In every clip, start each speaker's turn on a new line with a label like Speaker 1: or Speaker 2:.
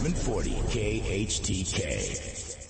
Speaker 1: 740 KHTK.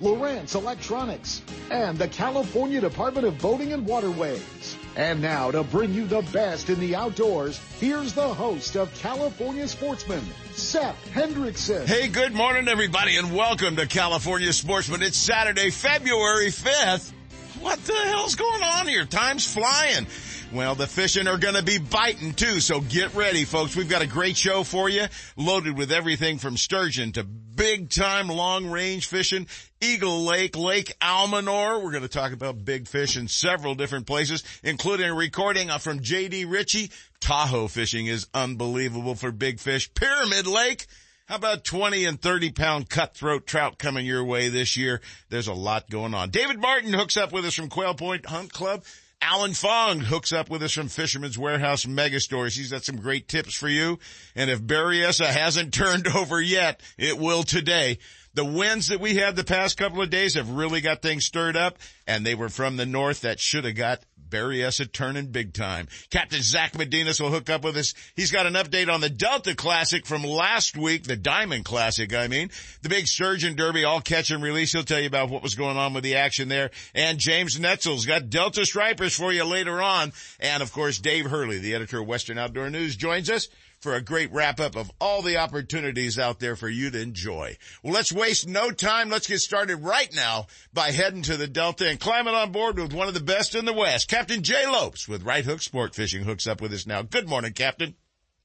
Speaker 2: Lowrance Electronics, and the California Department of Boating and Waterways. And now to bring you the best in the outdoors, here's the host of California Sportsman, Seth Hendrickson.
Speaker 3: Hey, good morning everybody and welcome to California Sportsman. It's Saturday, February 5th. What the hell's going on here? Time's flying. Well, the fishing are going to be biting too, so get ready, folks. We've got a great show for you, loaded with everything from sturgeon to big time long range fishing, Eagle Lake, Lake Almanor. We're going to talk about big fish in several different places, including a recording from JD Richey. Tahoe fishing is unbelievable for big fish. Pyramid Lake. How about 20 and 30 pound cutthroat trout coming your way this year? There's a lot going on. David Martin hooks up with us from Quail Point Hunt Club. Alan Fong hooks up with us from Fisherman's Warehouse Megastores. He's got some great tips for you. And if Berryessa hasn't turned over yet, it will today. The winds that we had the past couple of days have really got things stirred up, and they were from the north that should have got Berryessa turning big time. Captain Zach Medinas will hook up with us. He's got an update on the Delta Classic from last week, the Diamond Classic, I mean. The big Sturgeon Derby, all catch and release. He'll tell you about what was going on with the action there. And James Netzel's got Delta Stripers for you later on. And of course, Dave Hurley, the editor of Western Outdoor News, joins us for a great wrap up of all the opportunities out there for you to enjoy. Well, let's waste no time. Let's get started right now by heading to the Delta and climbing on board with one of the best in the West. Captain Jay Lopes with Right Hook Sport Fishing hooks up with us now. Good morning, Captain.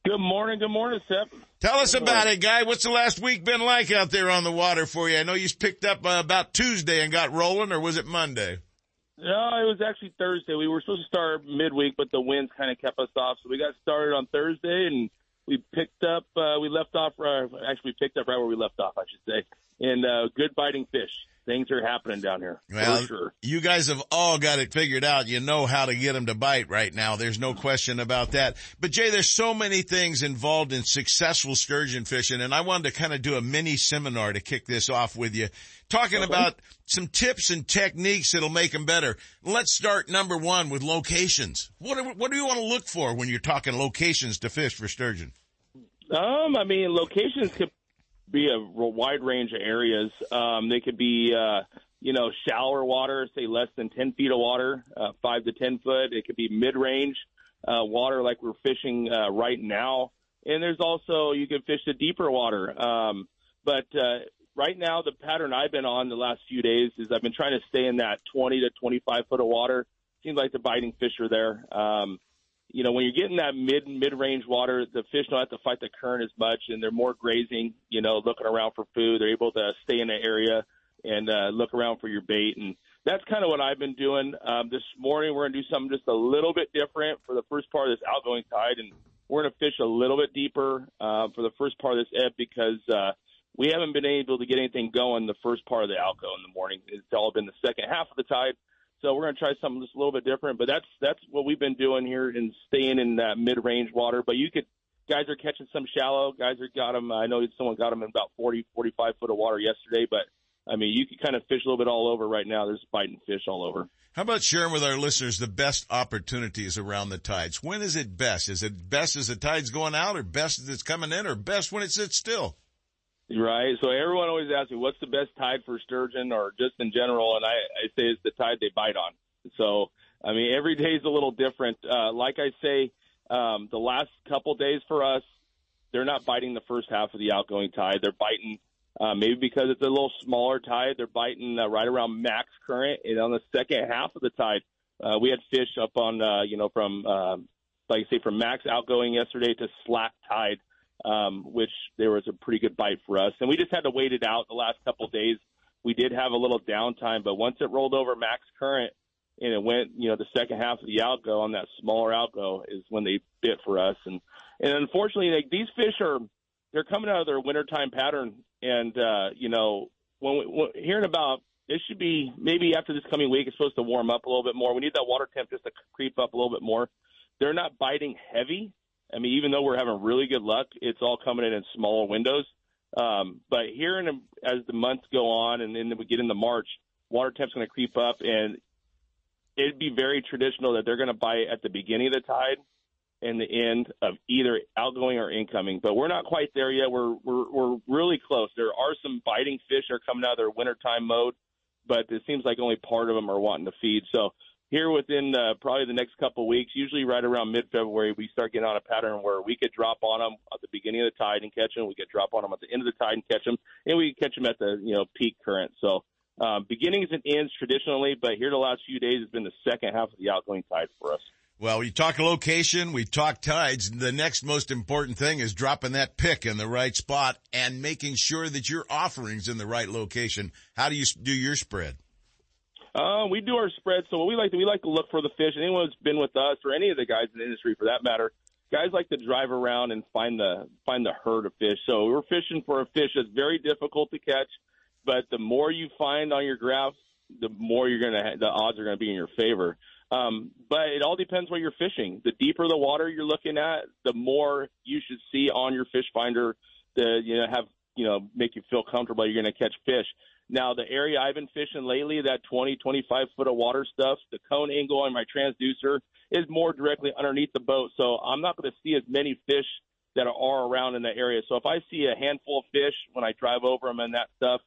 Speaker 4: Good morning. Good morning, Seth.
Speaker 3: Tell us about it, guy. What's the last week been like out there on the water for you? I know you picked up uh, about Tuesday and got rolling, or was it Monday?
Speaker 4: No, it was actually Thursday. We were supposed to start midweek, but the winds kind of kept us off. So we got started on Thursday, and we picked up, uh, we left off, uh, actually we picked up right where we left off, I should say, and uh, good biting fish. Things are happening down here.
Speaker 3: Well,
Speaker 4: sure.
Speaker 3: you guys have all got it figured out. You know how to get them to bite right now. There's no question about that. But Jay, there's so many things involved in successful sturgeon fishing, and I wanted to kind of do a mini seminar to kick this off with you talking okay. about some tips and techniques that'll make them better. Let's start number one with locations. What do, what do you want to look for when you're talking locations to fish for sturgeon?
Speaker 4: Um, I mean, locations could be a wide range of areas. Um, they could be, uh, you know, shallower water, say less than 10 feet of water, uh, five to 10 foot. It could be mid range uh, water like we're fishing uh, right now. And there's also, you can fish the deeper water. Um, but uh, right now, the pattern I've been on the last few days is I've been trying to stay in that 20 to 25 foot of water. Seems like the biting fish are there. Um, you know, when you're getting that mid mid range water, the fish don't have to fight the current as much, and they're more grazing. You know, looking around for food. They're able to stay in the area and uh, look around for your bait, and that's kind of what I've been doing. Um, this morning, we're gonna do something just a little bit different for the first part of this outgoing tide, and we're gonna fish a little bit deeper uh, for the first part of this ebb because. Uh, we haven't been able to get anything going the first part of the outgo in the morning. It's all been the second half of the tide. So we're going to try something just a little bit different. But that's that's what we've been doing here and staying in that mid range water. But you could guys are catching some shallow. Guys are got them. I know someone got them in about 40, 45 foot of water yesterday. But I mean, you can kind of fish a little bit all over right now. There's biting fish all over.
Speaker 3: How about sharing with our listeners the best opportunities around the tides? When is it best? Is it best as the tide's going out, or best as it's coming in, or best when it sits still?
Speaker 4: Right. So everyone always asks me, what's the best tide for sturgeon or just in general? And I, I say it's the tide they bite on. So, I mean, every day is a little different. Uh, like I say, um, the last couple days for us, they're not biting the first half of the outgoing tide. They're biting, uh, maybe because it's a little smaller tide, they're biting uh, right around max current. And on the second half of the tide, uh, we had fish up on, uh, you know, from, uh, like I say, from max outgoing yesterday to slack tide um, which there was a pretty good bite for us. And we just had to wait it out the last couple of days. We did have a little downtime, but once it rolled over max current, and it went, you know, the second half of the outgo on that smaller outgo is when they bit for us. And and unfortunately, like these fish are they're coming out of their wintertime pattern, and uh, you know, when, we, when hearing about it should be maybe after this coming week, it's supposed to warm up a little bit more. We need that water temp just to creep up a little bit more. They're not biting heavy. I mean, even though we're having really good luck, it's all coming in in smaller windows. Um, but here, in as the months go on, and then we get into March, water temp's going to creep up, and it'd be very traditional that they're going to bite at the beginning of the tide and the end of either outgoing or incoming. But we're not quite there yet. We're we're we're really close. There are some biting fish that are coming out of their wintertime mode, but it seems like only part of them are wanting to feed. So here within uh, probably the next couple weeks, usually right around mid-February, we start getting on a pattern where we could drop on them at the beginning of the tide and catch them. We could drop on them at the end of the tide and catch them, and we catch them at the you know peak current. So um, beginnings and ends traditionally, but here the last few days has been the second half of the outgoing tide for us.
Speaker 3: Well, we talk location, we talk tides. The next most important thing is dropping that pick in the right spot and making sure that your offering's in the right location. How do you do your spread?
Speaker 4: Uh, we do our spread. So what we like to we like to look for the fish. Anyone who's been with us or any of the guys in the industry for that matter, guys like to drive around and find the find the herd of fish. So we're fishing for a fish that's very difficult to catch but the more you find on your graph, the more you're to the odds are to be in your favor. Um, but it all depends where you're fishing. The deeper the water you're looking at, the more you should see on your fish finder to you know have you know make you feel comfortable you're to catch fish. Now the area I've been fishing lately, that 20, 25 foot of water stuff, the cone angle on my transducer is more directly underneath the boat, so I'm not going to see as many fish that are around in that area. So if I see a handful of fish when I drive over them and that stuff,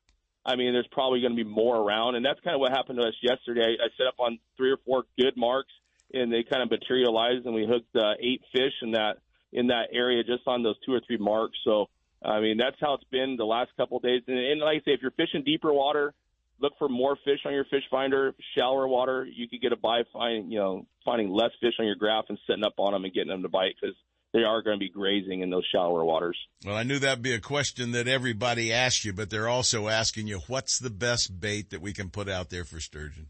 Speaker 4: I mean, there's probably going to be more around, and that's kind of what happened to us yesterday. I set up on three or four good marks, and they kind of materialized, and we hooked uh, eight fish in that in that area just on those two or three marks. So, I mean, that's how it's been the last couple of days. And, and like I say, if you're fishing deeper water, look for more fish on your fish finder. Shallower water, you could get a by finding you know finding less fish on your graph and setting up on them and getting them to bite because they are going to be grazing in those shallower waters.
Speaker 3: Well, I knew that'd be a question that everybody asked you, but they're also asking you, what's the best bait that we can put out there for sturgeon?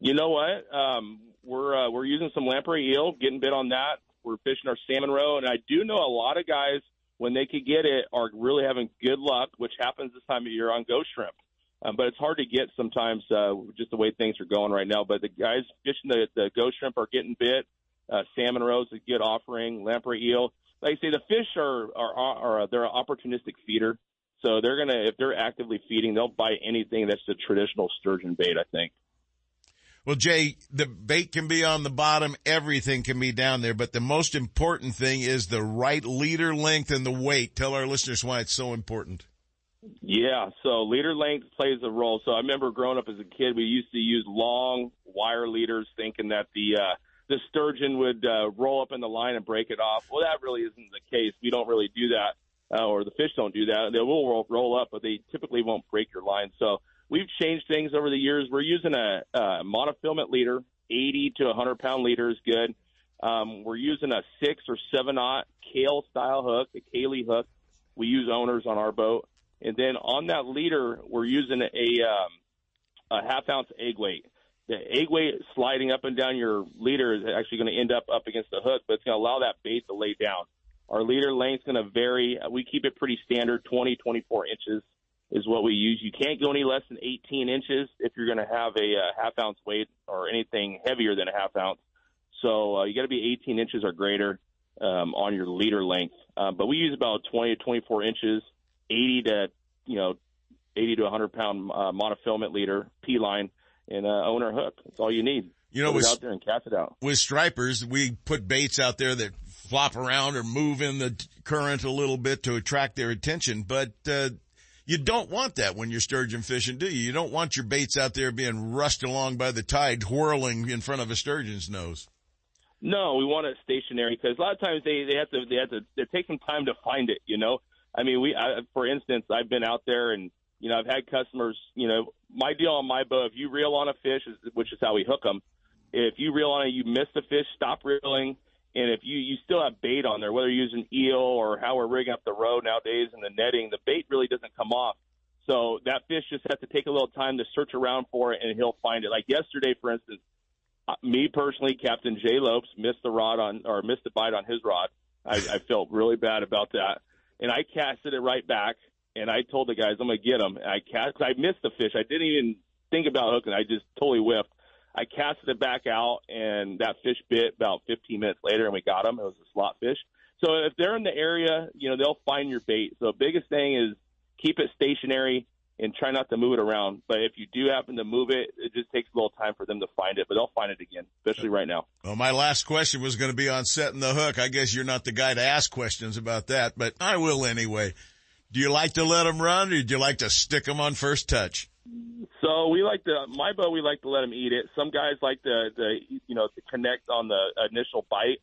Speaker 4: You know what? Um, we're uh, we're using some lamprey eel, getting bit on that. We're fishing our salmon roe, and I do know a lot of guys when they could get it are really having good luck, which happens this time of year on ghost shrimp. Um, but it's hard to get sometimes, uh, just the way things are going right now. But the guys fishing the, the ghost shrimp are getting bit. Uh, salmon roes a good offering. Lamprey eel. Like I say, the fish are are, are, are they're an opportunistic feeder. So they're gonna if they're actively feeding, they'll bite anything that's the traditional sturgeon bait. I think.
Speaker 3: Well, Jay, the bait can be on the bottom, everything can be down there, but the most important thing is the right leader length and the weight. Tell our listeners why it's so important.
Speaker 4: Yeah, so leader length plays a role. So I remember growing up as a kid, we used to use long wire leaders, thinking that the uh, the sturgeon would uh, roll up in the line and break it off. Well, that really isn't the case. We don't really do that, uh, or the fish don't do that. They will roll, roll up, but they typically won't break your line. So we've changed things over the years. We're using a, a monofilament leader, 80 to 100 pound leader is good. Um, we're using a six or seven aught Kahle style hook, a Kahle hook. We use owners on our boat, and then on that leader, we're using a um, a half ounce egg weight the egg weight sliding up and down your leader is actually going to end up up against the hook, but it's going to allow that bait to lay down. Our leader length is going to vary. We keep it pretty standard, 20, 24 inches is what we use. You can't go any less than 18 inches if you're going to have a, a uh, half ounce weight or anything heavier than a half ounce. So uh, you got to be 18 inches or greater um, on your leader length. Uh, but we use about 20 to 24 inches, 80 to you know 80 to 100 pound uh, monofilament leader P line and uh, owner hook. That's all you need.
Speaker 3: You know,
Speaker 4: Put with, out there and cast it out.
Speaker 3: With stripers, we put baits out there that flop around or move in the current a little bit to attract their attention, but uh, you don't want that when you're sturgeon fishing, do you? You don't want your baits out there being rushed along by the tide, whirling in front of a sturgeon's nose.
Speaker 4: No, we want it stationary because a lot of times they they have to they have to they take some time to find it. You know, I mean, we I, for instance, I've been out there and you know, I've had customers, you know, my deal on my boat, if you reel on a fish, which is how we hook them, if you reel on it, you miss the fish, stop reeling. And if you, you still have bait on there, whether you're using eel or how we're rigging up the road nowadays and the netting, the bait really doesn't come off. So that fish just has to take a little time to search around for it and he'll find it. Like yesterday, for instance, uh, me personally, Captain Jay Lopes missed the rod on or missed the bite on his rod. I, I felt really bad about that, and I casted it right back. And I told the guys I'm gonna get him. I cast. I missed the fish. I didn't even think about hooking. I just totally whiffed. I casted it back out, and that fish bit about 15 minutes later, and we got him. It was a slot fish. So if they're in the area, you know they'll find your bait. So biggest thing is keep it stationary and try not to move it around. But if you do happen to move it, it just takes a little time for them to find it, but they'll find it again, especially right now.
Speaker 3: Well, my last question was going to be on setting the hook. I guess you're not the guy to ask questions about that, but I will anyway. Do you like to let them run or do you like to stick them on first touch?
Speaker 4: So we like to, my boat, we like to let them eat it. Some guys like to, to, you know, to connect on the initial bite.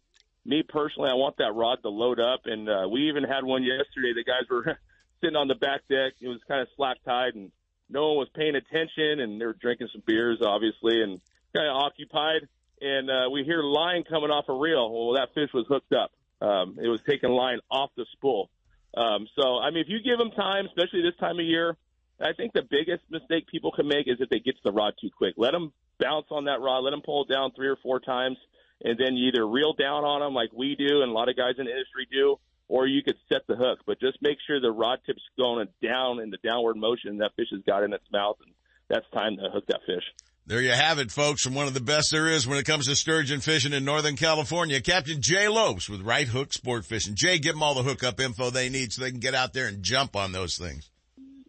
Speaker 4: Me personally, I want that rod to load up. And uh, we even had one yesterday. The guys were sitting on the back deck. It was kind of slack tied, and no one was paying attention, and they were drinking some beers, obviously, and kind of occupied. And uh, we hear line coming off a reel. Well, that fish was hooked up. Um, it was taking line off the spool. Um, so, I mean, if you give them time, especially this time of year, I think the biggest mistake people can make is if they get to the rod too quick. Let them bounce on that rod. Let them pull it down three or four times, and then you either reel down on them like we do and a lot of guys in the industry do, or you could set the hook. But just make sure the rod tip's going down in the downward motion that fish has got in its mouth, and that's time to hook that fish.
Speaker 3: There you have it, folks, from one of the best there is when it comes to sturgeon fishing in Northern California. Captain Jay Lopes with Right Hook Sport Fishing. Jay, give them all the hookup info they need so they can get out there and jump on those things.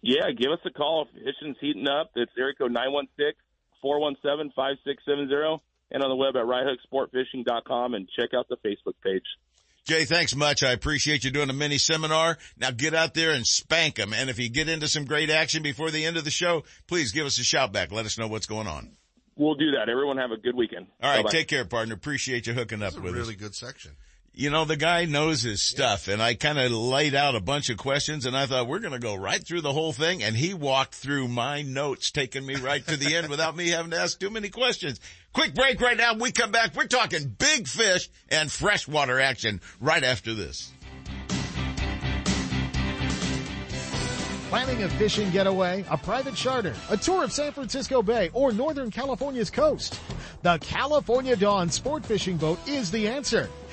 Speaker 4: Yeah, give us a call if fishing's heating up. It's area code 916-417-5670 and on the web at righthooksportfishing.com and check out the Facebook page.
Speaker 3: Jay, thanks much. I appreciate you doing a mini seminar. Now get out there and spank them. And if you get into some great action before the end of the show, please give us a shout back. Let us know what's going on.
Speaker 4: We'll do that. Everyone have a good weekend.
Speaker 3: All right.
Speaker 4: Bye-bye.
Speaker 3: Take care, partner. Appreciate you hooking up
Speaker 5: That's a
Speaker 3: with
Speaker 5: really
Speaker 3: us.
Speaker 5: good section.
Speaker 3: You know, the guy knows his stuff and I kind of laid out a bunch of questions and I thought we're going to go right through the whole thing. And he walked through my notes, taking me right to the end without me having to ask too many questions. Quick break right now. We come back. We're talking big fish and freshwater action right after this.
Speaker 2: Planning a fishing getaway, a private charter, a tour of San Francisco Bay, or Northern California's coast? The California Dawn Sport Fishing Boat is the answer.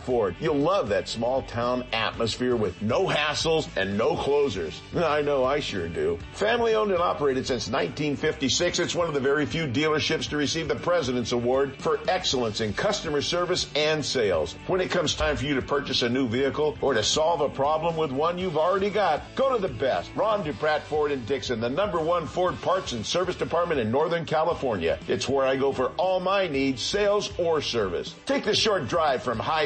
Speaker 6: Ford. You'll love that small town atmosphere with no hassles and no closers. I know I sure do. Family owned and operated since 1956, it's one of the very few dealerships to receive the President's Award for excellence in customer service and sales. When it comes time for you to purchase a new vehicle or to solve a problem with one you've already got, go to the best. Ron Dupratt Ford in Dixon, the number one Ford parts and service department in Northern California. It's where I go for all my needs, sales or service. Take the short drive from high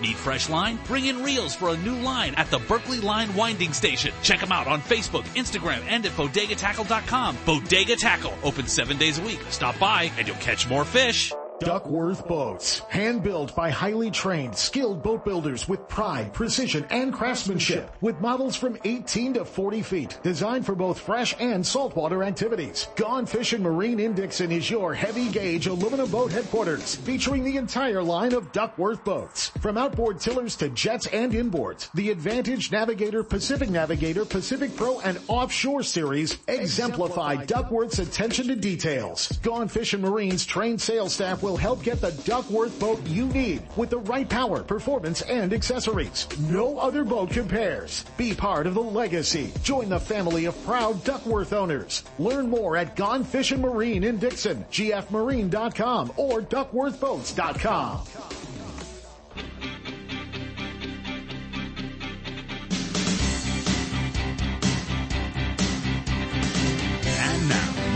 Speaker 5: Need fresh line? Bring in reels for a new line at the Berkley Line Winding Station. Check them out on Facebook, Instagram, and at bodegatackle.com. Bodega Tackle, open seven days a week. Stop by and you'll catch more fish.
Speaker 2: Duckworth Boats. Hand built by highly trained, skilled boat builders with pride, precision, and craftsmanship. With models from 18 to 40 feet. Designed for both fresh and saltwater activities. Gone Fishing Marine in is your heavy gauge aluminum boat headquarters. Featuring the entire line of Duckworth boats. From outboard tillers to jets and inboards. The Advantage Navigator, Pacific Navigator, Pacific Pro, and Offshore series exemplify Duckworth's attention to details. Gone Fishing Marine's trained sales staff will help get the Duckworth boat you need with the right power, performance, and accessories. No other boat compares. Be part of the legacy. Join the family of proud Duckworth owners. Learn more at Gone Fishing Marine in Dixon, gfmarine.com or duckworthboats.com.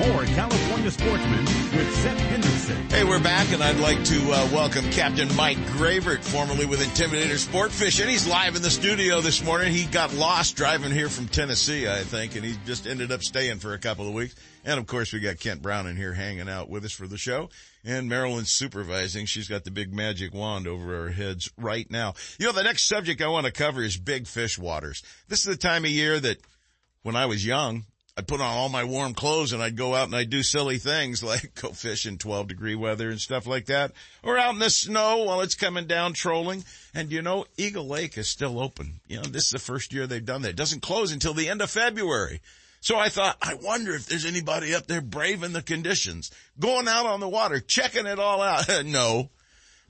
Speaker 1: more California sportsmen with Seth Hendrickson.
Speaker 3: Hey, we're back, and I'd like to uh, welcome Captain Mike Gravert, formerly with Intimidator Sport Fishing. He's live in the studio this morning. He got lost driving here from Tennessee, I think, and he just ended up staying for a couple of weeks. And of course, we got Kent Brown in here hanging out with us for the show. And Marilyn's supervising. She's got the big magic wand over our heads right now. You know, the next subject I want to cover is big fish waters. This is the time of year that when I was young, I'd put on all my warm clothes and I'd go out and I'd do silly things like go fish in 12 degree weather and stuff like that. Or out in the snow while it's coming down trolling. And you know, Eagle Lake is still open. You know, this is the first year they've done that. It doesn't close until the end of February. So I thought, I wonder if there's anybody up there braving the conditions, going out on the water, checking it all out. no.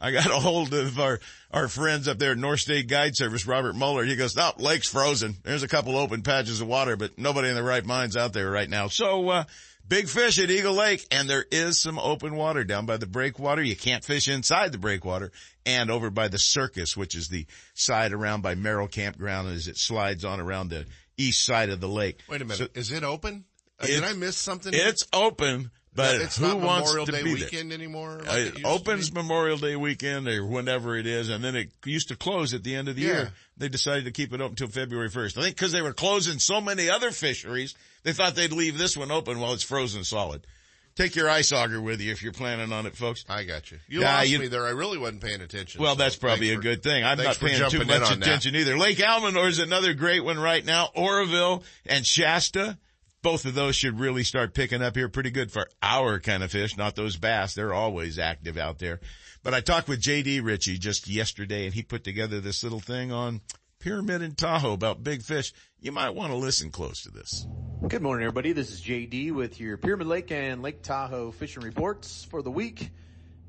Speaker 3: I got a hold of our, our friends up there at North State Guide Service, Robert Muller. He goes, no, lake's frozen. There's a couple open patches of water, but nobody in the right mind's out there right now. So, uh, big fish at Eagle Lake and there is some open water down by the breakwater. You can't fish inside the breakwater and over by the circus, which is the side around by Merrill Campground as it slides on around the east side of the lake.
Speaker 7: Wait a minute.
Speaker 3: So
Speaker 7: is it open? Uh,
Speaker 3: It-
Speaker 7: Did I miss something?
Speaker 3: it's open, but
Speaker 7: it's
Speaker 3: who
Speaker 7: not
Speaker 3: wants
Speaker 7: Memorial
Speaker 3: to
Speaker 7: Day
Speaker 3: be there?
Speaker 7: weekend anymore. like it
Speaker 3: it opens? Memorial Day weekend or whenever it is, and then it used to close at the end of the
Speaker 7: Yeah.
Speaker 3: year. They decided to keep it open until February 1st. I think because they were closing so many other fisheries, they thought they'd leave this one open while it's frozen solid. Take your ice auger with you if you're planning on it, folks.
Speaker 7: I got you. You
Speaker 3: Yeah,
Speaker 7: lost
Speaker 3: you-
Speaker 7: me there. I really wasn't paying attention.
Speaker 3: Well,
Speaker 7: so
Speaker 3: that's probably a
Speaker 7: for-
Speaker 3: good thing. I'm not paying too much
Speaker 7: on that.
Speaker 3: attention either. Lake Almanor is another great one right now. Oroville and Shasta. Both of those should really start picking up here pretty good for our kind of fish, not those bass. They're always active out there. But I talked with JD Richey just yesterday and he put together this little thing on Pyramid and Tahoe about big fish. You might want to listen close to this.
Speaker 8: Good morning, everybody. This is JD with your Pyramid Lake and Lake Tahoe fishing reports for the week.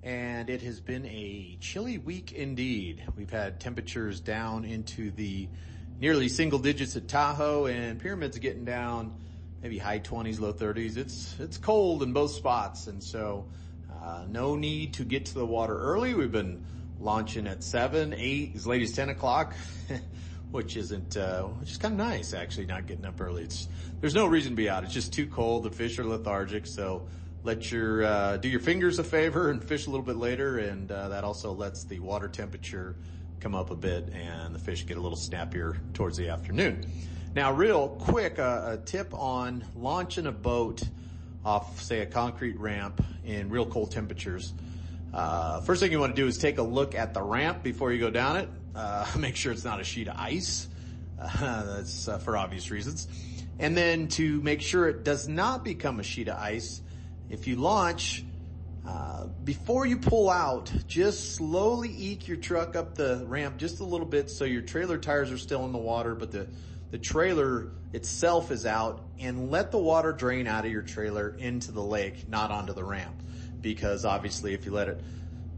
Speaker 8: And it has been a chilly week indeed. We've had temperatures down into the nearly single digits at Tahoe and Pyramid's getting down maybe high 20s, low 30s. It's, it's cold in both spots. And so, uh, no need to get to the water early. We've been launching at seven, eight, as late as 10 o'clock. which isn't, uh, which is kind of nice actually, not getting up early. It's, there's no reason to be out. It's just too cold. The fish are lethargic. So let your, uh, do your fingers a favor and fish a little bit later. And, uh, that also lets the water temperature come up a bit and the fish get a little snappier towards the afternoon. Now real quick, uh, a tip on launching a boat off, say a concrete ramp in real cold temperatures. Uh, first thing you want to do is take a look at the ramp before you go down it. Uh, make sure it's not a sheet of ice. Uh, that's uh, for obvious reasons. And then to make sure it does not become a sheet of ice, if you launch, uh, before you pull out, just slowly eke your truck up the ramp just a little bit so your trailer tires are still in the water, but the, the trailer itself is out and let the water drain out of your trailer into the lake, not onto the ramp. Because obviously if you let it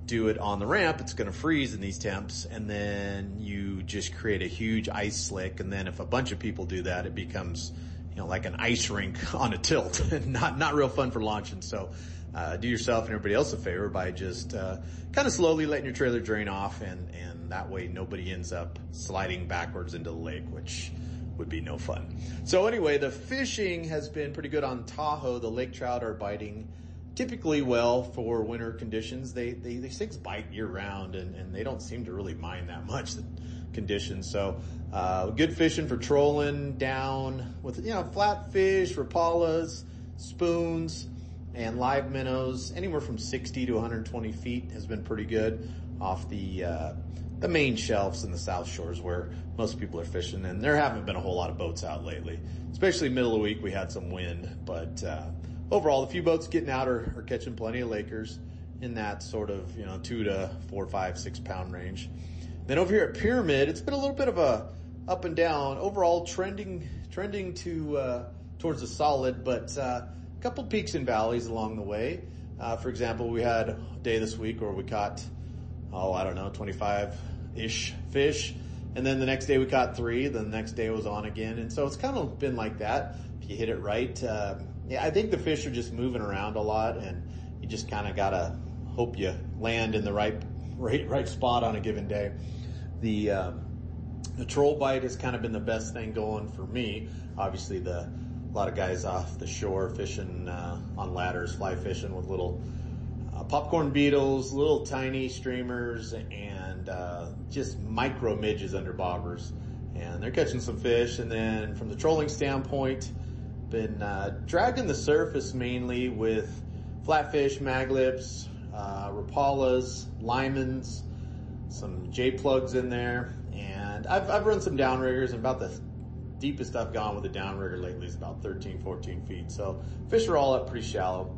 Speaker 8: do it on the ramp, it's going to freeze in these temps, and then you just create a huge ice slick. And then if a bunch of people do that, it becomes, you know, like an ice rink on a tilt. not not real fun for launching. So. Uh, do yourself and everybody else a favor by just uh, kind of slowly letting your trailer drain off, and and that way nobody ends up sliding backwards into the lake, which would be no fun. So anyway, the fishing has been pretty good on Tahoe. The lake trout are biting typically well for winter conditions. They, they, these things bite year round and, and they don't seem to really mind that much the conditions. So, uh, good fishing for trolling down with, you know, flatfish, rapalas, spoons, and live minnows. Anywhere from 60 to 120 feet has been pretty good off the, uh, the main shelves in the South Shores where most people are fishing and there haven't been a whole lot of boats out lately. Especially middle of the week we had some wind, but, uh, overall, the few boats getting out are, are catching plenty of Lakers in that sort of, you know, two to four, five, six pound range. Then over here at Pyramid, it's been a little bit of a up and down. Overall, trending trending to uh, towards a solid, but uh, a couple peaks and valleys along the way. Uh, for example, we had a day this week where we caught, oh, I don't know, 25 ish fish. And then the next day we caught three. The next day it was on again. And so it's kind of been like that. If you hit it right, uh, yeah, I think the fish are just moving around a lot, and you just kind of gotta hope you land in the right right right spot on a given day. The um, the troll bite has kind of been the best thing going for me. Obviously, the a lot of guys off the shore fishing uh, on ladders, fly fishing with little popcorn beetles, little tiny streamers, and uh, just micro midges under bobbers, and they're catching some fish. And then from the trolling standpoint been uh, dragging the surface mainly with flatfish, maglips, uh, rapalas, Lymans, some J plugs in there, and I've, I've run some downriggers. And about the deepest I've gone with a downrigger lately is about 13, 14 feet. So fish are all up pretty shallow.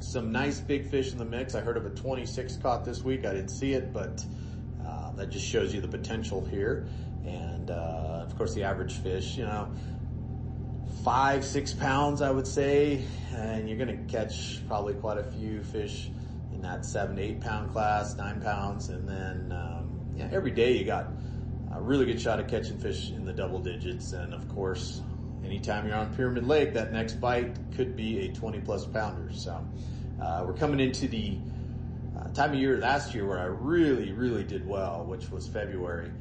Speaker 8: Some nice big fish in the mix. I heard of a 26 caught this week. I didn't see it, but uh, that just shows you the potential here. And uh, of course, the average fish, you know, five, six pounds, I would say, and you're going to catch probably quite a few fish in that seven, eight pound class, nine pounds, and then um, yeah, every day you got a really good shot at catching fish in the double digits, and of course, anytime you're on Pyramid Lake, that next bite could be a 20 plus pounder. So uh, we're coming into the uh, time of year last year where I really, really did well, which was February,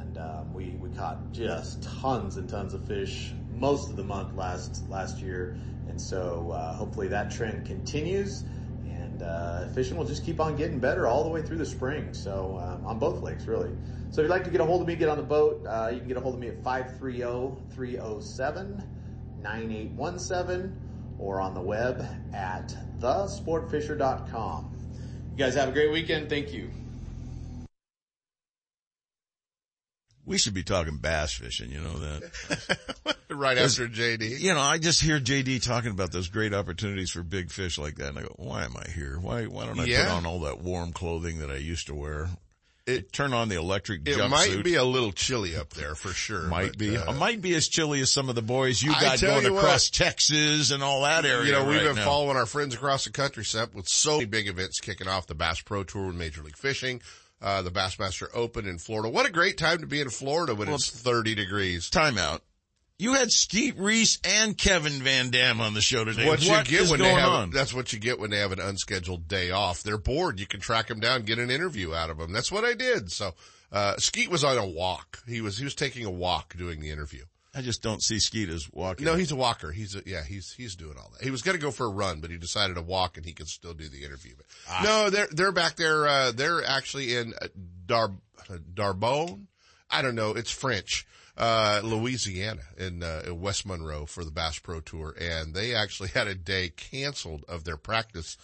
Speaker 8: and um, we we caught just tons and tons of fish most of the month last last year, and so uh, hopefully that trend continues. And uh, fishing will just keep on getting better all the way through the spring. So um, on both lakes, really. So if you'd like to get a hold of me, get on the boat. Uh, you can get a hold of me at 530-307-9817 or on the web at thesportfisher.com. You guys have a great weekend. Thank you.
Speaker 3: We should be talking bass fishing, you know that.
Speaker 7: right after JD.
Speaker 3: You know, I just hear JD talking about those great opportunities for big fish like that, and I go, "Why am I here? Why why don't I
Speaker 7: Yeah.
Speaker 3: put on all that warm clothing that I used to wear? It turn on the electric
Speaker 7: It might be a little chilly up there for sure.
Speaker 3: Might
Speaker 7: but,
Speaker 3: be.
Speaker 7: uh,
Speaker 3: it might be as chilly as some of the boys you got going
Speaker 7: you what.
Speaker 3: across Texas and all that area.
Speaker 7: you know, we've
Speaker 3: right
Speaker 7: been
Speaker 3: now.
Speaker 7: following our friends across the country, Seth, with so many big events kicking off the Bass Pro Tour and Major League Fishing, uh, the Bassmaster Open in Florida. What a great time to be in Florida when it's 30 degrees.
Speaker 3: Timeout. You had Skeet Reese and Kevin Van Dam on the show today.
Speaker 7: What, you get
Speaker 3: is
Speaker 7: when they have,
Speaker 3: on?
Speaker 7: that's what you get when they have an unscheduled day off. They're bored. You can track them down, get an interview out of them. That's what I did. So, uh, Skeet was on a walk. He was, he was taking a walk doing the interview.
Speaker 3: I just don't see Skeet as walking.
Speaker 7: No, he's a walker. He's a, yeah, he's he's doing all that. He was going to go for a run, but he decided to walk, and he could still do the interview. But
Speaker 3: Ah.
Speaker 7: no, they're they're back there. Uh, they're actually in uh, Dar D'Arbonne. I don't know. It's French, uh, Louisiana, in, uh, in West Monroe for the Bass Pro Tour, and they actually had a day canceled of their practice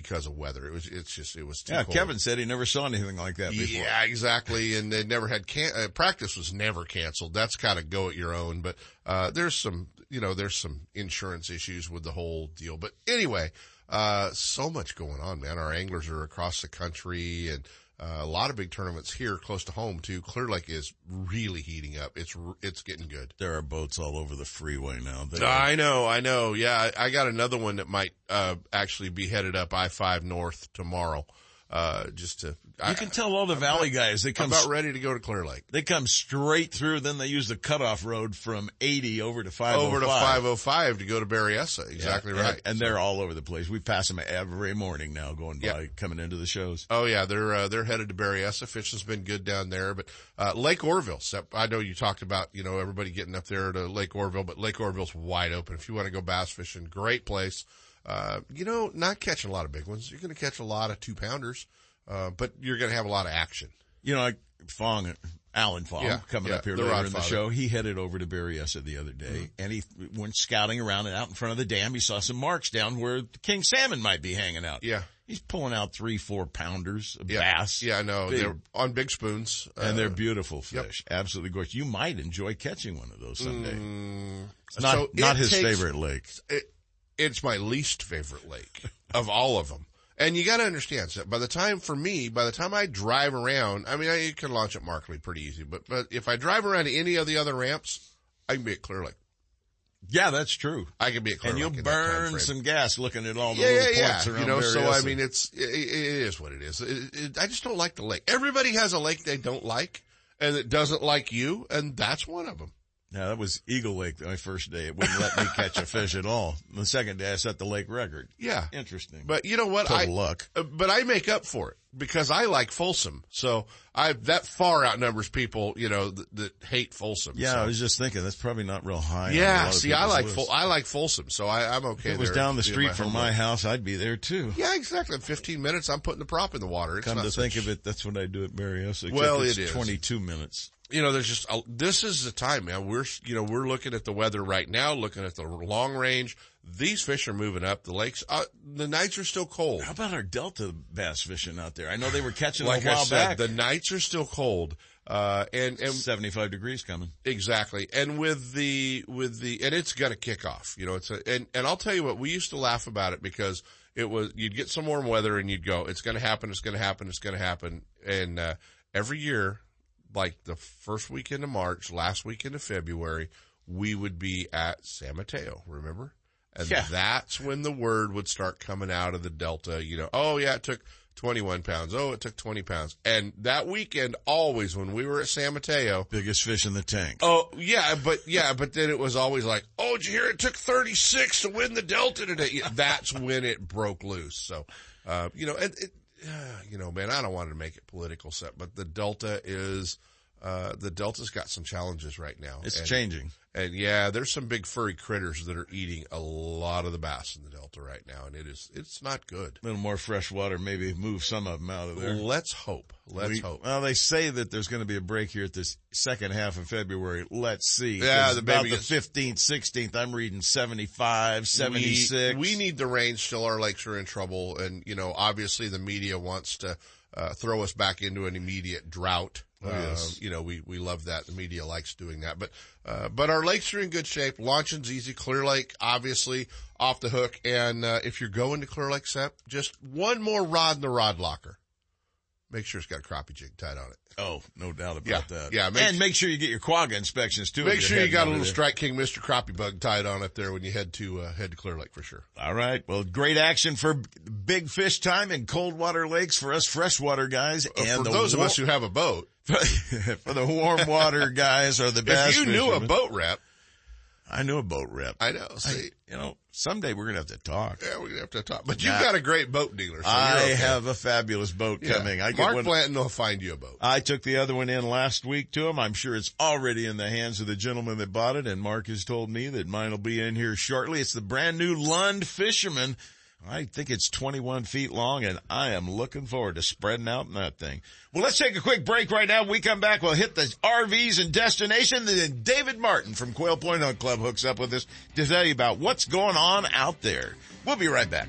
Speaker 7: because of weather. It was it's just it was too
Speaker 3: yeah,
Speaker 7: cold.
Speaker 3: Kevin said he never saw anything like that before.
Speaker 7: Yeah, exactly. And they never had can- uh, practice was never canceled. That's kind of go at your own. But uh, there's some, you know, there's some insurance issues with the whole deal. But anyway, uh, so much going on, man. Our anglers are across the country and. Uh, a lot of big tournaments here close to home too. Clear Lake is really heating up. It's it's getting good.
Speaker 3: There are boats all over the freeway now. They
Speaker 7: I know, I know. Yeah, I, I got another one that might uh, actually be headed up I five north tomorrow. Uh, just to,
Speaker 3: You can tell all the valley guys, they
Speaker 7: I'm
Speaker 3: come,
Speaker 7: about ready to go to Clear Lake.
Speaker 3: they come straight through, then they use the cutoff road from 80 over to 505.
Speaker 7: Over to 505 to go to Berryessa. Exactly
Speaker 3: Yeah,
Speaker 7: right.
Speaker 3: And, and they're all over the place. We pass them every morning now going by,
Speaker 7: Yeah.
Speaker 3: coming into the shows.
Speaker 7: Oh yeah, they're uh, they're headed to Berryessa. Fishing's been good down there, but uh, Lake Oroville. I know you talked about you know everybody getting up there to Lake Oroville, but Lake Oroville's wide open. If you want to go bass fishing, great place. Uh, you know, not catching a lot of big ones. You're going to catch a lot of two pounders, uh, but you're going to have a lot of action.
Speaker 3: You know, like Fong, Alan Fong,
Speaker 7: Yeah,
Speaker 3: coming
Speaker 7: yeah,
Speaker 3: up here later in the show, he headed over to Berryessa the other day and he went scouting around and out in front of the dam. He saw some marks down where king salmon might be hanging out.
Speaker 7: Yeah.
Speaker 3: He's pulling out three, four pounders of
Speaker 7: Yeah,
Speaker 3: bass.
Speaker 7: Yeah, I know.
Speaker 3: Big.
Speaker 7: They're on big spoons,
Speaker 3: and they're
Speaker 7: Uh,
Speaker 3: beautiful fish. Absolutely gorgeous. You might enjoy catching one of those someday.
Speaker 7: mm,
Speaker 3: not,
Speaker 7: so
Speaker 3: not his
Speaker 7: takes-
Speaker 3: favorite lake.
Speaker 7: it, it's my least favorite lake of all of them. And you got to understand, so by the time for me, by the time I drive around, I mean, I can launch at Markley pretty easy, but but if I drive around any of the other ramps, I can be at Clear Lake.
Speaker 3: Yeah, that's true.
Speaker 7: I can be at Clear
Speaker 3: And you'll
Speaker 7: Lake that time
Speaker 3: burn some gas looking at all the
Speaker 7: Yeah,
Speaker 3: little
Speaker 7: yeah,
Speaker 3: points
Speaker 7: yeah.
Speaker 3: around
Speaker 7: You know, so I mean, it's it, it is what it is. It, it, I just don't like the lake. Everybody has a lake they don't like, and it doesn't like you, and that's one of them.
Speaker 3: Yeah, that was Eagle Lake my first day. It wouldn't let me catch a fish at all. The second day I set the lake record.
Speaker 7: Yeah,
Speaker 3: Interesting.
Speaker 7: But you know what?
Speaker 3: Total
Speaker 7: I
Speaker 3: luck.
Speaker 7: But I make up for it because I like Folsom. So I that far outnumbers people, you know, that, that hate Folsom.
Speaker 3: yeah,
Speaker 7: So-
Speaker 3: I was just thinking that's probably not real high.
Speaker 7: yeah. See, I like. Fol- I like Folsom, so I, I'm okay.
Speaker 3: If it was down the street from
Speaker 7: home
Speaker 3: my house, I'd be there too.
Speaker 7: Yeah, exactly. In 15 minutes, I'm putting the prop in the water. It's
Speaker 3: Come to think of it, that's what I do at except
Speaker 7: Well,
Speaker 3: it's
Speaker 7: it is.
Speaker 3: 22 minutes.
Speaker 7: you know, there's just, a, this is the time, man. We're, you know, we're looking at the weather right now, looking at the long range. These fish are moving up. The lakes, uh, the nights are still cold.
Speaker 3: How about our Delta bass fishing out there? I know they were catching
Speaker 7: Like
Speaker 3: a while
Speaker 7: I said,
Speaker 3: back.
Speaker 7: the nights are still cold. Uh, and, and
Speaker 3: 75 degrees coming.
Speaker 7: Exactly. And with the, with the, and it's going to kick off, you know, it's a, and, and I'll tell you what, we used to laugh about it because it was, you'd get some warm weather and you'd go, it's going to happen, it's going to happen, it's going to happen. And, uh, every year, like the first weekend of March, last weekend of February, we would be at San Mateo, remember? And
Speaker 3: Yeah.
Speaker 7: that's when the word would start coming out of the Delta, you know, oh yeah, it took 21 pounds. Oh, it took 20 pounds. And that weekend, always when we were at San Mateo,
Speaker 3: Biggest fish in the tank.
Speaker 7: Oh yeah, but yeah, but then it was always like, oh, did you hear it took 36 to win the Delta today? That's when it broke loose. So, uh, you know, and it, uh, you know, man, I don't want to make it political set, but the Delta is, uh, the Delta's got some challenges right now.
Speaker 3: It's
Speaker 7: and,
Speaker 3: changing.
Speaker 7: And yeah, there's some big furry critters that are eating a lot of the bass in the Delta right now, and it is, it's not good.
Speaker 3: A little more fresh water, maybe move some of them out of there.
Speaker 7: Let's hope. Let's
Speaker 3: We-
Speaker 7: hope.
Speaker 3: Well, they say that there's going to be a break here at this second half of February. Let's see.
Speaker 7: Yeah, the
Speaker 3: about
Speaker 7: baby
Speaker 3: the
Speaker 7: gets-
Speaker 3: 15th, 16th. I'm reading 75, 76.
Speaker 7: We, we need the rain. Still, our lakes are in trouble, and you know, obviously, the media wants to uh, throw us back into an immediate drought.
Speaker 3: Oh, yes.
Speaker 7: Um, you know, we we love that. The media likes doing that, but uh, but our lakes are in good shape. Launching's easy. Clear Lake, obviously, off the hook. And uh, if you're going to Clear Lake, Seth, just one more rod in the rod locker. Make sure it's got a crappie jig tied on it.
Speaker 3: Oh, no doubt about
Speaker 7: Yeah,
Speaker 3: that.
Speaker 7: yeah, make
Speaker 3: and
Speaker 7: su-
Speaker 3: make sure you get your quagga inspections too.
Speaker 7: Make sure you got a little
Speaker 3: there.
Speaker 7: Strike King Mr. Crappie Bug tied on up there when you head to uh, head to Clear Lake for sure.
Speaker 3: All right. Well, great action for big fish time in cold water lakes for us freshwater guys. And
Speaker 7: Uh, for
Speaker 3: the
Speaker 7: those of us who have a boat,
Speaker 3: for the warm water guys or the bass
Speaker 7: if you knew a boat rep,
Speaker 3: I knew a boat rep.
Speaker 7: I know. See,
Speaker 3: you know, someday we're gonna have to talk.
Speaker 7: yeah, we're gonna have to talk. But you've got a great boat dealer. So
Speaker 3: I
Speaker 7: okay.
Speaker 3: have a fabulous boat
Speaker 7: Yeah.
Speaker 3: coming. I get
Speaker 7: Mark
Speaker 3: one.
Speaker 7: Blanton will find you a boat.
Speaker 3: I took the other one in last week to him. I'm sure it's already in the hands of the gentleman that bought it, and Mark has told me that mine will be in here shortly. It's the brand new Lund Fisherman. I think it's 21 feet long, and I am looking forward to spreading out in that thing. Well, let's take a quick break right now. When we come back, we'll hit the RVs and destination. Then David Martin from Quail Point Hunt Club hooks up with us to tell you about what's going on out there. We'll be right back.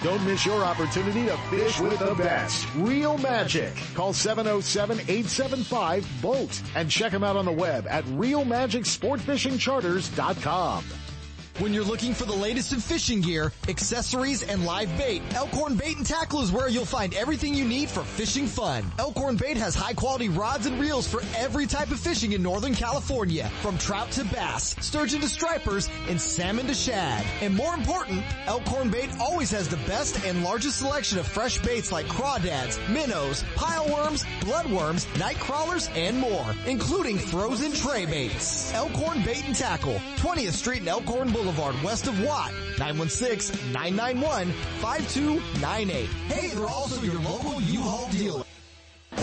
Speaker 2: Don't miss your opportunity to fish with the best. Real Magic. Call 707-875-BOAT and check them out on the web at realmagicsportfishingcharters.com.
Speaker 9: When you're looking for the latest in fishing gear, accessories, and live bait, Elkhorn Bait and Tackle is where you'll find everything you need for fishing fun. Elkhorn Bait has high quality rods and reels for every type of fishing in Northern California, from trout to bass, sturgeon to stripers, and salmon to shad. And more important, Elkhorn Bait always has the best and largest selection of fresh baits like crawdads, minnows, pileworms, bloodworms, night crawlers, and more, including frozen tray baits. Elkhorn Bait and Tackle, 20th Street and Elkhorn Boulevard. Boulevard west of Watt, 916-991-5298. Hey, they're also your local U-Haul dealer.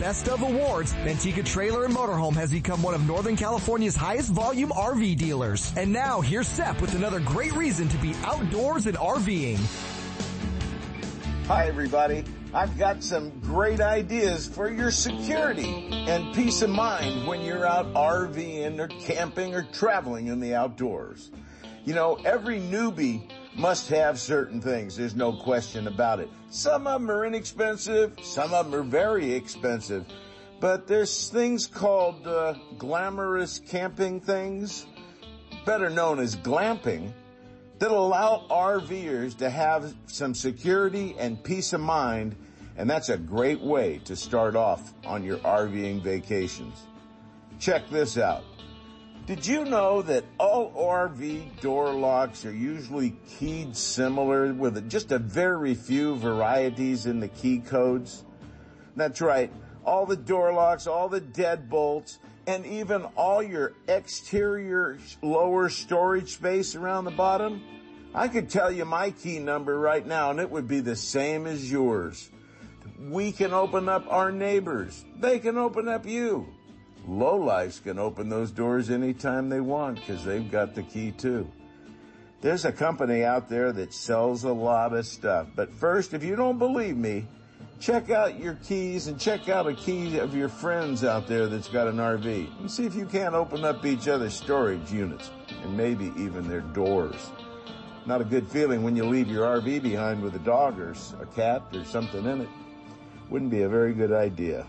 Speaker 9: Best of Awards, Manteca Trailer and Motorhome has become one of Northern California's highest volume RV dealers. And now here's Seth with another great reason to be outdoors and RVing.
Speaker 3: Hi everybody. I've got some great ideas for your security and peace of mind when you're out RVing or camping or traveling in the outdoors. You know, every newbie must have certain things. There's no question about it. Some of them are inexpensive. Some of them are very expensive. But there's things called uh, glamorous camping things, better known as glamping, that allow RVers to have some security and peace of mind. And that's a great way to start off on your RVing vacations. Check this out. Did you know that all RV door locks are usually keyed similar with just a very few varieties in the key codes? That's right. All the door locks, all the deadbolts, and even all your exterior lower storage space around the bottom. I could tell you my key number right now and it would be the same as yours. We can open up our neighbors. They can open up you lowlifes can open those doors anytime they want because they've got the key too. There's a company out there that sells a lot of stuff. But first, if you don't believe me, check out your keys and check out a key of your friends out there that's got an RV and see if you can't open up each other's storage units and maybe even their doors. Not a good feeling when you leave your RV behind with a dog or a cat or something in it. Wouldn't be a very good idea.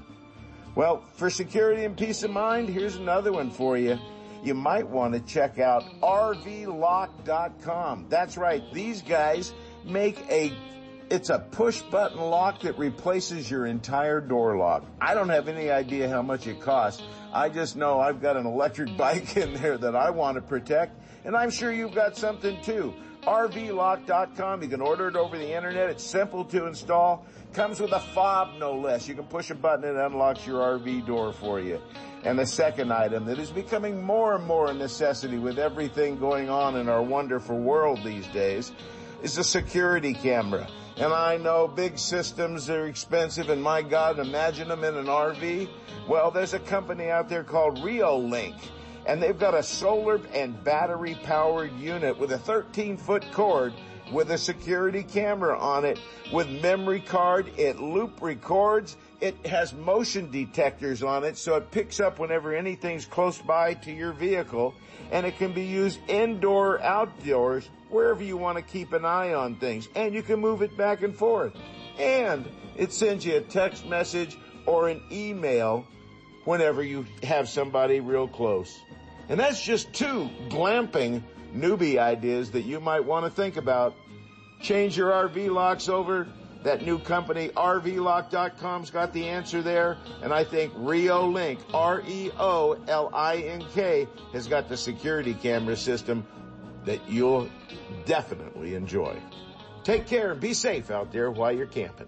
Speaker 3: Well, for security and peace of mind, here's another one for you. You might want to check out RVLock.com. That's right. These guys make a it's a push button lock that replaces your entire door lock. I don't have any idea how much it costs. I just know I've got an electric bike in there that I want to protect, and I'm sure you've got something too.
Speaker 6: RVLock.com. You can order it over the internet. It's simple to install. Comes with a fob, no less. You can push a button and it unlocks your RV door for you. And the second item that is becoming more and more a necessity with everything going on in our wonderful world these days is a security camera. And I know big systems are expensive and my God, imagine them in an RV. Well, there's a company out there called Reolink and they've got a solar and battery powered unit with a 13 foot cord with a security camera on it with memory card. It loop records. It has motion detectors on it so it picks up whenever anything's close by to your vehicle and it can be used indoor, outdoors, wherever you want to keep an eye on things and you can move it back and forth. And it sends you a text message or an email whenever you have somebody real close. And that's just two glamping newbie ideas that you might want to think about. Change your RV locks over. That new company, RVLock.com's got the answer there. And I think Reolink, R-E-O-L-I-N-K, has got the security camera system that you'll definitely enjoy. Take care and be safe out there while you're camping.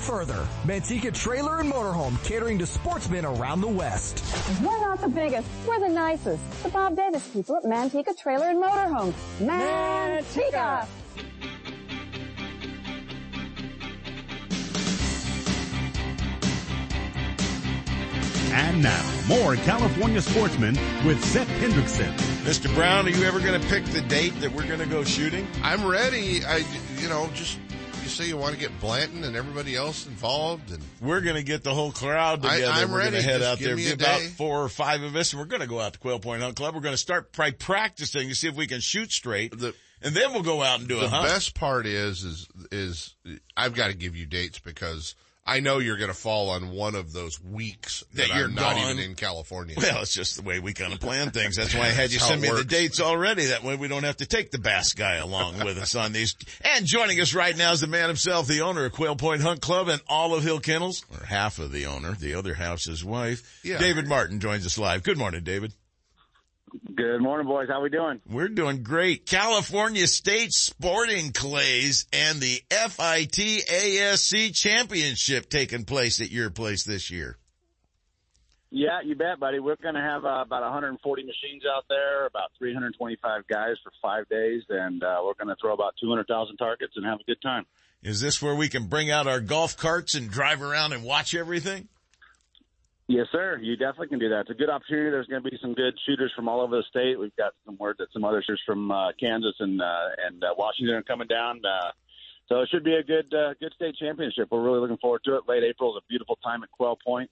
Speaker 9: further. Manteca Trailer and Motorhome catering to sportsmen around the West.
Speaker 10: We're not the biggest, we're the nicest. The Bob Davis people at Manteca Trailer and Motorhome. Manteca!
Speaker 1: And now, more California sportsmen with Seth Hendrickson.
Speaker 3: Mr. Brown, are you ever going to pick the date that we're going to go shooting?
Speaker 7: I'm ready. I, you know, just you say you want to get Blanton and everybody else involved, and
Speaker 3: we're going to get the whole crowd together.
Speaker 7: I'm
Speaker 3: we're
Speaker 7: ready.
Speaker 3: going to head
Speaker 7: Just
Speaker 3: out there. Be about four or five of us, and we're going to go out to Quail Point Hunt Club. We're going to start by practicing to see if we can shoot straight,
Speaker 7: The-
Speaker 3: and then we'll go out and do it.
Speaker 7: the
Speaker 3: a hunt.
Speaker 7: best part is is is I've got to give you dates because I know you're going to fall on one of those weeks that,
Speaker 3: That you're
Speaker 7: not
Speaker 3: gone.
Speaker 7: even in California.
Speaker 3: Well, it's just the way we kind of plan things. That's why I had you send me the dates already. That way we don't have to take the bass guy along with us on these. And joining us right now is the man himself, the owner of Quail Point Hunt Club and Olive Hill Kennels, or half of the owner. The other half's his wife.
Speaker 7: Yeah.
Speaker 3: David Martin joins us live. Good morning, David.
Speaker 11: Good morning, boys. How we doing?
Speaker 3: We're doing great. California State Sporting Clays and the FIT-ASC Championship taking place at your place this year.
Speaker 11: Yeah, you bet, buddy. We're going to have uh, about 140 machines out there, about 325 guys for five days, and uh, we're going to throw about 200,000 targets and have a good time.
Speaker 3: Is this where we can bring out our golf carts and drive around and watch everything?
Speaker 11: Yes, sir. You definitely can do that. It's a good opportunity. There's going to be some good shooters from all over the state. We've got some word that some other shooters from uh, Kansas and uh, and uh, Washington are coming down. Uh, so it should be a good uh, good state championship. We're really looking forward to it. Late April is a beautiful time at Quail Point.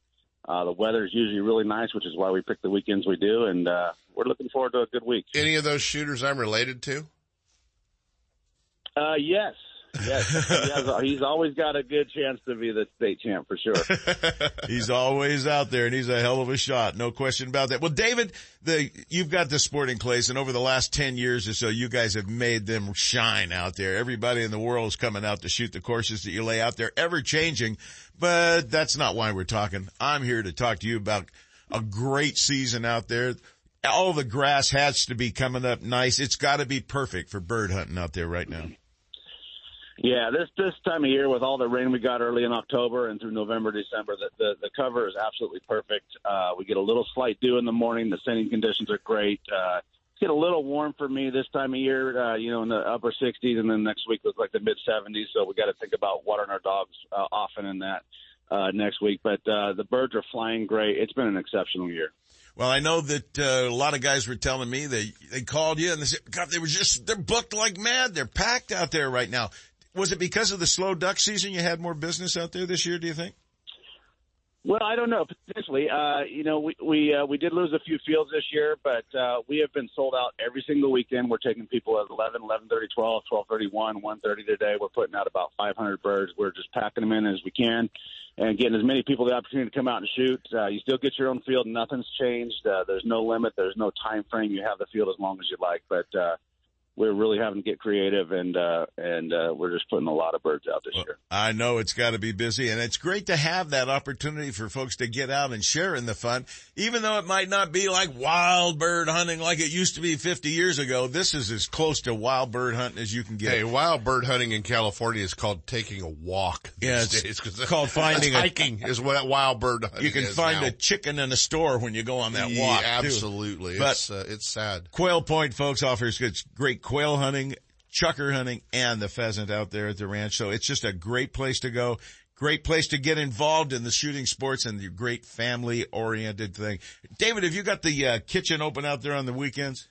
Speaker 11: Uh, the weather is usually really nice, which is why we pick the weekends we do, and uh, we're looking forward to a good week.
Speaker 7: Any of those shooters I'm related to?
Speaker 11: Uh, yes, yes, he has, he's always got a good chance to be the state champ for sure.
Speaker 3: he's always out there and he's a hell of a shot. No question about that. Well, David, the, you've got the sporting clays and over the last 10 years or so, you guys have made them shine out there. Everybody in the world is coming out to shoot the courses that you lay out there, ever changing, but that's not why we're talking. I'm here to talk to you about a great season out there. All the grass has to be coming up nice. It's got to be perfect for bird hunting out there right now.
Speaker 11: Yeah, this this time of year with all the rain we got early in October and through November, December, the the, the cover is absolutely perfect. Uh, we get a little slight dew in the morning. The sending conditions are great. Uh, get a little warm for me this time of year. Uh, you know, in the upper 60s, and then next week was like the mid 70s. So we got to think about watering our dogs uh, often in that uh, next week. But uh, the birds are flying great. It's been an exceptional year.
Speaker 3: Well, I know that uh, a lot of guys were telling me they they called you and they said, God, they were just they're booked like mad. They're packed out there right now. Was it because of the slow duck season you had more business out there this year? Do you think?
Speaker 11: Well, I don't know. Potentially, uh, you know, we we uh, we did lose a few fields this year, but uh, we have been sold out every single weekend. We're taking people at 11, 11:30, 12, 12:31, 1:30 today. We're putting out about 500 birds. We're just packing them in as we can, and getting as many people the opportunity to come out and shoot. Uh, you still get your own field. Nothing's changed. Uh, there's no limit. There's no time frame. You have the field as long as you like, but. Uh, we're really having to get creative and uh, and uh, we're just putting a lot of birds out this
Speaker 3: Well,
Speaker 11: year.
Speaker 3: I know it's got to be busy and it's great to have that opportunity for folks to get out and share in the fun. Even though it might not be like wild bird hunting like it used to be 50 years ago, this is as close to wild bird hunting as you can get.
Speaker 7: Hey, wild bird hunting in California is called taking a walk. these
Speaker 3: Yeah, it's
Speaker 7: days, 'cause
Speaker 3: called finding a-
Speaker 7: hiking is what wild bird hunting
Speaker 3: you can
Speaker 7: is
Speaker 3: find
Speaker 7: now.
Speaker 3: a chicken in a store when you go on that
Speaker 7: Yeah,
Speaker 3: walk. too.
Speaker 7: absolutely.
Speaker 3: But
Speaker 7: it's uh, it's sad.
Speaker 3: Quail Point, folks, offers good, great quail hunting, chukar hunting, and the pheasant out there at the ranch. So it's just a great place to go. Great place to get involved in the shooting sports and the great family oriented thing. David, have you got the uh, kitchen open out there on the weekends?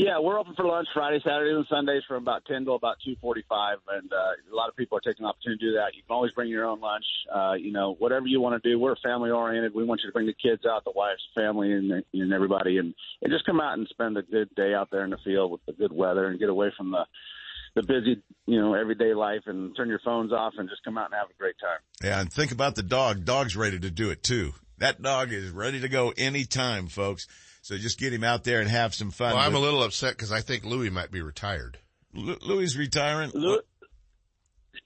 Speaker 11: Yeah, we're open for lunch Friday, Saturdays, and Sundays from about ten to about two forty-five, and uh, a lot of people are taking the opportunity to do that. You can always bring your own lunch. Uh, you know, whatever you want to do. We're family oriented. We want you to bring the kids out, the wife's family, and and everybody, and, and just come out and spend a good day out there in the field with the good weather, and get away from the the busy, you know, everyday life, and turn your phones off, and just come out and have a great time.
Speaker 3: Yeah, and think about the dog. Dog's ready to do it too. That dog is ready to go anytime, folks. So just get him out there and have some fun.
Speaker 7: Well, I'm a little upset because I think Louis might be retired.
Speaker 3: Lu- Louis retiring.
Speaker 11: Lou-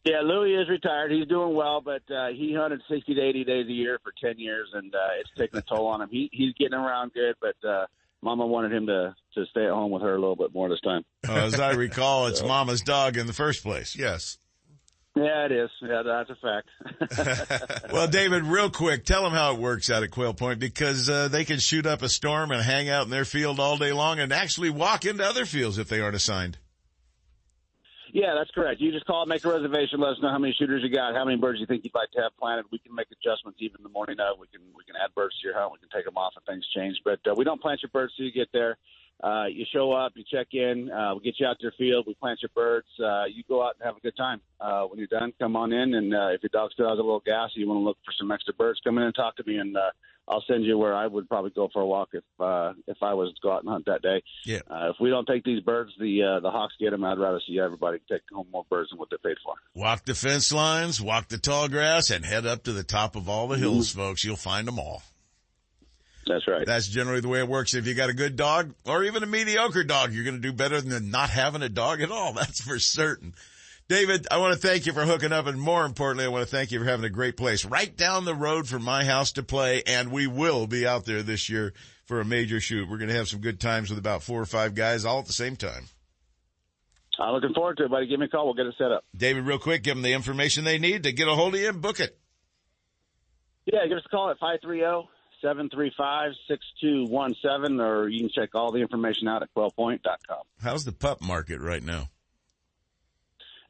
Speaker 11: Yeah, Louis is retired. He's doing well, but uh, he hunted 60 to 80 days a year for 10 years, and uh, it's taking a toll on him. He, he's getting around good, but uh, Mama wanted him to, to stay at home with her a little bit more this time.
Speaker 3: Uh, as I recall, it's Mama's dog in the first place.
Speaker 7: Yes.
Speaker 11: Yeah, it is. Yeah, that's a fact.
Speaker 3: Well, David, real quick, tell them how it works out at Quail Point because uh, they can shoot up a storm and hang out in their field all day long and actually walk into other fields if they aren't assigned.
Speaker 11: yeah, that's correct. You just call, make a reservation, let us know how many shooters you got, how many birds you think you'd like to have planted. We can make adjustments even the morning of. We can we can add birds to your hunt. We can take them off if things change. But uh, we don't plant your birds till you get there. Uh, you show up, you check in, uh, we get you out to your field, we plant your birds, uh, you go out and have a good time. Uh, when you're done, come on in, and uh, if your dog still has a little gas, you want to look for some extra birds, come in and talk to me, and uh, I'll send you where I would probably go for a walk if uh, if I was to go out and hunt that day.
Speaker 3: Yeah.
Speaker 11: Uh, if we don't take these birds, the uh, the hawks get them. I'd rather see everybody take home more birds than what they paid for.
Speaker 3: Walk the fence lines, walk the tall grass, and head up to the top of all the hills, folks. You'll find them all.
Speaker 11: That's right.
Speaker 3: That's generally the way it works. If you got a good dog or even a mediocre dog, you're going to do better than not having a dog at all. That's for certain. David, I want to thank you for hooking up and more importantly, I want to thank you for having a great place right down the road from my house to play. And we will be out there this year for a major shoot. We're going to have some good times with about four or five guys all at the same time.
Speaker 11: I'm looking forward to it, buddy. Give me a call. We'll get it set up.
Speaker 3: David, real quick, give them the information they need to get a hold of you and book it.
Speaker 11: Yeah, give us a call at 530 735 6217, or you can check all the information out at quailpoint.com.
Speaker 3: How's the pup market right now?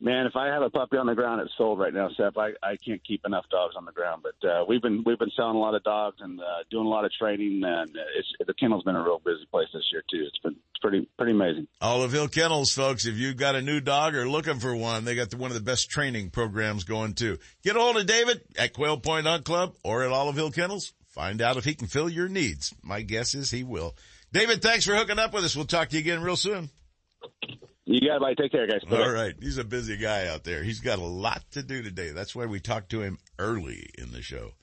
Speaker 11: Man, if I have a puppy on the ground, it's sold right now, Seth. I, I can't keep enough dogs on the ground, but uh, we've been we've been selling a lot of dogs and uh, doing a lot of training, and it's the kennel's been a real busy place this year too. It's been it's pretty pretty amazing.
Speaker 3: Olive Hill Kennels, folks. If you've got a new dog or looking for one, they got the, one of the best training programs going too. Get a hold of David at Quail Point Hunt Club or at Olive Hill Kennels. Find out if he can fill your needs. My guess is he will. David, thanks for hooking up with us. We'll talk to you again real soon.
Speaker 11: You got it, buddy. Take care, guys. Bye-bye.
Speaker 3: All right. He's a busy guy out there. He's got a lot to do today. That's why we talked to him early in the show.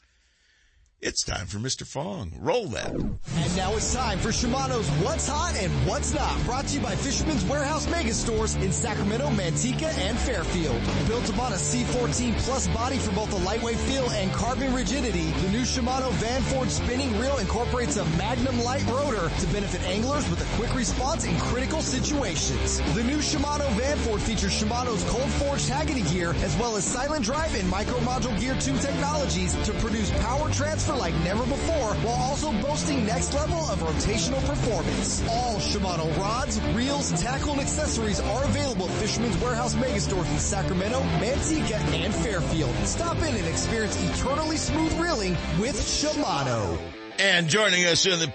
Speaker 3: It's time for Mr. Fong. Roll that.
Speaker 9: And now it's time for Shimano's What's Hot and What's Not, brought to you by Fisherman's Warehouse Mega Stores in Sacramento, Manteca, and Fairfield. Built upon a CI4 plus body for both a lightweight feel and carbon rigidity, the new Shimano Vanford spinning reel incorporates a Magnum light rotor to benefit anglers with a quick response in critical situations. The new Shimano Vanford features Shimano's cold forged Hagane gear, as well as silent drive and micro module gear 2 technologies to produce power transfer like never before, while also boasting next level of rotational performance. All Shimano rods, reels, tackle, and accessories are available at Fisherman's Warehouse Megastores in Sacramento, Manteca, and Fairfield. Stop in and experience eternally smooth reeling with Shimano.
Speaker 3: And joining us in the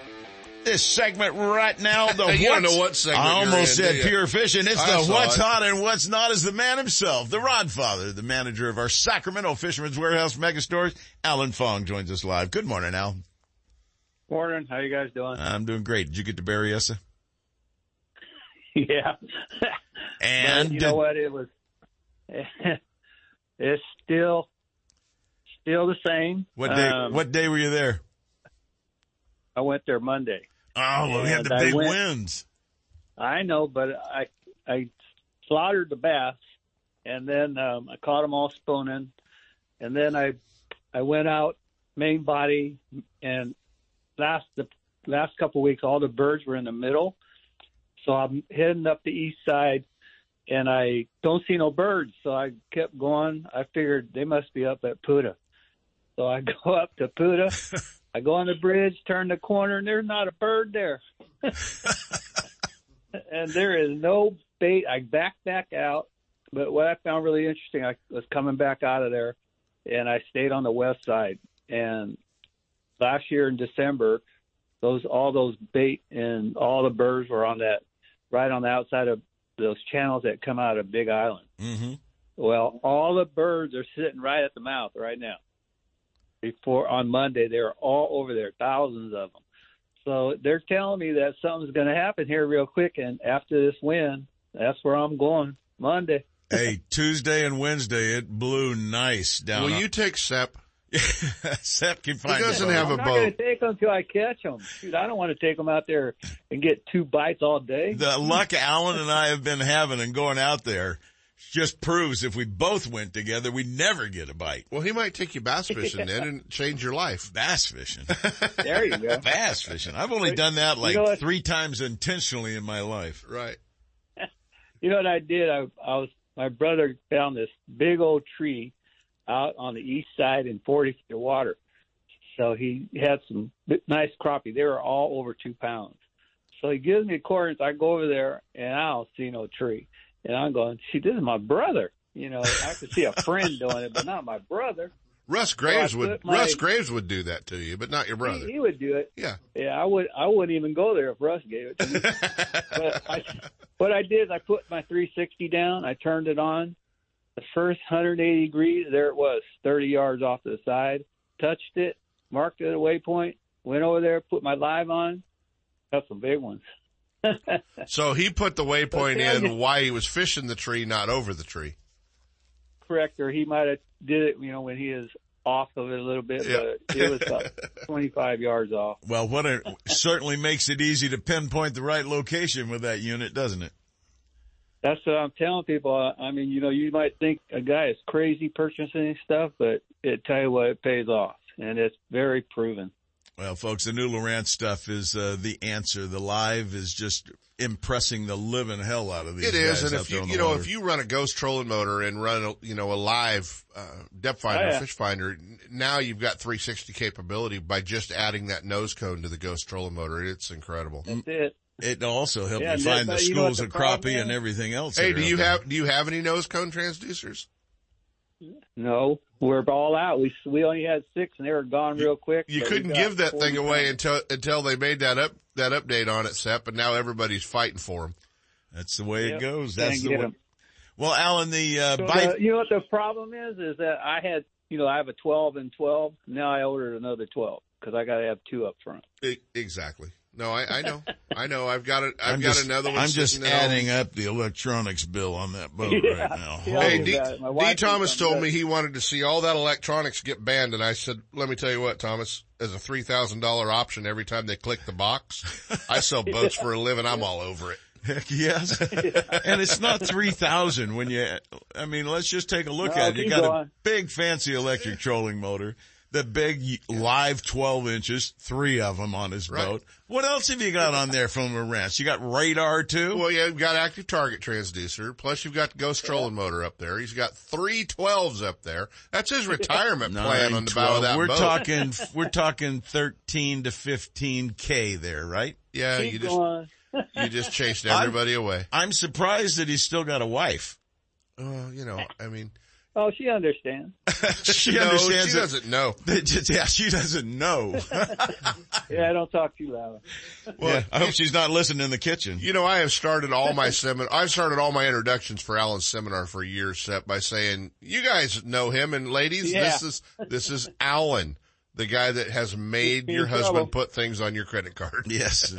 Speaker 3: this segment right now. The
Speaker 7: You don't know what segment
Speaker 3: I
Speaker 7: you're
Speaker 3: almost
Speaker 7: in,
Speaker 3: said
Speaker 7: do you?
Speaker 3: pure fishing. It's
Speaker 7: I
Speaker 3: the what's
Speaker 7: it.
Speaker 3: hot and what's not is the man himself, the Rod Father, the manager of our Sacramento Fisherman's Warehouse mega stores. Alan Fong joins us live. Good morning, Al.
Speaker 12: Morning. How you guys doing?
Speaker 3: I'm doing great. Did you get to Berryessa?
Speaker 12: yeah.
Speaker 3: And
Speaker 12: But you
Speaker 3: did-
Speaker 12: know what? It was. It's still, still the same.
Speaker 3: What day?
Speaker 12: Um,
Speaker 3: what day were you there?
Speaker 12: I went there Monday.
Speaker 3: Oh, well, we had the big
Speaker 12: went-
Speaker 3: winds.
Speaker 12: I know, but I I slaughtered the bass, and then um, I caught them all spooning, and then I I went out main body, and last the last couple of weeks all the birds were in the middle, so I'm heading up the east side, and I don't see no birds, so I kept going. I figured they must be up at Putah, so I go up to Putah. I go on the bridge, turn the corner, and there's not a bird there. and there is no bait. I backed back out, but what I found really interesting, I was coming back out of there, and I stayed on the west side. And last year in December, those all those bait and all the birds were on that right on the outside of those channels that come out of Big Island.
Speaker 3: Mm-hmm.
Speaker 12: Well, all the birds are sitting right at the mouth right now. Before on Monday, they were all over there, thousands of them. So they're telling me that something's going to happen here real quick, and after this win, that's where I'm going Monday.
Speaker 3: Hey, Tuesday and Wednesday, it blew nice down.
Speaker 7: Will
Speaker 3: on-
Speaker 7: you take Seth?
Speaker 3: Seth can find He
Speaker 7: doesn't have
Speaker 3: a boat.
Speaker 7: have a
Speaker 12: I'm not going to take them until I catch them. Dude, I don't want to take them out there and get two bites all day.
Speaker 3: The luck Alan and I have been having and going out there just proves if we both went together, we'd never get a bite.
Speaker 7: Well, he might take you bass fishing then and change your life.
Speaker 3: Bass fishing.
Speaker 12: There you go.
Speaker 3: Bass fishing. I've only done that like
Speaker 12: You know
Speaker 3: three times intentionally in my life.
Speaker 7: Right.
Speaker 12: You know what I did? I, I was my brother found this big old tree out on the east side in 40 feet of water. So he had some nice crappie. They were all over two pounds. So he gives me a coordinates. I go over there and I don't see no tree. And I'm going, see, this is my brother. You know, I could see a friend doing it, but not my brother.
Speaker 7: Russ Graves
Speaker 12: I
Speaker 7: would
Speaker 12: my-
Speaker 7: Russ Graves would do that to you, but not your brother.
Speaker 12: He, he would do it.
Speaker 7: Yeah.
Speaker 12: Yeah, I would. I wouldn't even go there if Russ gave it to me. but I, what I did is I put my 360 down. I turned it on. The first 180 degrees, there it was, 30 yards off to the side. Touched it, marked it at a waypoint. Went over there, put my live on. Got some big ones.
Speaker 7: So he put the waypoint in why he was fishing the tree, not over the tree.
Speaker 12: Correct, or he might have did it, you know, when he is off of it a little bit,
Speaker 7: Yeah.
Speaker 12: but it was about 25 yards off.
Speaker 3: Well, what a, certainly makes it easy to pinpoint the right location with that unit, doesn't it?
Speaker 12: That's what I'm telling people. I I mean, you know, you might think a guy is crazy purchasing stuff, but it tell you what, it pays off, and it's very proven.
Speaker 3: Well, folks, the new Lowrance stuff is uh, the answer. The live is just impressing the living hell out of these
Speaker 7: It is,
Speaker 3: guys
Speaker 7: and
Speaker 3: out
Speaker 7: if you you know
Speaker 3: water.
Speaker 7: if you run a ghost trolling motor and run a, you know a live uh, depth finder,
Speaker 12: Oh, yeah.
Speaker 7: fish finder, now you've got 360 capability by just adding that nose cone to the ghost trolling motor. It's incredible.
Speaker 12: That's it.
Speaker 3: it also helped
Speaker 12: Yeah,
Speaker 3: you find the
Speaker 12: that- you know
Speaker 3: schools of
Speaker 12: problem
Speaker 3: crappie and everything else.
Speaker 7: Hey, do you
Speaker 3: there.
Speaker 7: have do you have any nose cone transducers?
Speaker 12: No, we're all out. We we only had six, and they were gone real quick.
Speaker 7: You
Speaker 12: but we
Speaker 7: couldn't give that thing away
Speaker 12: pounds.
Speaker 7: until until they made that up that update on it, Seth, and now everybody's fighting for them.
Speaker 3: That's the way
Speaker 12: Yep,
Speaker 3: it goes. That's the
Speaker 12: get
Speaker 3: way.
Speaker 12: 'em.
Speaker 3: Well, Alan, the uh,
Speaker 12: So
Speaker 3: bite.
Speaker 12: the- you know what the problem is? Is that I had, you know, I have a 12 and 12. Now I ordered another 12 because I got to have two up front.
Speaker 7: E- exactly. No, I, I know, I know. I've got it. I've
Speaker 3: I'm
Speaker 7: got
Speaker 3: just,
Speaker 7: another one.
Speaker 3: I'm just
Speaker 7: sitting
Speaker 3: adding up the electronics bill on that boat
Speaker 12: Yeah,
Speaker 3: right now.
Speaker 12: yeah.
Speaker 7: Hey, D,
Speaker 12: me about it. My
Speaker 7: D. Thomas
Speaker 12: thinks I'm
Speaker 7: told me he wanted to see all that electronics get banned, and I said, "Let me tell you what, Thomas. As a three thousand dollar option every time they click the box, I sell boats for a living. I'm all over it."
Speaker 3: Heck yes. and it's not 3000 when you, I mean, let's just take a look
Speaker 12: No,
Speaker 3: at it. You
Speaker 12: keep
Speaker 3: got a big fancy electric trolling motor, the big live 12 inches, three of them on his
Speaker 7: Right.
Speaker 3: boat. What else have you got on there from a ranch? You got radar too?
Speaker 7: Well, yeah, you've got active target transducer. Plus, you've got the ghost trolling motor up there. He's got three 12s up there. That's his retirement plan on the bow of
Speaker 3: 12.
Speaker 7: that
Speaker 3: We're
Speaker 7: boat.
Speaker 3: talking, we're talking 13 to 15k there, right?
Speaker 7: yeah,
Speaker 12: Keep
Speaker 7: you just
Speaker 12: going.
Speaker 7: you just chased everybody away.
Speaker 3: I'm surprised that he's still got a wife.
Speaker 7: Uh, you know, I mean,
Speaker 12: Oh, she understands.
Speaker 3: she
Speaker 7: No,
Speaker 3: understands.
Speaker 7: she
Speaker 3: it.
Speaker 7: doesn't know.
Speaker 3: yeah, she doesn't know.
Speaker 12: Yeah, I don't talk too loud.
Speaker 3: well, I hope she's not listening in the kitchen.
Speaker 7: You know, I have started all my seminar. I've started all my introductions for Alan's seminar for years, Seth, by saying, "You guys know him, and ladies,
Speaker 12: Yeah.
Speaker 7: this is this is Alan, the guy that has made
Speaker 12: In
Speaker 7: your
Speaker 12: trouble.
Speaker 7: husband put things on your credit card."
Speaker 3: Yes.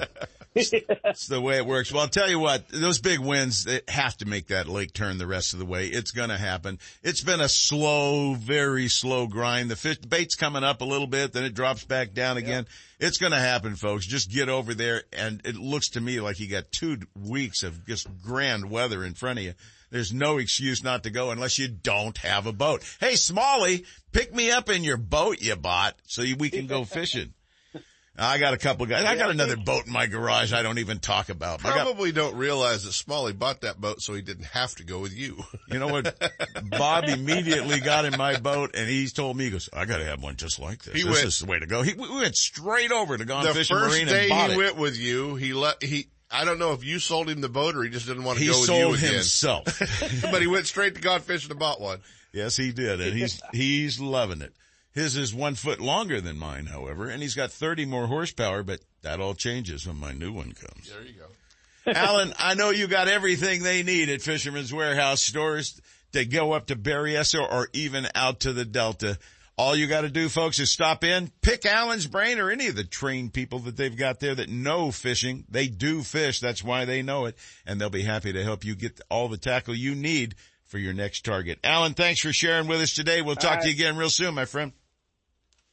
Speaker 3: It's the way it works. Well, I'll tell you what, those big wins, they have to make that lake turn the rest of the way. It's going to happen. It's been a slow, very slow grind. The fish, bait's coming up a little bit, then it drops back down again. It's going to happen, folks. Just get over there. And it looks to me like you got two weeks of just grand weather in front of you. There's no excuse not to go unless you don't have a boat. Hey, Smalley, pick me up in your boat you bought so we can go fishing. I got a couple guys. I got another boat in my garage I don't even talk about. I got,
Speaker 7: Probably don't realize that Smalley bought that boat so he didn't have to go with you.
Speaker 3: you know what? Bob immediately got in my boat and he's told me, he goes, I gotta have one just like this.
Speaker 7: He
Speaker 3: this
Speaker 7: went-
Speaker 3: is the way to go. He, we went straight over to Gone
Speaker 7: the
Speaker 3: Fishing
Speaker 7: first
Speaker 3: Marine
Speaker 7: day
Speaker 3: and bought
Speaker 7: he
Speaker 3: it.
Speaker 7: went with you, he let he. I don't know if you sold him the boat or he just didn't want to
Speaker 3: He
Speaker 7: go with you again.
Speaker 3: He sold himself.
Speaker 7: but he went straight to God Fishing and bought one.
Speaker 3: Yes, he did. And he's, he's loving it. His is one foot longer than mine, however, and he's got 30 more horsepower, but that all changes when my new one comes.
Speaker 7: There you go.
Speaker 3: Alan, I know you got everything they need at Fisherman's Warehouse stores to go up to Berryessa or even out to the Delta. All you got to do, folks, is stop in, pick Alan's brain or any of the trained people that they've got there that know fishing. They do fish. That's why they know it. And they'll be happy to help you get all the tackle you need for your next target. Alan, thanks for sharing with us today. We'll talk
Speaker 12: All
Speaker 3: to you again real soon, my friend.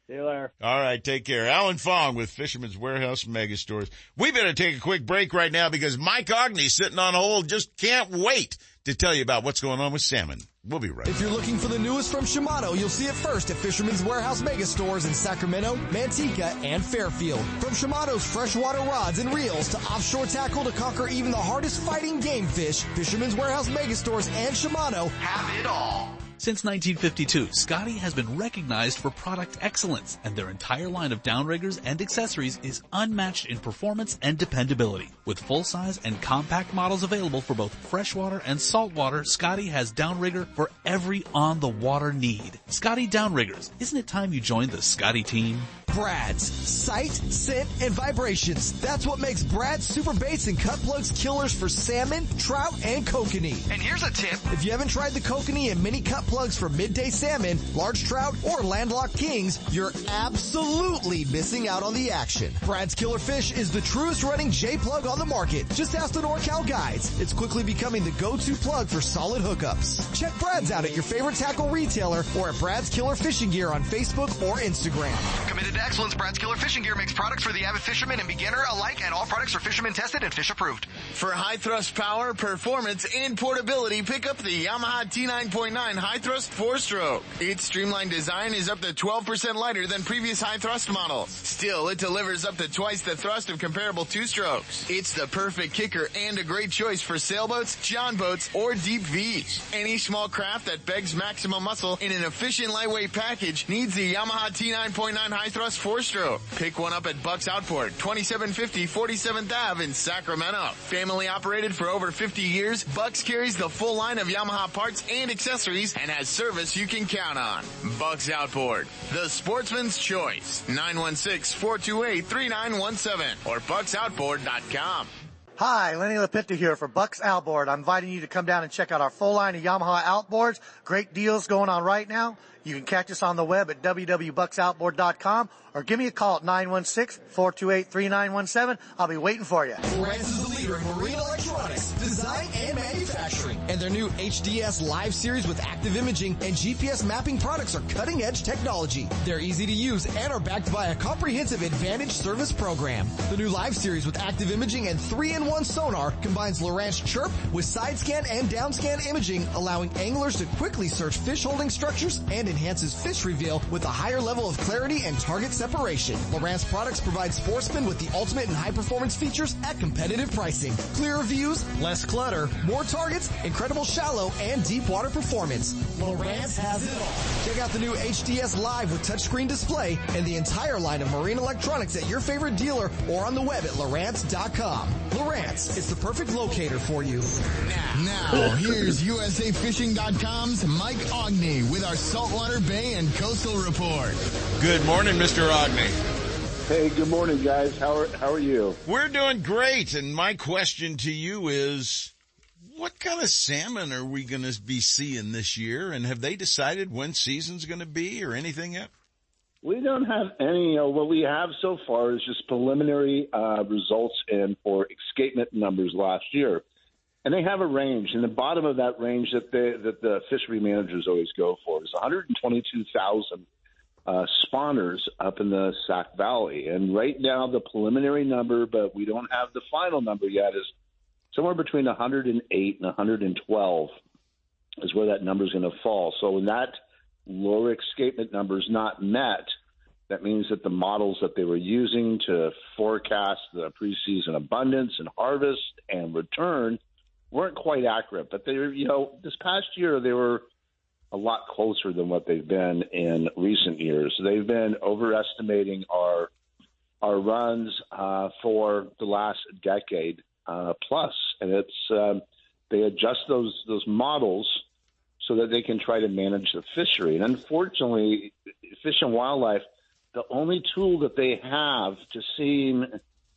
Speaker 12: See you later.
Speaker 3: All right, take care. Alan Fong with Fisherman's Warehouse Mega Stores. We better take a quick break right now because Mike Ogney sitting on hold. Just can't wait to tell you about what's going on with salmon. We'll be right.
Speaker 9: If you're looking for the newest from Shimano, you'll see it first at Fisherman's Warehouse Mega Stores in Sacramento, Manteca, and Fairfield. From Shimano's freshwater rods and reels to offshore tackle to conquer even the hardest fighting game fish, Fisherman's Warehouse Mega Stores and Shimano have it all.
Speaker 5: Since 1952, Scotty has been recognized for product excellence, and their entire line of downriggers and accessories is unmatched in performance and dependability. With full-size and compact models available for both freshwater and saltwater, Scotty has downrigger for every on-the-water need. Scotty Downriggers, isn't it time you joined the Scotty team?
Speaker 9: Brad's. Sight, scent, and vibrations. That's what makes Brad's super baits and cut plugs killers for salmon, trout, and kokanee. And here's a tip. If you haven't tried the kokanee and mini cut plugs for midday salmon, large trout, or landlocked kings, you're absolutely missing out on the action. Brad's Killer Fish is the truest running J-plug on the market. Just ask the NorCal guides. It's quickly becoming the go-to plug for solid hookups. Check Brad's out at your favorite tackle retailer or at Brad's Killer Fishing Gear on Facebook or Instagram.
Speaker 13: Committed to excellence, Brad's Killer Fishing Gear makes products for the avid fisherman and beginner alike, and all products are fisherman tested and fish approved.
Speaker 14: For high thrust power, performance, and portability, pick up the Yamaha T9.9 High High thrust 4-Stroke. Its streamlined design is up to 12% lighter than previous high thrust models. Still, it delivers up to twice the thrust of comparable two-strokes. It's the perfect kicker and a great choice for sailboats, john boats, or deep V's. Any small craft that begs maximum muscle in an efficient lightweight package needs the Yamaha T9.9 High Thrust 4-Stroke. Pick one up at Bucks Outboard, 2750 47th Ave in Sacramento. Family operated for over 50 years, Bucks carries the full line of Yamaha parts and accessories and has service you can count on. Bucks Outboard, the sportsman's choice. 916-428-3917 or bucksoutboard.com.
Speaker 15: Hi, Lenny LaPinta here for Bucks Outboard. I'm inviting you to come down and check out our full line of Yamaha outboards. Great deals going on right now. You can catch us on the web at www.bucksoutboard.com or give me a call at 916-428-3917. I'll be waiting for you.
Speaker 9: Lowrance is the leader in marine electronics, design, and manufacturing. And their new HDS Live series with active imaging and GPS mapping products are cutting edge technology. They're easy to use and are backed by a comprehensive advantage service program. The new Live series with active imaging and 3-in-1 sonar combines Lowrance Chirp with side scan and down scan imaging, allowing anglers to quickly search fish holding structures and enhances fish reveal with a higher level of clarity and target separation. Lowrance products provide sportsmen with the ultimate and high performance features at competitive pricing. Clearer views, less clutter, more targets, incredible shallow and deep water performance. Lowrance has it all. Check out the new HDS Live with touchscreen display and the entire line of marine electronics at your favorite dealer or on the web at Lowrance.com. Lowrance, is the perfect locator for you.
Speaker 14: Now, here's USAFishing.com's Mike Ogney with our Saltwater Bay and Coastal Report.
Speaker 3: Good morning, Mr. Ogney.
Speaker 16: Hey, good morning, guys. How are how are you?
Speaker 3: We're doing great, and my question to you is, what kind of salmon are we going to be seeing this year? And have they decided when season's going to be or anything yet?
Speaker 16: We don't have any. What we have so far is just preliminary uh, results and for escapement numbers last year, and they have a range. And the bottom of that range that they, that the fishery managers always go for is 122,000 uh, spawners up in the Sac Valley. And right now, the preliminary number, but we don't have the final number yet, is somewhere between 108 and 112 is where that number is going to fall. So when that lower escapement number is not met, that means that the models that they were using to forecast the preseason abundance and harvest and return weren't quite accurate. But they you know, this past year they were a lot closer than what they've been in recent years. They've been overestimating our our runs uh, for the last decade uh, plus, and it's um, they adjust those those models so that they can try to manage the fishery. And unfortunately, Fish and Wildlife, the only tool that they have to seem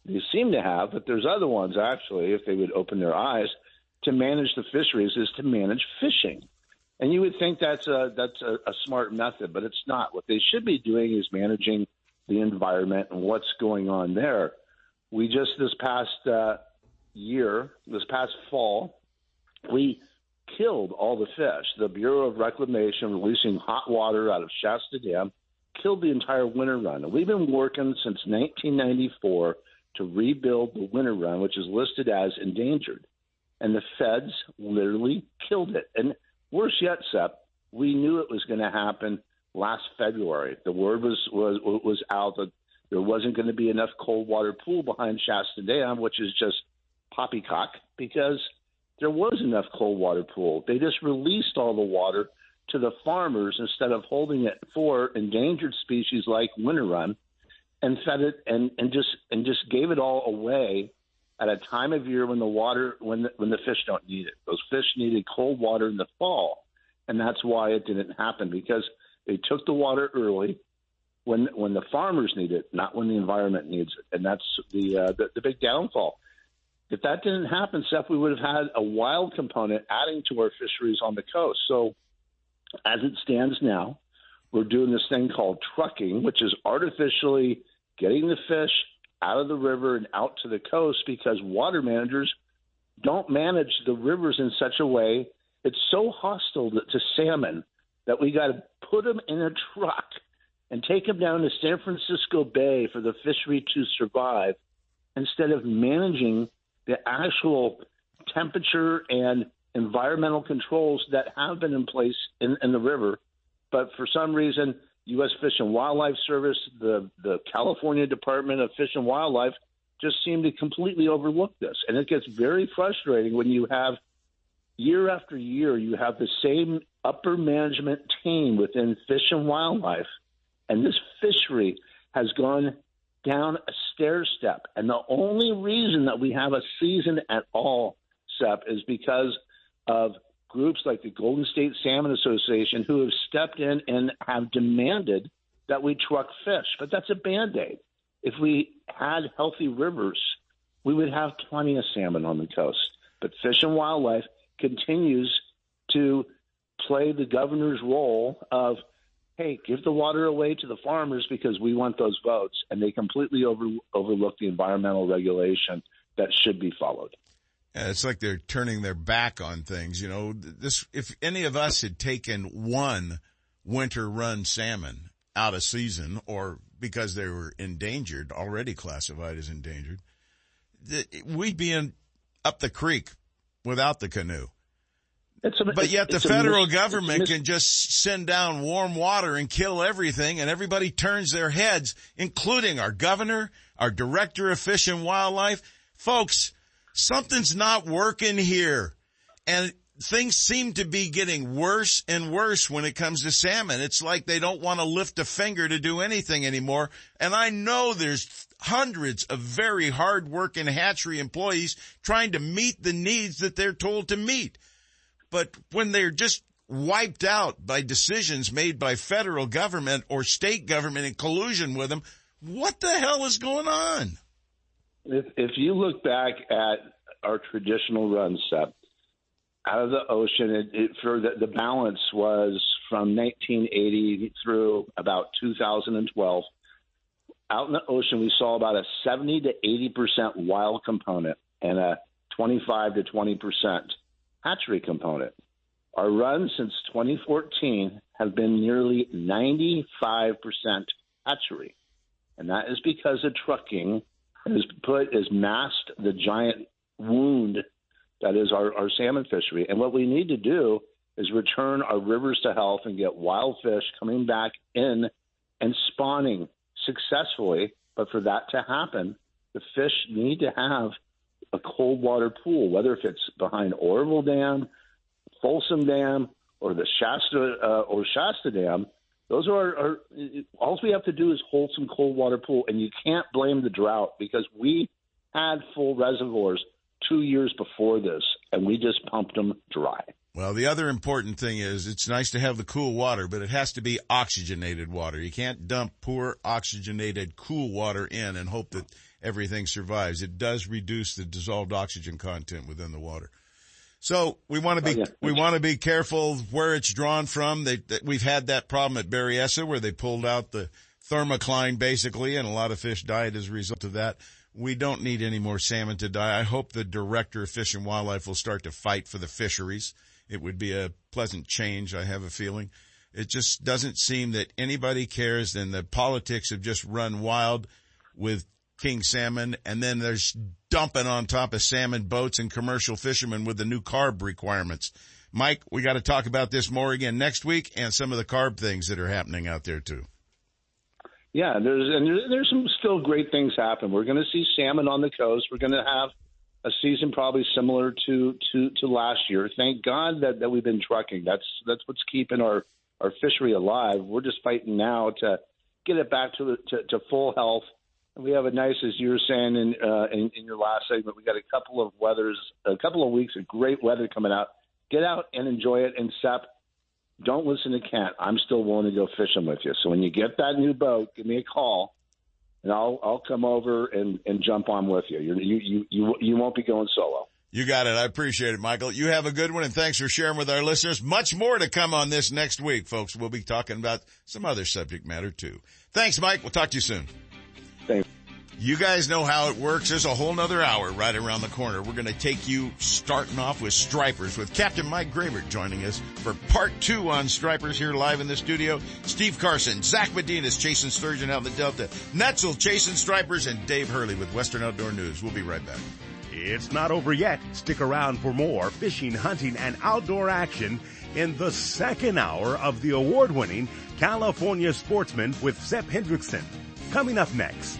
Speaker 16: they seem to have, but there's other ones actually, if they would open their eyes to manage the fisheries, is to manage fishing. And you would think that's a that's a, a smart method, but it's not. What they should be doing is managing the environment and what's going on there. We just this past uh, year, this past fall, we killed all the fish. The Bureau of Reclamation releasing hot water out of Shasta Dam killed the entire winter run. And we've been working since 1994 to rebuild the winter run, which is listed as endangered. And the feds literally killed it. And Worse yet, Seth, we knew it was going to happen last February. The word was was was out that there wasn't going to be enough cold water pool behind Shasta Dam, which is just poppycock because there was enough cold water pool. They just released all the water to the farmers instead of holding it for endangered species like winter run and fed it and, and just and just gave it all away at a time of year when the water when the, when the fish don't need it. Those fish needed cold water in the fall, and that's why it didn't happen because they took the water early when when the farmers need it, not when the environment needs it, and that's the uh, the, the big downfall. If that didn't happen, Seth, we would have had a wild component adding to our fisheries on the coast. So, as it stands now, we're doing this thing called trucking, which is artificially getting the fish out of the river and out to the coast because water managers don't manage the rivers in such a way it's so hostile to salmon that we got to put them in a truck and take them down to San Francisco Bay for the fishery to survive instead of managing the actual temperature and environmental controls that have been in place in, in the river. But for some reason, U.S. Fish and Wildlife Service, the the California Department of Fish and Wildlife just seem to completely overlook this, and it gets very frustrating when you have year after year you have the same upper management team within Fish and Wildlife, and this fishery has gone down a stair step, and the only reason that we have a season at all, Seth, is because of groups like the Golden State Salmon Association who have stepped in and have demanded that we truck fish. But that's a band aid. If we had healthy rivers, we would have plenty of salmon on the coast. But Fish and Wildlife continues to play the governor's role of, hey, give the water away to the farmers because we want those votes. And they completely over, overlook the environmental regulation that should be followed.
Speaker 3: Uh, it's like they're turning their back on things. You know, this, if any of us had taken one winter run salmon out of season or because they were endangered, already classified as endangered, we'd be in up the creek without the canoe. A, but yet the federal mis- government mis- can just send down warm water and kill everything and everybody turns their heads, including our governor, our director of fish and wildlife. Folks, something's not working here. And things seem to be getting worse and worse when it comes to salmon. It's like they don't want to lift a finger to do anything anymore. And I know there's hundreds of very hard-working hatchery employees trying to meet the needs that they're told to meet. But when they're just wiped out by decisions made by federal government or state government in collusion with them, what the hell is going on?
Speaker 16: If, if you look back at our traditional run set out of the ocean, it, it, for the, the balance was from 1980 through about 2012. Out in the ocean, we saw about a 70 to 80 percent wild component and a 25 to 20 percent hatchery component. Our runs since 2014 have been nearly 95 percent hatchery, and that is because of trucking has put has masked the giant wound that is our, our salmon fishery. And what we need to do is return our rivers to health and get wild fish coming back in and spawning successfully. But for that to happen, the fish need to have a cold water pool, whether if it's behind Oroville Dam, Folsom Dam, or the Shasta uh, or Shasta Dam. Those are our all we have to do is hold some cold water pool, and you can't blame the drought because we had full reservoirs two years before this, and we just pumped them dry.
Speaker 3: Well, the other important thing is it's nice to have the cool water, but it has to be oxygenated water. You can't dump poor oxygenated cool water in and hope that everything survives. It does reduce the dissolved oxygen content within the water. So we want to be, oh, yeah. we want to be careful where it's drawn from. They, they, we've had that problem at Berryessa where they pulled out the thermocline basically and a lot of fish died as a result of that. We don't need any more salmon to die. I hope the director of fish and wildlife will start to fight for the fisheries. It would be a pleasant change. I have a feeling it just doesn't seem that anybody cares and the politics have just run wild with king salmon and then there's dumping on top of salmon boats and commercial fishermen with the new carb requirements. Mike, we got to talk about this more again next week and some of the carb things that are happening out there too.
Speaker 16: Yeah, there's and there's, some still great things happen. We're going to see salmon on the coast. We're going to have a season probably similar to to to last year. Thank God that that we've been trucking. That's that's what's keeping our our fishery alive. We're just fighting now to get it back to to, to full health. We have a nice, as you were saying in, uh, in in your last segment, we got a couple of weathers, a couple of weeks of great weather coming out. Get out and enjoy it. And Sep, don't listen to Kent. I'm still willing to go fishing with you. So when you get that new boat, give me a call, and I'll I'll come over and, and jump on with you. You're, you you you you won't be going solo.
Speaker 3: You got it. I appreciate it, Michael. You have a good one, and thanks for sharing with our listeners. Much more to come on this next week, folks. We'll be talking about some other subject matter too. Thanks, Mike. We'll talk to you soon.
Speaker 16: Thanks.
Speaker 3: You guys know how it works. There's a whole nother hour right around the corner. We're going to take you starting off with Stripers with Captain Mike Gravert joining us for part two on Stripers here live in the studio. Steve Carson, Zach Medinas chasing sturgeon out in the Delta, Netzel chasing Stripers, and Dave Hurley with Western Outdoor News. We'll be right back.
Speaker 1: It's not over yet. Stick around for more fishing, hunting, and outdoor action in the second hour of the award-winning California Sportsman with Sep Hendrickson. Coming up next.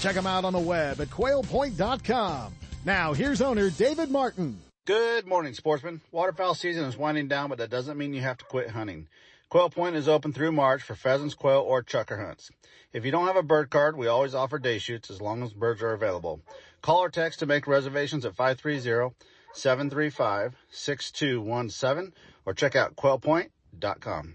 Speaker 2: Check them out on the web at quailpoint.com. Now, here's owner David Martin.
Speaker 17: Good morning, sportsmen. Waterfowl season is winding down, but that doesn't mean you have to quit hunting. Quail Point is open through March for pheasants, quail, or chukar hunts. If you don't have a bird card, we always offer day shoots as long as birds are available. Call or text to make reservations at 530-735-6217 or check out quailpoint.com.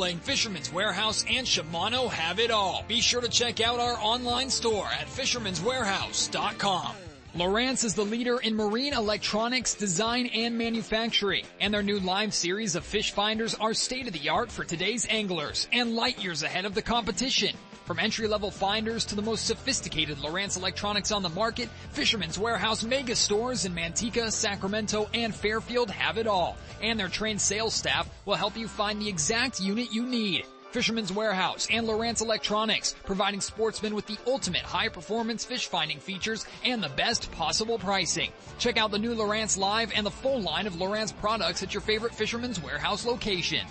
Speaker 18: Fisherman's Warehouse and Shimano have it all. Be sure to check out our online store at fishermanswarehouse.com. Lowrance is the leader in marine electronics design and manufacturing, and their new live series of fish finders are state of the art for today's anglers and light years ahead of the competition. From entry-level finders to the most sophisticated Lowrance electronics on the market, Fisherman's Warehouse mega stores in Manteca, Sacramento, and Fairfield have it all. And their trained sales staff will help you find the exact unit you need. Fisherman's Warehouse and Lowrance Electronics, providing sportsmen with the ultimate high-performance fish finding features and the best possible pricing. Check out the new Lowrance Live and the full line of Lowrance products at your favorite Fisherman's Warehouse location.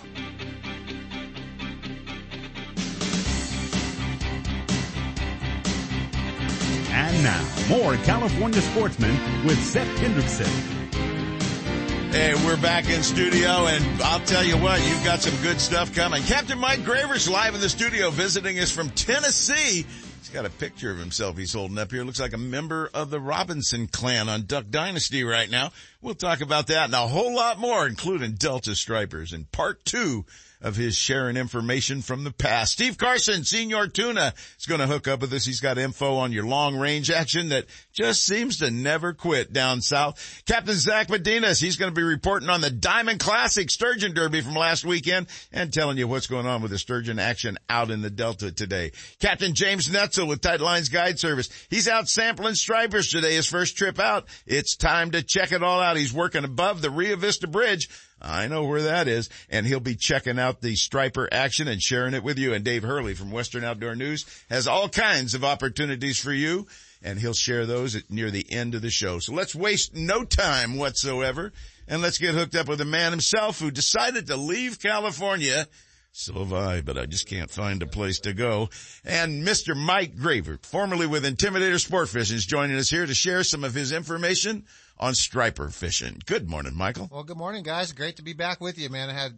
Speaker 1: Now, more California sportsmen with Seth Hendrickson.
Speaker 3: Hey, we're back in studio and I'll tell you what, you've got some good stuff coming. Captain Mike Gravert's live in the studio visiting us from Tennessee. He's got a picture of himself he's holding up here. Looks like a member of the Robinson clan on Duck Dynasty right now. We'll talk about that and a whole lot more, including Delta Stripers in part two of his sharing information from the past. Steve Carson, Senior Tuna, is going to hook up with us. He's got info on your long range action that just seems to never quit down south. Captain Zach Medinas, he's going to be reporting on the Diamond Classic Sturgeon Derby from last weekend and telling you what's going on with the sturgeon action out in the Delta today. Captain James Netzel with Tight Lines Guide Service. He's out sampling stripers today, his first trip out. It's time to check it all out. He's working above the Rio Vista Bridge I know where that is. And he'll be checking out the striper action and sharing it with you. And Dave Hurley from Western Outdoor News has all kinds of opportunities for you. And he'll share those at near the end of the show. So let's waste no time whatsoever. And let's get hooked up with a man himself who decided to leave California. So have I, but I just can't find a place to go. And Mr. Mike Gravert, formerly with Intimidator Sport Fishing, is joining us here to share some of his information on striper fishing. Good morning, Michael.
Speaker 19: Well, good morning, guys. Great to be back with you, man. I had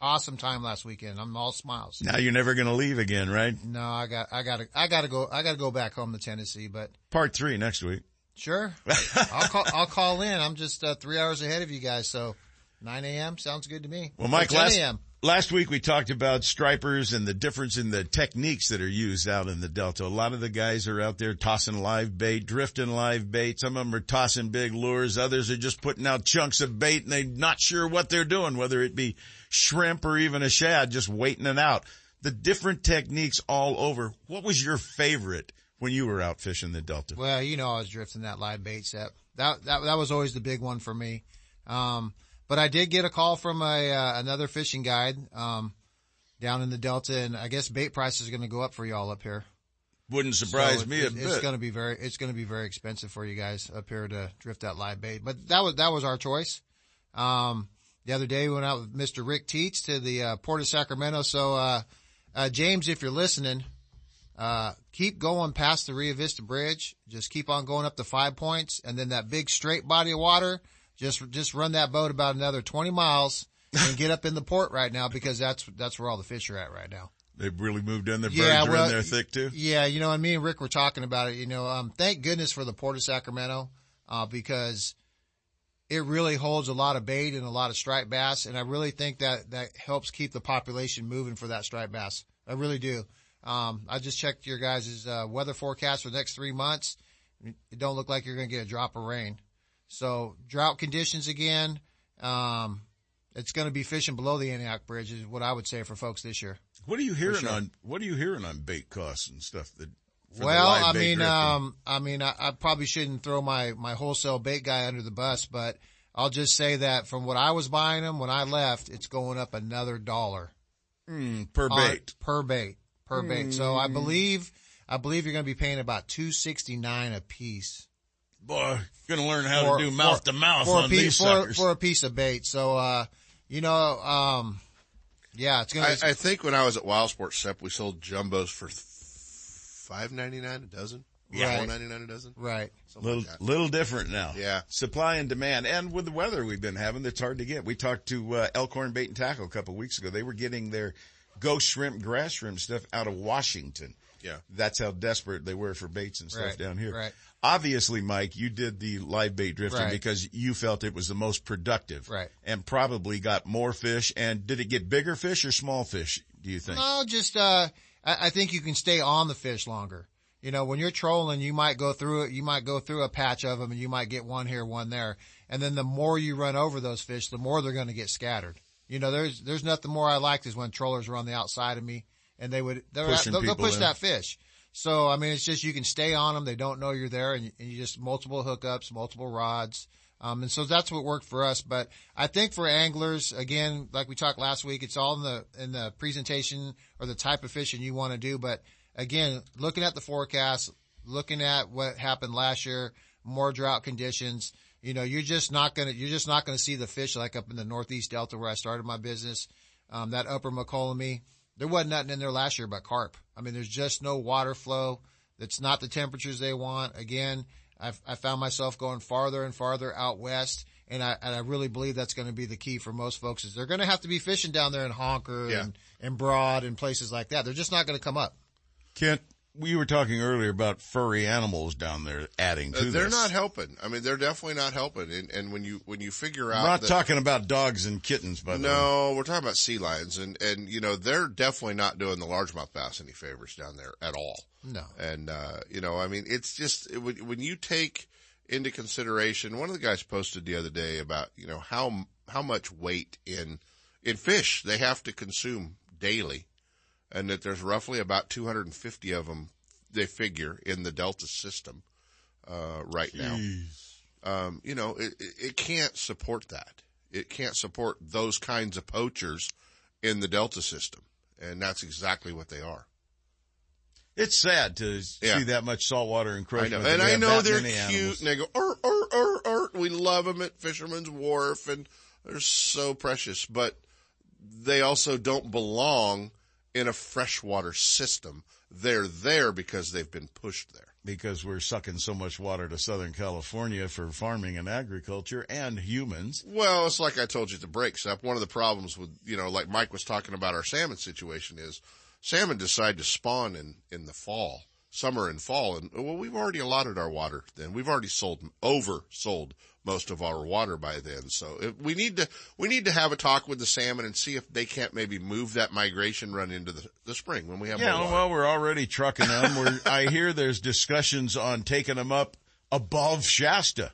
Speaker 19: awesome time last weekend. I'm all smiles.
Speaker 3: Now you're never going to leave again, right?
Speaker 19: No, I got, I got to, I got to go, I got to go back home to Tennessee, but
Speaker 3: part three next week.
Speaker 19: Sure. I'll call, I'll call in. I'm just uh, three hours ahead of you guys. So 9 a.m. sounds good to me.
Speaker 3: Well, Mike, last, last week we talked about stripers and the difference in the techniques that are used out in the Delta. A lot of the guys are out there tossing live bait, drifting live bait. Some of them are tossing big lures. Others are just putting out chunks of bait and they're not sure what they're doing, whether it be shrimp or even a shad, just waiting it out. The different techniques all over. What was your favorite when you were out fishing the Delta?
Speaker 19: Well, you know, I was drifting that live bait set. That, that, that was always the big one for me. Um, but I did get a call from a uh, another fishing guide um, down in the Delta, and I guess bait prices are going to go up for y'all up here.
Speaker 3: Wouldn't surprise
Speaker 19: so
Speaker 3: me
Speaker 19: it,
Speaker 3: a bit.
Speaker 19: It's going to be very it's going to be very expensive for you guys up here to drift that live bait. But that was that was our choice. Um, the other day we went out with Mr. Rick Teets to the uh, Port of Sacramento. So uh, uh, James, if you're listening, uh, keep going past the Rio Vista Bridge. Just keep on going up to Five Points, and then that big straight body of water just, just run that boat about another 20 miles and get up in the port right now because that's, that's where all the fish are at right now.
Speaker 3: They've really moved in. The birds yeah, well, are in there thick too.
Speaker 19: Yeah, you know, and me and Rick were talking about it. You know, um, thank goodness for the Port of Sacramento, uh, because it really holds a lot of bait and a lot of striped bass, and I really think that that helps keep the population moving for that striped bass. I really do. Um, I just checked your guys' uh, weather forecast for the next three months. It don't look like you're going to get a drop of rain. So drought conditions again. Um, it's going to be fishing below the Antioch Bridge is what I would say for folks this year.
Speaker 3: What are you hearing sure. on, what are you hearing on bait costs and stuff that,
Speaker 19: well, I mean, um, I mean, I, I, probably shouldn't throw my, my wholesale bait guy under the bus, but I'll just say that from what I was buying them when I left, it's going up another dollar.
Speaker 3: Mm, per bait.
Speaker 19: per bait. Per mm. bait. So I hmm. believe, I believe you're going to be paying about 269 a piece
Speaker 3: boy, gonna learn how for, to do mouth to mouth on
Speaker 19: piece,
Speaker 3: these suckers.
Speaker 19: For, for a piece of bait. So, uh, you know, um, Yeah, it's gonna.
Speaker 7: I, I think when I was at Wild Sports Sep, we sold jumbos for five ninety nine a dozen.
Speaker 3: Yeah.
Speaker 7: four ninety nine a dozen.
Speaker 19: Right.
Speaker 7: Something
Speaker 3: Little,
Speaker 7: like
Speaker 3: little different now.
Speaker 7: Yeah.
Speaker 3: Supply and demand. And with the weather we've been having, it's hard to get. We talked to, uh, Elkhorn Bait and Tackle a couple of weeks ago. They were getting their ghost shrimp, grass shrimp stuff out of Washington.
Speaker 7: Yeah.
Speaker 3: That's how desperate they were for baits and stuff
Speaker 19: Right,
Speaker 3: down here.
Speaker 19: right.
Speaker 3: Obviously, Mike, you did the live bait drifting
Speaker 19: Right.
Speaker 3: because you felt it was the most productive.
Speaker 19: Right.
Speaker 3: And probably got more fish. And did it get bigger fish or small fish, do you think?
Speaker 19: No, just uh, I, I think you can stay on the fish longer. You know, when you're trolling, you might go through it. You might go through a patch of them, and you might get one here, one there. And then the more you run over those fish, the more they're going to get scattered. You know, there's there's nothing more I like is when trollers are on the outside of me, and they would
Speaker 3: Pushing
Speaker 19: they'll, they'll push
Speaker 3: in.
Speaker 19: that fish. So I mean, it's just you can stay on them. They don't know you're there, and you, and you just multiple hookups, multiple rods. Um, and so that's what worked for us. But I think for anglers, again, like we talked last week, it's all in the, in the presentation or the type of fishing you want to do. But again, looking at the forecast, looking at what happened last year, more drought conditions, you know, you're just not going to, you're just not going to see the fish like up in the Northeast Delta where I started my business. Um, that upper McCollum, there wasn't nothing in there last year but carp. I mean, there's just no water flow. That's not the temperatures they want. Again, I've, I found myself going farther and farther out west. And I, and I really believe that's going to be the key for most folks is they're going to have to be fishing down there in Honker
Speaker 7: Yeah.
Speaker 19: and, and Broad and places like that. They're just not going to come up.
Speaker 3: Kent, we were talking earlier about furry animals down there adding to
Speaker 7: Uh, they're
Speaker 3: this.
Speaker 7: not helping. I mean, they're definitely not helping. And, and when you when you figure out,
Speaker 3: I'm not
Speaker 7: that-
Speaker 3: talking about dogs and kittens, by the way.
Speaker 7: No, we're talking about sea lions, and and you know they're definitely not doing the largemouth bass any favors down there at all.
Speaker 19: No.
Speaker 7: And uh, you know, I mean, it's just it, when when you take into consideration, one of the guys posted the other day about you know how how much weight in in fish they have to consume daily, and that there's roughly about 250 of them they figure in the Delta system uh, right now. Um, you know, it, it, can't support that. It can't support those kinds of poachers in the Delta system, and that's exactly what they are.
Speaker 3: It's sad to
Speaker 7: Yeah.
Speaker 3: see that much saltwater
Speaker 7: I
Speaker 3: encroachment.
Speaker 7: know, and I know they're cute,
Speaker 3: animals.
Speaker 7: and they go, er, er, er, er. We love them at Fisherman's Wharf, and they're so precious, but they also don't belong in a freshwater system. They're there because they've been pushed there.
Speaker 3: because we're sucking so much water to Southern California for farming and agriculture and humans.
Speaker 7: Well, it's like I told you at the break, Sep. One of the problems with, you know, like Mike was talking about our salmon situation is salmon decide to spawn in, in the fall, summer and fall. And well, we've already allotted our water then. We've already sold, oversold most of our water by then. So if we need to, we need to have a talk with the salmon and see if they can't maybe move that migration run into the, the spring when we have
Speaker 3: Yeah,
Speaker 7: more water.
Speaker 3: well, we're already trucking them. We're, I hear there's discussions on taking them up above Shasta,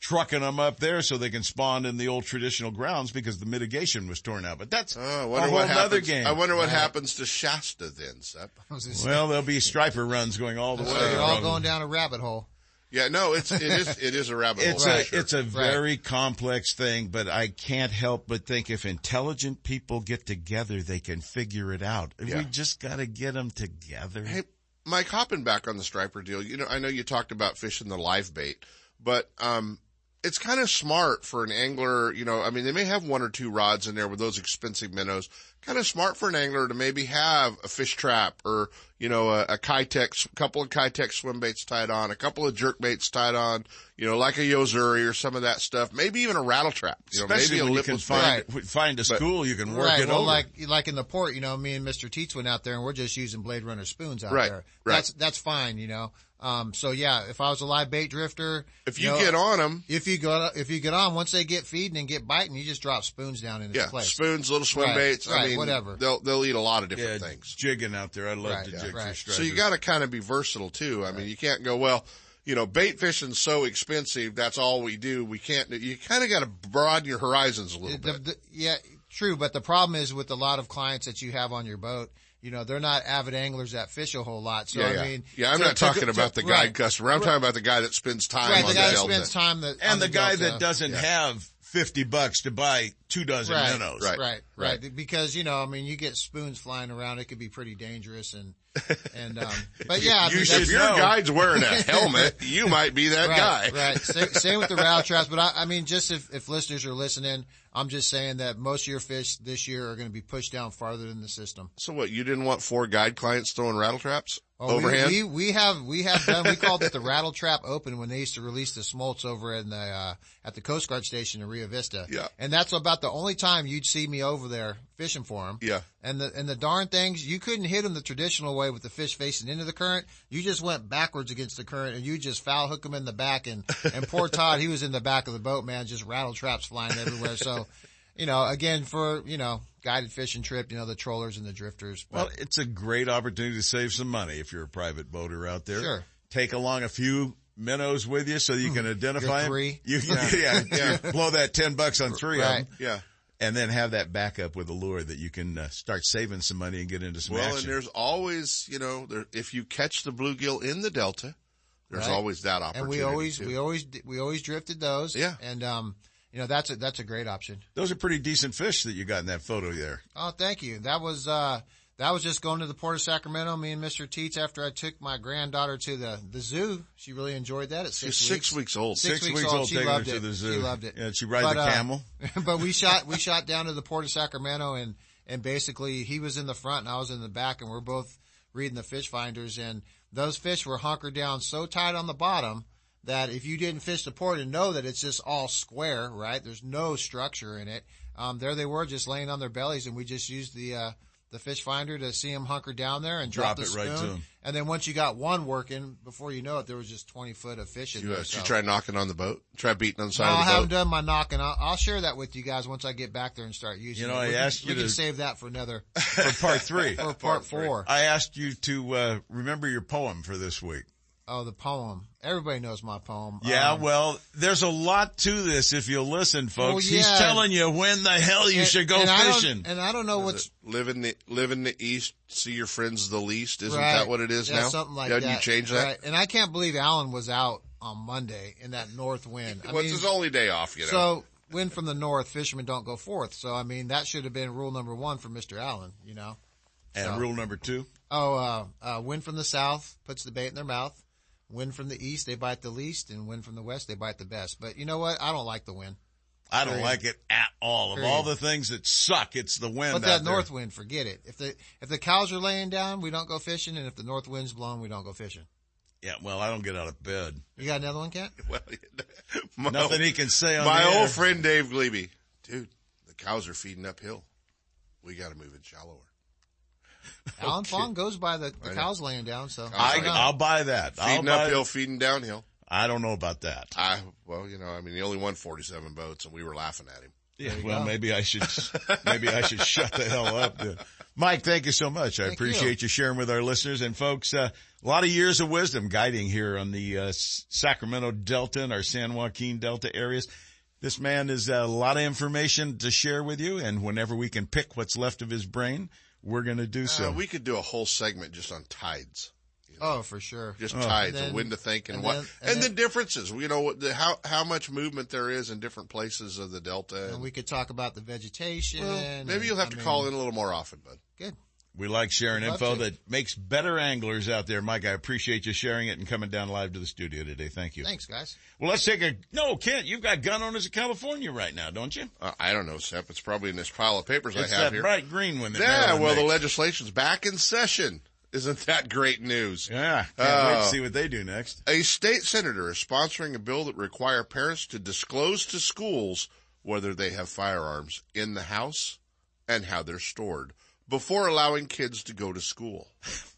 Speaker 3: trucking them up there so they can spawn in the old traditional grounds because the mitigation was torn out. But that's
Speaker 7: Oh, I
Speaker 3: a
Speaker 7: wonder
Speaker 3: whole
Speaker 7: what
Speaker 3: other game.
Speaker 7: I wonder what happens to Shasta then, Sep.
Speaker 3: Well, there'll be striper runs going all the way.
Speaker 19: So you're all going down a rabbit hole.
Speaker 7: Yeah, no, it's, it is, it is a rabbit hole.
Speaker 3: It's
Speaker 7: for
Speaker 3: a
Speaker 7: sure.
Speaker 3: it's a very complex thing, but I can't help but think if intelligent people get together, they can figure it out.
Speaker 7: Yeah.
Speaker 3: We just got to get them together.
Speaker 7: Hey, Mike, hopping back on the striper deal, you know, I know you talked about fishing the live bait, but, um, it's kind of smart for an angler, you know, I mean, they may have one or two rods in there with those expensive minnows. Kind of smart for an angler to maybe have a fish trap or, you know, a, a Keitech, a couple of Keitech swim baits tied on, a couple of jerk baits tied on, you know, like a Yo-Zuri or some of that stuff. Maybe even a rattle trap. You know,
Speaker 3: Especially
Speaker 7: maybe a
Speaker 3: when you can
Speaker 7: lipless
Speaker 3: find
Speaker 7: bait.
Speaker 3: find a
Speaker 7: But-
Speaker 3: school, you can work
Speaker 19: right.
Speaker 3: it
Speaker 19: well,
Speaker 3: over.
Speaker 19: like like in the port, you know, me and Mr. Teets went out there, and we're just using Blade Runner spoons out
Speaker 7: Right,
Speaker 19: there.
Speaker 7: right.
Speaker 19: That's that's fine, you know. Um, so yeah, if I was a live bait drifter,
Speaker 7: If you
Speaker 19: know,
Speaker 7: get on 'em-
Speaker 19: if you go, if you get on, once they get feeding and get biting, you just drop spoons down in its
Speaker 7: Yeah,
Speaker 19: place.
Speaker 7: spoons, little swim
Speaker 19: Right,
Speaker 7: baits. I mean,
Speaker 19: whatever.
Speaker 7: They'll they'll eat a lot of different
Speaker 3: Yeah,
Speaker 7: things.
Speaker 3: jigging out there. I love
Speaker 19: Right,
Speaker 3: to
Speaker 19: yeah,
Speaker 3: jig
Speaker 19: right.
Speaker 3: for
Speaker 7: So you
Speaker 3: stripers.
Speaker 7: got to kind of be versatile too. I mean, you can't go well. You know, bait fishing's so expensive. That's all we do. We can't. You kind of got to broaden your horizons a little
Speaker 19: The-
Speaker 7: bit.
Speaker 19: the- yeah, true. But the problem is with a lot of clients that you have on your boat, you know, they're not avid anglers that fish a whole lot. So
Speaker 7: yeah,
Speaker 19: I mean,
Speaker 7: yeah, I'm
Speaker 19: to-
Speaker 7: not talking
Speaker 19: to-
Speaker 7: about the guide
Speaker 19: right.
Speaker 7: customer. I'm talking about the guy that spends time
Speaker 19: Right,
Speaker 7: on
Speaker 19: the guy that
Speaker 7: Delta.
Speaker 19: spends time that on
Speaker 3: and the, guy
Speaker 19: Delta.
Speaker 3: that doesn't have 50 bucks to buy two dozen
Speaker 19: right,
Speaker 3: minnows.
Speaker 19: Right, right, right, Because, you know, I mean, you get spoons flying around. It could be pretty dangerous and, and, um, but yeah. I
Speaker 7: you
Speaker 19: mean,
Speaker 7: should, if your
Speaker 19: know.
Speaker 7: guide's wearing a helmet, you might be that
Speaker 19: right,
Speaker 7: guy.
Speaker 19: Right. Same, same with the rattle traps. But I, I mean, just if, if listeners are listening, I'm just saying that most of your fish this year are going to be pushed down farther than the system.
Speaker 7: So what, you didn't want four guide clients throwing rattle traps?
Speaker 19: Oh,
Speaker 7: Overhand?
Speaker 19: We, we, we have, we have done, we called it the rattle trap open when they used to release the smolts over in the, uh, at the Coast Guard station in Rio Vista.
Speaker 7: Yeah.
Speaker 19: And that's about the only time you'd see me over there fishing for them.
Speaker 7: Yeah.
Speaker 19: And the, and the darn things, you couldn't hit them the traditional way with the fish facing into the current. You just went backwards against the current and you just foul hook them in the back and, and poor Todd, he was in the back of the boat, man, just rattle traps flying everywhere. So, you know, again, for, you know, guided fishing trip, you know, the trollers and the drifters. But,
Speaker 3: Well, it's a great opportunity to save some money if you're a private boater out there.
Speaker 19: Sure.
Speaker 3: Take along a few minnows with you so you can identify
Speaker 19: Your three.
Speaker 3: them. You,
Speaker 19: Yeah.
Speaker 3: yeah, yeah, blow that 10 bucks on three
Speaker 19: Right.
Speaker 3: of them.
Speaker 7: Yeah.
Speaker 3: And then have that backup with a lure that you can uh, start saving some money and get into some
Speaker 7: Well, and there's always, you know, there, if you catch the bluegill in the delta, there's
Speaker 19: Right.
Speaker 7: always that opportunity.
Speaker 19: and we always,
Speaker 7: too.
Speaker 19: we always, we always drifted those.
Speaker 3: Yeah.
Speaker 19: And, um, you know, that's a, that's a great option.
Speaker 3: Those are pretty decent fish that you got in that photo there.
Speaker 19: Oh, thank you. That was, uh, that was just going to the Port of Sacramento, me and Mr. Teets after I took my granddaughter to the, the zoo. She really enjoyed that at six
Speaker 7: She's
Speaker 19: weeks.
Speaker 7: six weeks old.
Speaker 19: Six,
Speaker 3: Six
Speaker 19: weeks,
Speaker 3: weeks
Speaker 19: old.
Speaker 3: old
Speaker 19: She
Speaker 3: taking her
Speaker 19: loved
Speaker 3: to
Speaker 19: it.
Speaker 3: the zoo.
Speaker 19: She loved it.
Speaker 3: Yeah, she ride the
Speaker 19: uh,
Speaker 3: camel?
Speaker 19: but we shot, we shot down to the Port of Sacramento and, and basically he was in the front and I was in the back and we're both reading the fish finders and those fish were hunkered down so tight on the bottom that if you didn't fish the port and know that it's just all square, right? There's no structure in it. Um, there they were just laying on their bellies and we just used the, uh, the fish finder to see them hunker down there and drop,
Speaker 3: Drop
Speaker 19: the
Speaker 3: it right to
Speaker 19: spoon.
Speaker 3: 'em.
Speaker 19: And then once you got one working, before you know it, there was just 20 foot of fish in
Speaker 7: You,
Speaker 19: there.
Speaker 7: uh,
Speaker 19: so-
Speaker 7: tried knocking on the boat. Try beating on the side
Speaker 19: no, I
Speaker 7: of the
Speaker 19: haven't
Speaker 7: boat.
Speaker 19: done my knocking. I'll, I'll share that with you guys once I get back there and start using
Speaker 3: You know,
Speaker 19: it.
Speaker 3: I
Speaker 19: we can-
Speaker 3: asked you
Speaker 19: we can
Speaker 3: to-
Speaker 19: save that for another,
Speaker 3: For part three.
Speaker 19: for part four.
Speaker 3: I asked you to, uh, remember your poem for this week.
Speaker 19: Oh, the poem. Everybody knows my poem.
Speaker 3: Yeah,
Speaker 19: Um,
Speaker 3: well, there's a lot to this if you'll listen, folks.
Speaker 19: Well,
Speaker 3: He's telling you when the hell you
Speaker 19: and-
Speaker 3: should go
Speaker 19: and I
Speaker 3: fishing.
Speaker 19: and I don't know what's,
Speaker 7: Live in the live in the east, see your friends the least. Isn't
Speaker 19: right.
Speaker 7: that what it is
Speaker 19: yeah,
Speaker 7: now?
Speaker 19: Something like
Speaker 7: yeah,
Speaker 19: that.
Speaker 7: you change that.
Speaker 19: Right. And I can't believe Alan was out on Monday in that north wind. I
Speaker 7: What's
Speaker 19: mean,
Speaker 7: his only day off? You know.
Speaker 19: So, wind from the north, fishermen don't go forth. So, I mean, that should have been rule number one for Mr. Allen, you know?
Speaker 3: and
Speaker 19: So-
Speaker 3: rule number two.
Speaker 19: Oh, uh, uh, wind from the south puts the bait in their mouth. Wind from the east, they bite the least, and wind from the west, they bite the best. But you know what? I don't like the wind.
Speaker 3: I don't
Speaker 19: Period.
Speaker 3: like it at all. Of all the things that suck, it's the wind.
Speaker 19: But
Speaker 3: out
Speaker 19: that
Speaker 3: there.
Speaker 19: north wind, forget it. If the if the cows are laying down, we don't go fishing, and if the north wind's blowing, we don't go fishing.
Speaker 3: Yeah, well, I don't get out of bed.
Speaker 19: You got another one, Kent?
Speaker 7: well, my
Speaker 3: Nothing he can say on
Speaker 7: My
Speaker 3: the
Speaker 7: old
Speaker 3: air.
Speaker 7: friend Dave Glebe, dude, the cows are feeding uphill. We got to move it shallower.
Speaker 19: Alan Fong goes by the, the
Speaker 7: know.
Speaker 19: cows laying down, so
Speaker 3: I,
Speaker 19: don't know.
Speaker 3: I'll buy that. I'll
Speaker 7: Feeding
Speaker 3: buy
Speaker 7: uphill, feeding downhill.
Speaker 3: I don't know about that.
Speaker 7: I well, you know, I mean, he only won forty-seven boats, and we were laughing at him.
Speaker 3: Yeah, well,
Speaker 19: go.
Speaker 3: maybe I should, maybe I should shut the hell up. Then. Mike, thank you so much. I
Speaker 19: Thank
Speaker 3: appreciate you. sharing with our listeners and folks. Uh, a lot of years of wisdom guiding here on the uh, Sacramento Delta and our San Joaquin Delta areas. This man has a lot of information to share with you, and whenever we can pick what's left of his brain, we're going to do so.
Speaker 7: Uh, we could do a whole segment just on tides.
Speaker 19: Oh, for sure.
Speaker 7: Just
Speaker 3: Oh.
Speaker 7: tides
Speaker 19: And
Speaker 7: and
Speaker 19: then-
Speaker 7: when to think and,
Speaker 19: and
Speaker 7: what,
Speaker 19: then-
Speaker 7: and,
Speaker 19: and
Speaker 7: the differences. You know, the, how how much movement there is in different places of the delta.
Speaker 19: And we could talk about the vegetation.
Speaker 7: well, maybe
Speaker 19: and,
Speaker 7: you'll have
Speaker 19: I
Speaker 7: to
Speaker 19: mean,
Speaker 7: call in a little more often, bud.
Speaker 19: Good.
Speaker 3: We like sharing
Speaker 19: Love
Speaker 3: info
Speaker 19: to.
Speaker 3: that makes better anglers out there. Mike, I appreciate you sharing it and coming down live to the studio today. Thank you.
Speaker 19: Thanks, guys.
Speaker 3: Well, let's take a, no, Kent, you've got gun owners of California right now, don't you?
Speaker 7: Uh, I don't know, Sep. It's probably in this pile of papers
Speaker 3: It's
Speaker 7: I have
Speaker 3: that
Speaker 7: here.
Speaker 3: bright green one that
Speaker 7: yeah,
Speaker 3: Maryland
Speaker 7: well, the legislation's back in session. Isn't that great news?
Speaker 3: Yeah, can't wait
Speaker 7: Uh,
Speaker 3: to see what they do next.
Speaker 7: A state senator is sponsoring a bill that require parents to disclose to schools whether they have firearms in the house and how they're stored before allowing kids to go to school.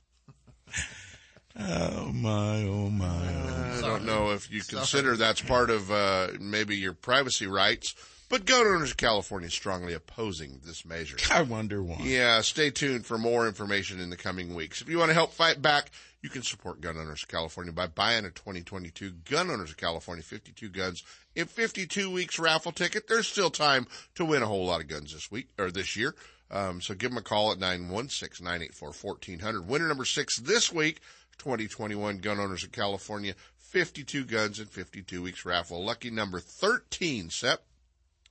Speaker 3: Oh my, oh my. Oh.
Speaker 7: I don't know if you consider that's part of uh, maybe your privacy rights, but gun owners of California is strongly opposing this measure.
Speaker 3: I wonder why.
Speaker 7: Yeah, stay tuned for more information in the coming weeks. If you want to help fight back, you can support Gun Owners of California by buying a 2022 Gun Owners of California 52 guns in 52 weeks raffle ticket. There's still time to win a whole lot of guns this week or this year. Um, so give them a call at 916-984-1400. Winner number six this week, 2021 Gun Owners of California 52 guns in 52 weeks raffle. Lucky number 13, Sep.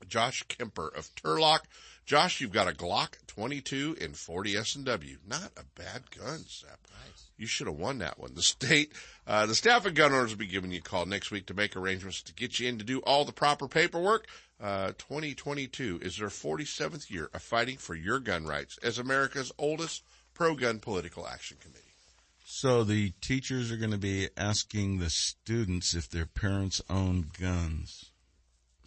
Speaker 7: Josh Kemper of Turlock. Josh, you've got a Glock 22 and 40 S&W. Not a bad gun, Sep. Nice. You should have won that one. The state, uh, the staff and gun owners will be giving you a call next week to make arrangements to get you in to do all the proper paperwork. Uh, 2022 is their 47th year of fighting for your gun rights as America's oldest pro-gun political action committee.
Speaker 20: So the teachers are going to be asking the students if their parents own guns.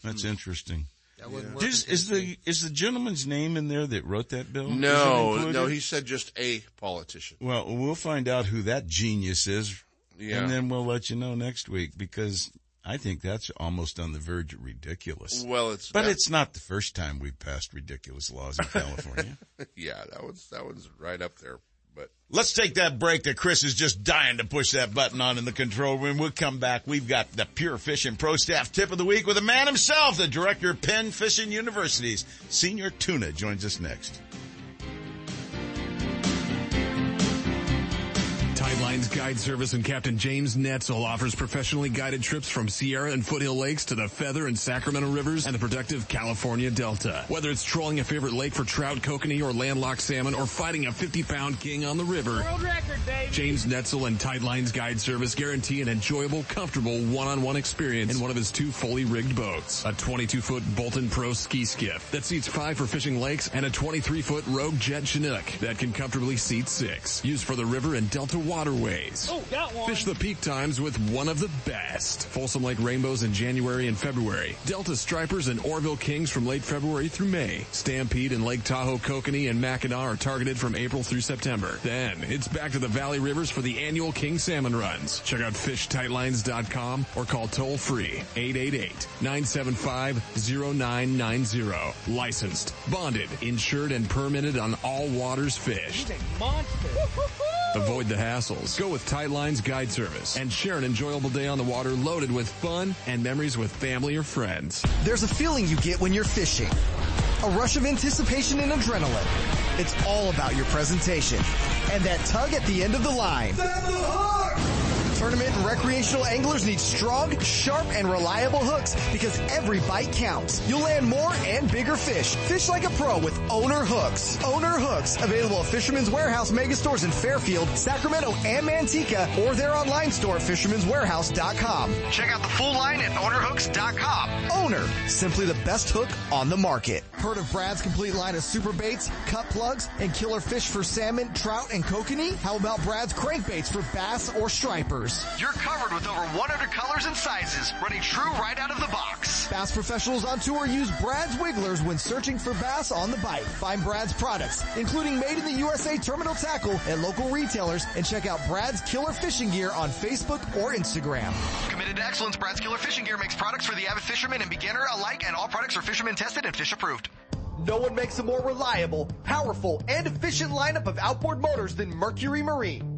Speaker 20: That's interesting.
Speaker 19: That wouldn't
Speaker 20: Is, the is the gentleman's name in there that wrote that bill?
Speaker 7: No,
Speaker 20: included?
Speaker 7: no, he said just a politician.
Speaker 20: Well, we'll find out who that genius is,
Speaker 7: Yeah.
Speaker 20: and then we'll let you know next week because I think that's almost on the verge of ridiculous.
Speaker 7: Well, it's
Speaker 20: but
Speaker 7: that-
Speaker 20: it's not the first time we've passed ridiculous laws in California.
Speaker 7: yeah, that one's that one's right up there. But
Speaker 3: Let's take that break that Chris is just dying to push that button on in the control room. We'll come back. We've got the Pure Fishing Pro Staff Tip of the Week with the man himself, the director of Penn Fishing University's Senior Tuna joins us next.
Speaker 21: Tightlines Guide Service and Captain James Netzel offers professionally guided trips from Sierra and Foothill Lakes to the Feather and Sacramento Rivers and the productive California Delta. Whether it's trolling a favorite lake for trout, kokanee, or landlocked salmon, or fighting a 50-pound king on the river,
Speaker 22: World record, baby.
Speaker 21: James Netzel and Tightlines Guide Service guarantee an enjoyable, comfortable one-on-one experience in one of his two fully rigged boats. A 22-foot Bolton Pro ski skiff that seats five for fishing lakes and a 23-foot Rogue Jet Chinook that can comfortably seat six. Used for the river and delta waterways.
Speaker 22: Oh, got one.
Speaker 21: Fish the peak times with one of the best. Folsom Lake Rainbows in January and February. Delta Stripers and Oroville Kings from late February through May. Stampede and Lake Tahoe Kokanee and Mackinaw are targeted from April through September. Then it's back to the Valley Rivers for the annual King Salmon runs. Check out fishtightlines.com or call toll free 888-975-0990. Licensed, bonded, insured, and permitted on all waters fished.
Speaker 22: He's a monster.
Speaker 21: Avoid the hassles. Go with Tightlines Guide Service and share an enjoyable day on the water loaded with fun and memories with family or friends.
Speaker 9: There's a feeling you get when you're fishing. A rush of anticipation and adrenaline. It's all about your presentation. And that tug at the end of the line. Tournament and recreational anglers need strong, sharp, and reliable hooks because every bite counts. You'll land more and bigger fish. Fish like a pro with Owner Hooks. Owner Hooks, available at Fisherman's Warehouse mega stores in Fairfield, Sacramento, and Manteca, or their online store at fisherman'swarehouse.com.
Speaker 13: Check out the full line at ownerhooks.com.
Speaker 9: Owner, simply the best hook on the market. Heard of Brad's complete line of super baits, cut plugs, and killer fish for salmon, trout, and kokanee? How about Brad's crankbaits for bass or stripers?
Speaker 13: You're covered with over 100 colors and sizes, running true right out of the box.
Speaker 9: Bass professionals on tour use Brad's Wigglers when searching for bass on the bite. Find Brad's products, including made in the USA terminal tackle at local retailers, and check out Brad's Killer Fishing Gear on Facebook or Instagram.
Speaker 13: Committed to excellence, Brad's Killer Fishing Gear makes products for the avid fisherman and beginner alike, and all products are fisherman tested and fish approved.
Speaker 9: No one makes a more reliable, powerful, and efficient lineup of outboard motors than Mercury Marine.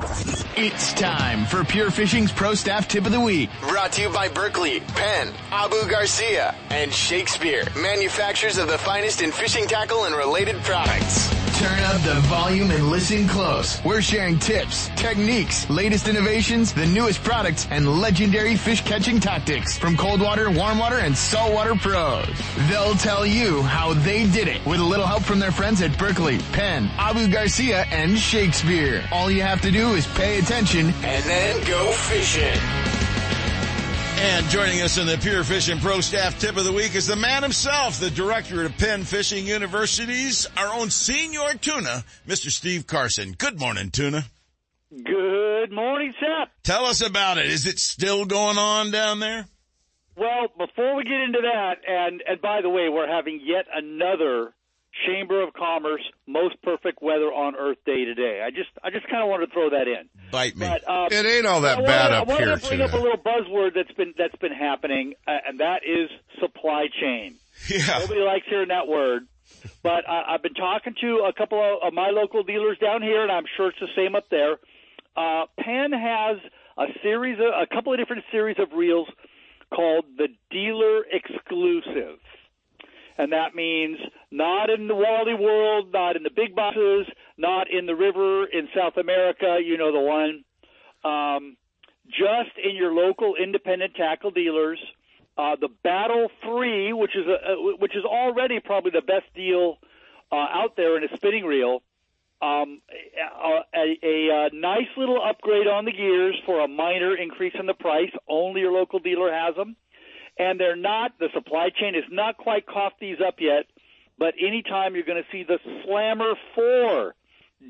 Speaker 14: It's time for Pure Fishing's Pro Staff Tip of the Week. Brought to you by Berkley, Penn, Abu Garcia, and Shakespeare, manufacturers of the finest in fishing tackle and related products. Turn up the volume and listen close. We're sharing tips, techniques, latest innovations, the newest products, and legendary fish catching tactics from cold water, warm water, and saltwater pros. They'll tell you how they did it with a little help from their friends at Berkley, Penn, Abu Garcia, and Shakespeare. All you have to do is pay attention and then go fishing.
Speaker 3: And joining us in the Pure Fishing Pro Staff Tip of the Week is the man himself, the director of Penn Fishing University's, our own senior tuna, Mr. Steve Carson. Good morning, tuna.
Speaker 23: Good morning, Seth.
Speaker 3: Tell us about it. Is it still going on down there?
Speaker 23: Well, before we get into that, and and by the way, we're having yet another Chamber of Commerce most perfect weather on Earth day today. I just I just kind of wanted to throw that in.
Speaker 3: Bite me.
Speaker 23: But, um,
Speaker 7: It ain't all that
Speaker 23: I
Speaker 7: bad
Speaker 23: wanted,
Speaker 7: up
Speaker 23: I wanted
Speaker 7: here,
Speaker 23: to bring up a little buzzword that's been that's been happening, uh, and that is supply chain.
Speaker 3: Yeah.
Speaker 23: Nobody likes hearing that word, but I, I've been talking to a couple of, of my local dealers down here, and I'm sure it's the same up there. Uh, Penn has a series, of, a couple of different series of reels called the Dealer Exclusive. And that means not in the Wally world, not in the big boxes, not in the river in South America, you know the one. Um, just in your local independent tackle dealers. Uh, the Battle Three, which is a, which is already probably the best deal uh, out there in a spinning reel. Um, a, a, a, nice little upgrade on the gears for a minor increase in the price. Only your local dealer has them, and they're not. The supply chain has not quite coughed these up yet. But anytime you're going to see the Slammer Four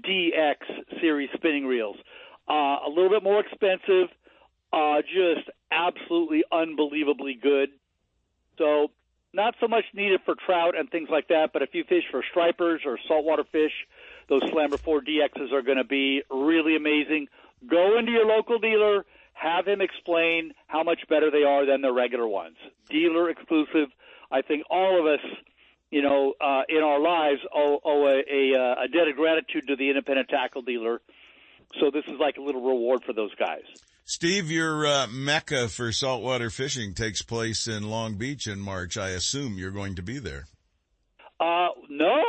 Speaker 23: DX series spinning reels, uh, a little bit more expensive, uh, just absolutely unbelievably good. So not so much needed for trout and things like that, but if you fish for stripers or saltwater fish, those Slammer 4 DXs are going to be really amazing. Go into your local dealer, have him explain how much better they are than the regular ones. Dealer exclusive. I think all of us, you know, uh, in our lives owe, owe a, a, a debt of gratitude to the independent tackle dealer. So this is like a little reward for those guys.
Speaker 3: Steve, your uh, mecca for saltwater fishing takes place in Long Beach in March. I assume you're going to be there.
Speaker 23: Uh, no,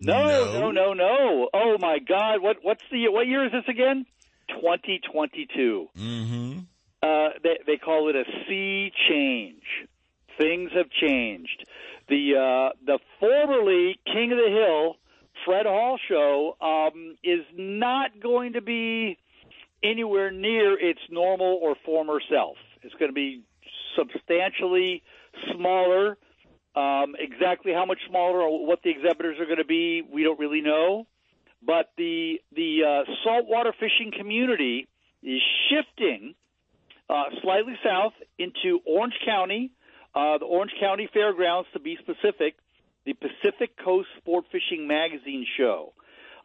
Speaker 23: no,
Speaker 3: No?
Speaker 23: no, no, no. Oh my God, what what's the what year is this again? 2022.
Speaker 3: Mm-hmm.
Speaker 23: Uh, they they call it a sea change. Things have changed. The uh, the formerly King of the Hill, Fred Hall show, um, is not going to be anywhere near its normal or former self. It's going to be substantially smaller. Um, exactly how much smaller or what the exhibitors are going to be, we don't really know. But the the uh, saltwater fishing community is shifting uh, slightly south into Orange County, uh, the Orange County Fairgrounds to be specific. The Pacific Coast Sport Fishing Magazine show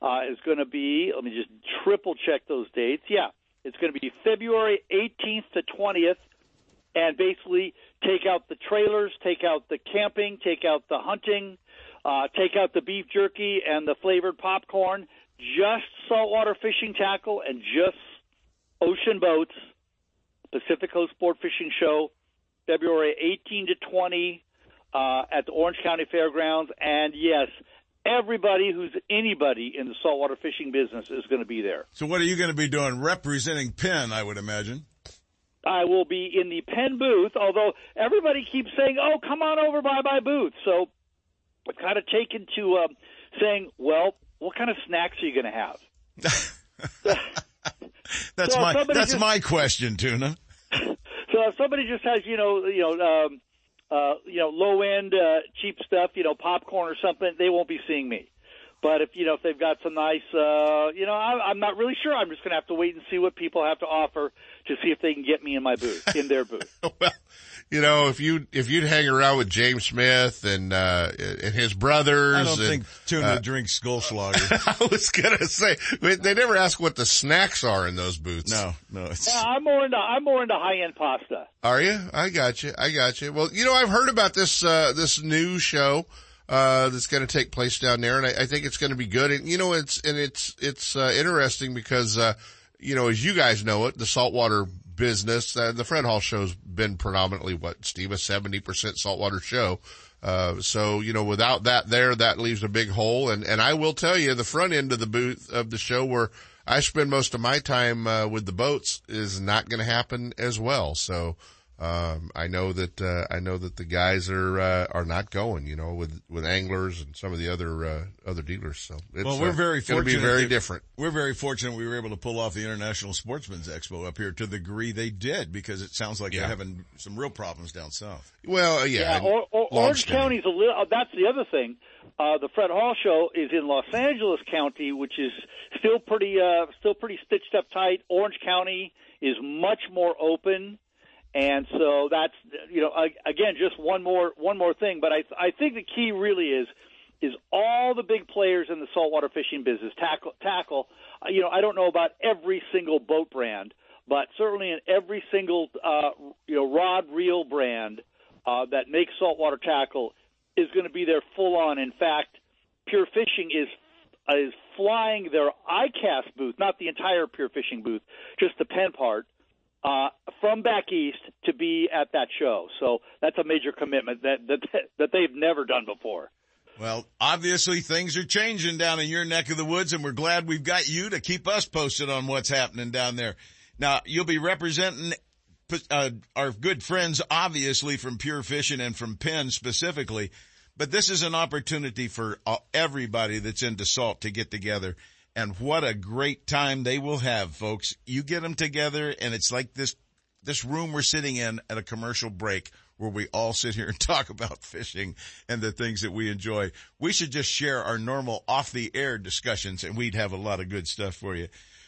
Speaker 23: uh, is going to be. Let me just triple check those dates. Yeah, it's going to be February 18th to 20th, and basically take out the trailers, take out the camping, take out the hunting, uh, take out the beef jerky and the flavored popcorn. Just saltwater fishing tackle and just ocean boats. Pacific Coast Sport Fishing Show, February 18 to 20 uh, at the Orange County Fairgrounds. And yes, everybody who's anybody in the saltwater fishing business is going to be there.
Speaker 3: So what are you going to be doing? Representing Penn, I would imagine.
Speaker 23: I will be in the Penn booth, although everybody keeps saying, "Oh, come on over by my booth." So kind of taken to um, saying, "Well, what kind of snacks are you going to have?"
Speaker 3: That's
Speaker 23: So
Speaker 3: my that's
Speaker 23: just-
Speaker 3: my question, Tuna.
Speaker 23: So if somebody just has, you know, you know, um, uh, you know, low end, uh, cheap stuff, you know, popcorn or something, they won't be seeing me. But if you know if they've got some nice, uh, you know, I, I'm not really sure. I'm just going to have to wait and see what people have to offer to see if they can get me in my booth, in their booth.
Speaker 7: Well, you know, if you if you'd hang around with James Smith and uh and his brothers,
Speaker 3: I don't
Speaker 7: and,
Speaker 3: think Tuna
Speaker 7: uh,
Speaker 3: drinks Goldschlager.
Speaker 7: I was gonna say they never ask what the snacks are in those booths.
Speaker 3: No, no, it's
Speaker 23: Yeah, I'm more into I'm more into high end pasta.
Speaker 7: Are you? I got you. I got you. Well, you know, I've heard about this uh this new show uh that's going to take place down there, and I, I think it's going to be good. And you know, it's and it's it's uh, interesting because uh you know, as you guys know it, the saltwater business, uh, the Fred Hall show's been predominantly what Steve a seventy percent saltwater show. Uh, so, you know, without that there, that leaves a big hole. And, and I will tell you the front end of the booth of the show where I spend most of my time, uh, with the boats is not going to happen as well. So, um, I know that, uh, I know that the guys are, uh, are not going, you know, with, with anglers and some of the other, uh, other dealers. So it's,
Speaker 3: well, we're
Speaker 7: uh,
Speaker 3: very
Speaker 7: gonna
Speaker 3: fortunate.
Speaker 7: be very different.
Speaker 3: We're very fortunate we were able to pull off the International Sportsman's Expo up here to the degree they did because it sounds like
Speaker 7: Yeah.
Speaker 3: they're having some real problems down south.
Speaker 7: Well, uh, yeah. and
Speaker 23: or, or, Orange. County's a little. Uh, that's the other thing. Uh, the Fred Hall show is in Los Angeles County, which is still pretty, uh, still pretty stitched up tight. Orange County is much more open, and so that's you know again just one more one more thing. But I I think the key really is is all the big players in the saltwater fishing business tackle tackle. uh, You know, I don't know about every single boat brand, but certainly in every single uh, you know rod reel brand uh, that makes saltwater tackle is going to be there full on. In fact, Pure Fishing is is flying their ICAST booth, not the entire Pure Fishing booth, just the Penn part, uh, from back east to be at that show. So that's a major commitment that that that they've never done before.
Speaker 3: Well, obviously things are changing down in your neck of the woods and we're glad we've got you to keep us posted on what's happening down there. Now, you'll be representing uh, our good friends, obviously from Pure Fishing and from Penn specifically, but this is an opportunity for uh, everybody that's into salt to get together. And what a great time they will have, folks. You get them together and it's like this, this room we're sitting in at a commercial break where we all sit here and talk about fishing and the things that we enjoy. We should just share our normal off the air discussions and we'd have a lot of good stuff for you.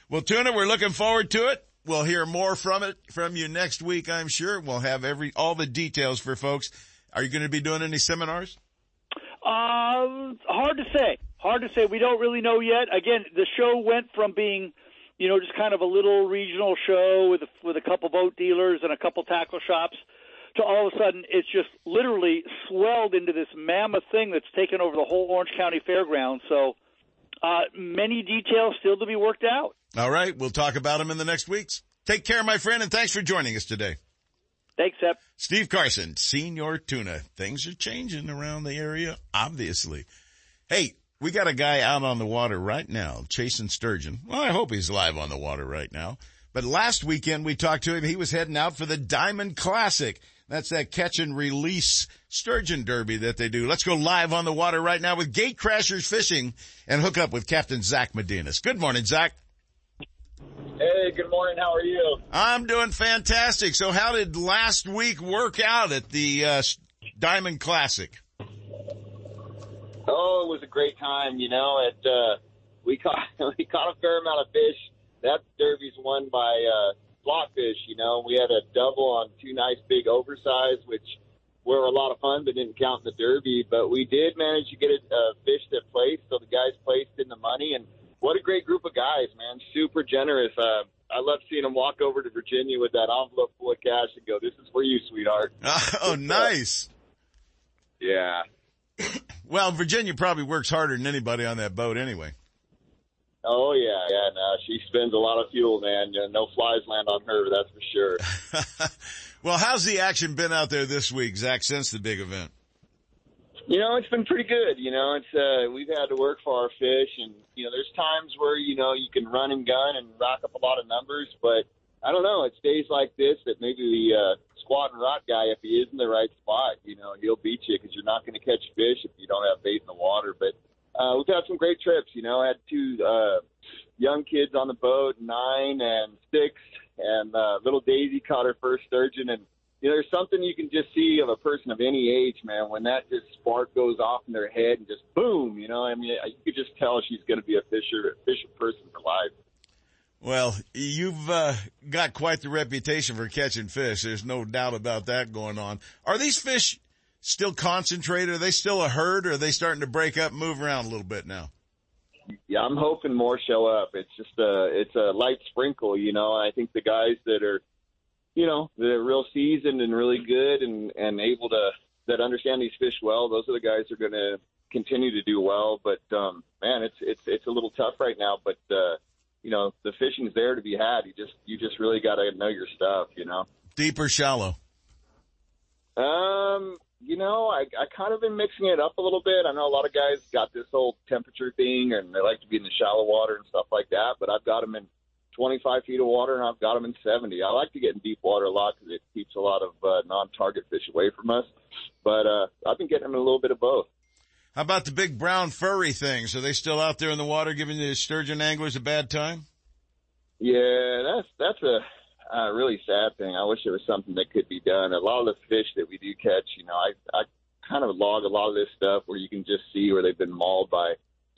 Speaker 3: Well, Tuna, we're looking forward to it. We'll hear more from it from you next week, I'm sure. We'll have every, all the details for folks. Are you going to be doing any seminars?
Speaker 23: Uh, hard to say. Hard to say. We don't really know yet. Again, the show went from being, you know, just kind of a little regional show with a, with a couple boat dealers and a couple tackle shops to all of a sudden it's just literally swelled into this mammoth thing that's taken over the whole Orange County Fairgrounds. So, uh, many details still to be worked out.
Speaker 3: All right. We'll talk about them in the next weeks. Take care, my friend, and thanks for joining us today.
Speaker 23: Thanks, Sep.
Speaker 3: Steve Carson, Senior Tuna. Things are changing around the area, obviously. Hey, we got a guy out on the water right now, chasing sturgeon. Well, I hope he's live on the water right now. But last weekend we talked to him. He was heading out for the Diamond Classic. That's that catch and release sturgeon derby that they do. Let's go live on the water right now with Gate Crashers Fishing and hook up with Captain Zach Medinas. Good morning, Zach.
Speaker 24: Hey, good morning. How are you?
Speaker 3: I'm doing fantastic. So how did last week work out at the uh, Diamond Classic?
Speaker 24: Oh, it was a great time. You know, it uh, we caught we caught a fair amount of fish. That derby's won by uh, flatfish. You know, we had a double on two nice big oversized, which were a lot of fun, but didn't count in the derby. But we did manage to get a, a fish that placed, so the guys placed in the money. And what a great group of guys, man! Super generous. Uh, I love seeing them walk over to Virginia with that envelope full of cash and go, "This is for you, sweetheart."
Speaker 3: Oh, nice.
Speaker 24: Yeah.
Speaker 3: Well, Virginia probably works harder than anybody on that boat anyway.
Speaker 24: Oh yeah, yeah. No, she spends a lot of fuel, man. No flies land on her, that's for sure.
Speaker 3: Well, how's the action been out there this week, Zach, since the big event?
Speaker 24: You know, it's been pretty good. You know, it's uh we've had to work for our fish and you know, there's times where, you know, you can run and gun and rack up a lot of numbers, but I don't know, it's days like this that maybe the uh squat and rot guy if he is in the right spot, you know, he'll beat you because you're not going to catch fish if you don't have bait in the water, but uh we've had some great trips, you know, I had two uh young kids on the boat, 9 and 6 and uh little Daisy caught her first sturgeon. And you know, there's something you can just see of a person of any age, man, when that just spark goes off in their head and just boom, you know, I mean, you could just tell she's going to be a fisher, a fisher person for life.
Speaker 3: Well, you've uh, got quite the reputation for catching fish. There's no doubt about that going on. Are these fish still concentrated? Are they still a herd or are they starting to break up and move around a little bit now?
Speaker 24: Yeah, I'm hoping more show up. It's just a, it's a light sprinkle, you know. I think the guys that are, you know, that are real seasoned and really good and and able to that understand these fish well, those are the guys that are going to continue to do well. But um, man, it's it's it's a little tough right now. But uh, you know, the fishing's there to be had. You just you just really got to know your stuff, you know.
Speaker 3: Deep or shallow?
Speaker 24: Um, you know, I I kind of been mixing it up a little bit. I know a lot of guys got this whole temperature thing, and they like to be in the shallow water and stuff like that. But I've got them in 25 feet of water, and I've got them in 70. I like to get in deep water a lot because it keeps a lot of uh, non-target fish away from us. But uh, I've been getting them in a little bit of both.
Speaker 3: How about the big brown furry things? Are they still out there in the water giving the sturgeon anglers a bad time?
Speaker 24: Yeah, that's that's a uh, really sad thing. I wish there was something that could be done. A lot of the fish that we do catch, you know, I I kind of log a lot of this stuff where you can just see where they've been mauled by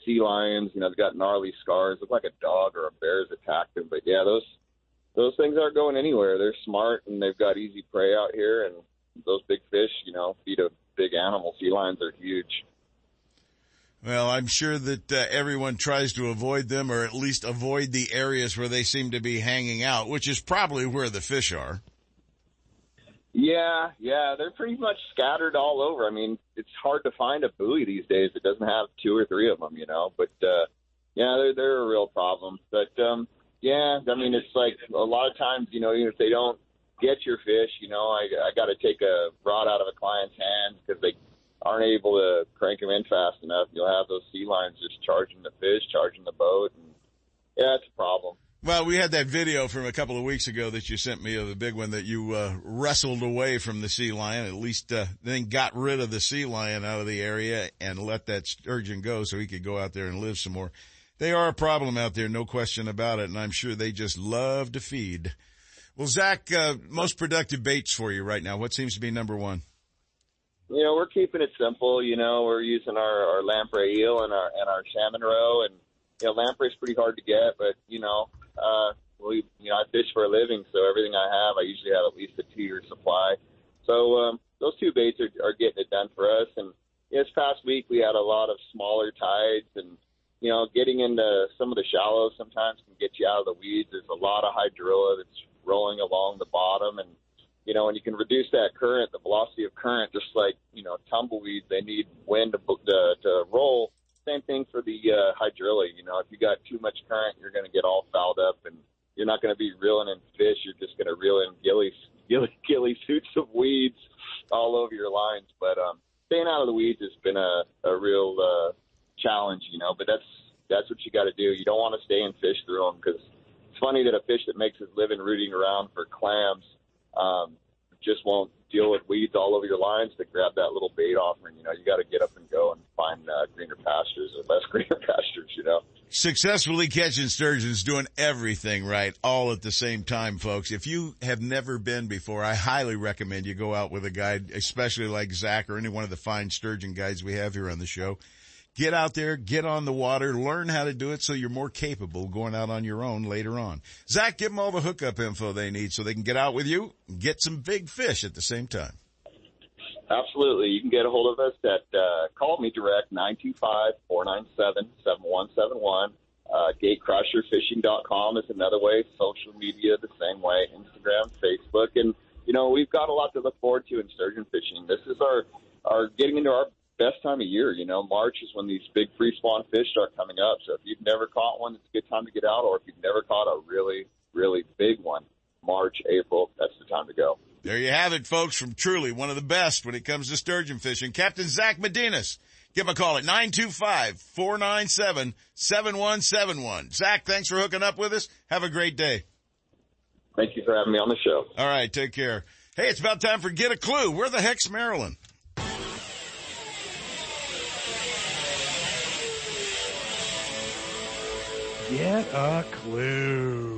Speaker 24: sea lions. You know, they've got gnarly scars, look like a dog or a bear's attacked them. But yeah, those those things aren't going anywhere. They're smart and they've got easy prey out here. And those big fish, you know, feed a big animal. Sea lions are huge.
Speaker 3: Well, I'm sure that uh, everyone tries to avoid them or at least avoid the areas where they seem to be hanging out, which is probably where the fish are.
Speaker 24: Yeah, yeah, they're pretty much scattered all over. I mean, it's hard to find a buoy these days that doesn't have two or three of them, you know. But uh, yeah, they're they're a real problem. But um, yeah, I mean, it's like a lot of times, you know, even if they don't get your fish, you know, I I got to take a rod out of a client's hand because they aren't able to crank them in fast enough. You'll have those sea lines just charging the fish, charging the boat, and yeah, it's a problem.
Speaker 3: Well, we had that video from a couple of weeks ago that you sent me of the big one that you uh, wrestled away from the sea lion, at least uh, then got rid of the sea lion out of the area and let that sturgeon go so he could go out there and live some more. They are a problem out there, no question about it, and I'm sure they just love to feed. Well, Zach, uh, most productive baits for you right now. What seems to be number one?
Speaker 24: You know, we're keeping it simple. You know, we're using our, our lamprey eel and our and our salmon roe, and you know, lamprey's pretty hard to get, but you know, uh, we, you know, I fish for a living, so everything I have, I usually have at least a two-year supply. So um, those two baits are, are getting it done for us. And this past week, we had a lot of smaller tides, and you know, getting into some of the shallows sometimes can get you out of the weeds. There's a lot of hydrilla that's rolling along the bottom, and you know, when you can reduce that current, the velocity of current, just like you know, tumbleweeds, they need wind to to, to roll same thing for the uh, hydrilla. You know, if you got too much current, you're going to get all fouled up, and you're not going to be reeling in fish. You're just going to reel in gilly, gilly, gilly suits of weeds all over your lines. But um, staying out of the weeds has been a, a real uh, challenge, you know. But that's that's what you got to do. You don't want to stay and fish through them because it's funny that a fish that makes its living rooting around for clams um, just won't deal with weeds all over your lines to grab that little bait offering. You know, you got to get up and go and find uh, greener pastures or less greener pastures. You know.
Speaker 3: Successfully catching sturgeons, doing everything right, all at the same time, folks. If you have never been before, I highly recommend you go out with a guide, especially like Zach or any one of the fine sturgeon guides we have here on the show. Get out there, get on the water, learn how to do it so you're more capable going out on your own later on. Zach, give them all the hookup info they need so they can get out with you and get some big fish at the same time.
Speaker 24: Absolutely. You can get a hold of us at, uh, call me direct, 925-497-7171. Uh, is another way. Social media the same way. Instagram, Facebook. And, you know, we've got a lot to look forward to in sturgeon fishing. This is our, our getting into our best time of year. You know, March is when these big free spawn fish start coming up. So if you've never caught one, it's a good time to get out. Or if you've never caught a really, really big one, March, April, that's the time to go.
Speaker 3: There you have it, folks, from truly one of the best when it comes to sturgeon fishing. Captain Zach Medinas. Give him a call at 925-497-7171. Zach, thanks for hooking up with us. Have a great day.
Speaker 24: Thank you for having me on the show.
Speaker 3: All right, take care. Hey, it's about time for Get a Clue. Where the heck's Marilyn?
Speaker 2: Get a clue.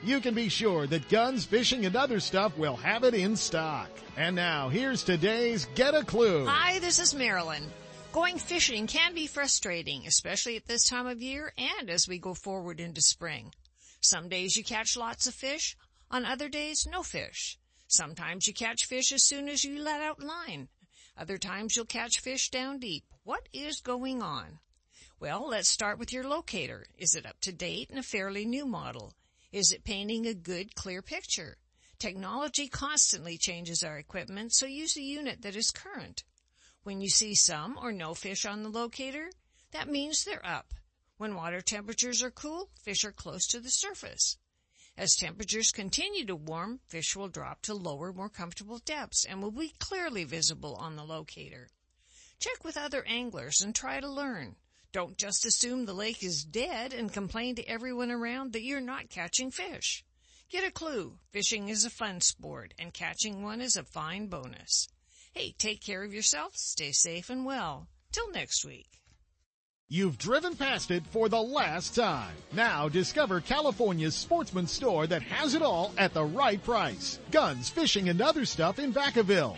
Speaker 2: you can be sure that guns, fishing, and other stuff will have it in stock. And now, here's today's Get a Clue.
Speaker 25: Hi, this is Marilyn. Going fishing can be frustrating, especially at this time of year and as we go forward into spring. Some days you catch lots of fish, on other days no fish. Sometimes you catch fish as soon as you let out line. Other times you'll catch fish down deep. What is going on? Well, let's start with your locator. Is it up to date and a fairly new model? Is it painting a good, clear picture? Technology constantly changes our equipment, so use a unit that is current. When you see some or no fish on the locator, that means they're up. When water temperatures are cool, fish are close to the surface. As temperatures continue to warm, fish will drop to lower, more comfortable depths and will be clearly visible on the locator. Check with other anglers and try to learn. Don't just assume the lake is dead and complain to everyone around that you're not catching fish. Get a clue. Fishing is a fun sport and catching one is a fine bonus. Hey, take care of yourself, stay safe and well. Till next week.
Speaker 2: You've driven past it for the last time. Now discover California's sportsman store that has it all at the right price. Guns, fishing, and other stuff in Vacaville.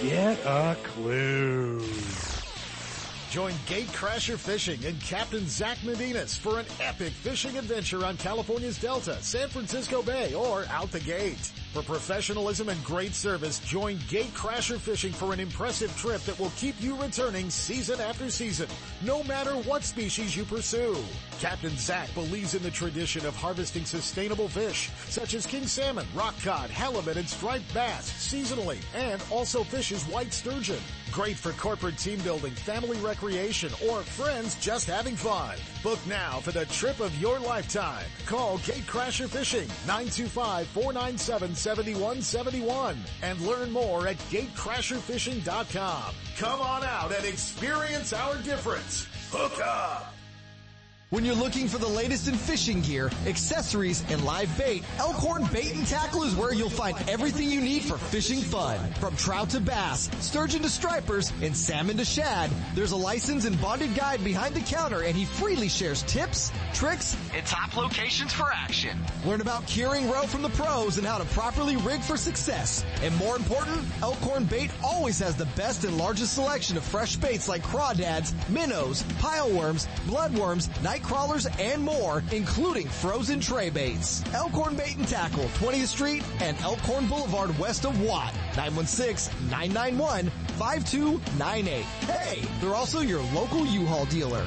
Speaker 2: Get a clue. Join Gatecrasher Fishing and Captain Zach Medinas for an epic fishing adventure on California's Delta, San Francisco Bay, or out the gate. For professionalism and great service, join Gatecrasher Fishing for an impressive trip that will keep you returning season after season, no matter what species you pursue. Captain Zach believes in the tradition of harvesting sustainable fish, such as king salmon, rock cod, halibut, and striped bass, seasonally, and also fishes white sturgeon. Great for corporate team building, family recreation, or friends just having fun. Book now for the trip of your lifetime. Call Gatecrasher Fishing, 925-497-7171, and learn more at gatecrasherfishing.com. Come on out and experience our difference. Hook up!
Speaker 9: When you're looking for the latest in fishing gear, accessories, and live bait, Elkhorn Bait and Tackle is where you'll find everything you need for fishing fun. From trout to bass, sturgeon to stripers, and salmon to shad, there's a licensed and bonded guide behind the counter and he freely shares tips, tricks, and top locations for action. Learn about curing roe from the pros and how to properly rig for success. And more important, Elkhorn Bait always has the best and largest selection of fresh baits like crawdads, minnows, pileworms, bloodworms, night crawlers, and more, including frozen tray baits. Elkhorn Bait and Tackle, 20th Street and Elkhorn Boulevard west of Watt. 916-991-5298. Hey, they're also your local U-Haul dealer.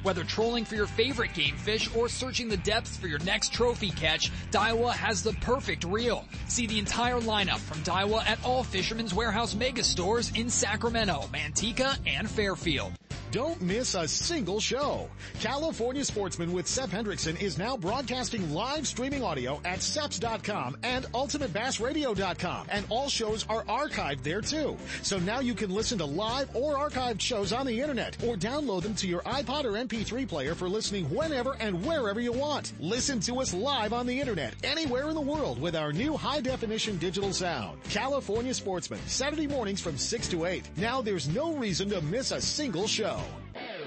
Speaker 18: Whether trolling for your favorite game fish or searching the depths for your next trophy catch, Daiwa has the perfect reel. See the entire lineup from Daiwa at all Fisherman's Warehouse mega stores in Sacramento, Manteca, and Fairfield.
Speaker 2: Don't miss a single show. California Sportsman with Seth Hendrickson is now broadcasting live streaming audio at seps.com and ultimatebassradio.com and all shows are archived there too. So now you can listen to live or archived shows on the internet or download them to your iPod or MP3 player for listening whenever and wherever you want. Listen to us live on the internet anywhere in the world with our new high definition digital sound. California Sportsman, Saturday mornings from 6 to 8. Now there's no reason to miss a single show.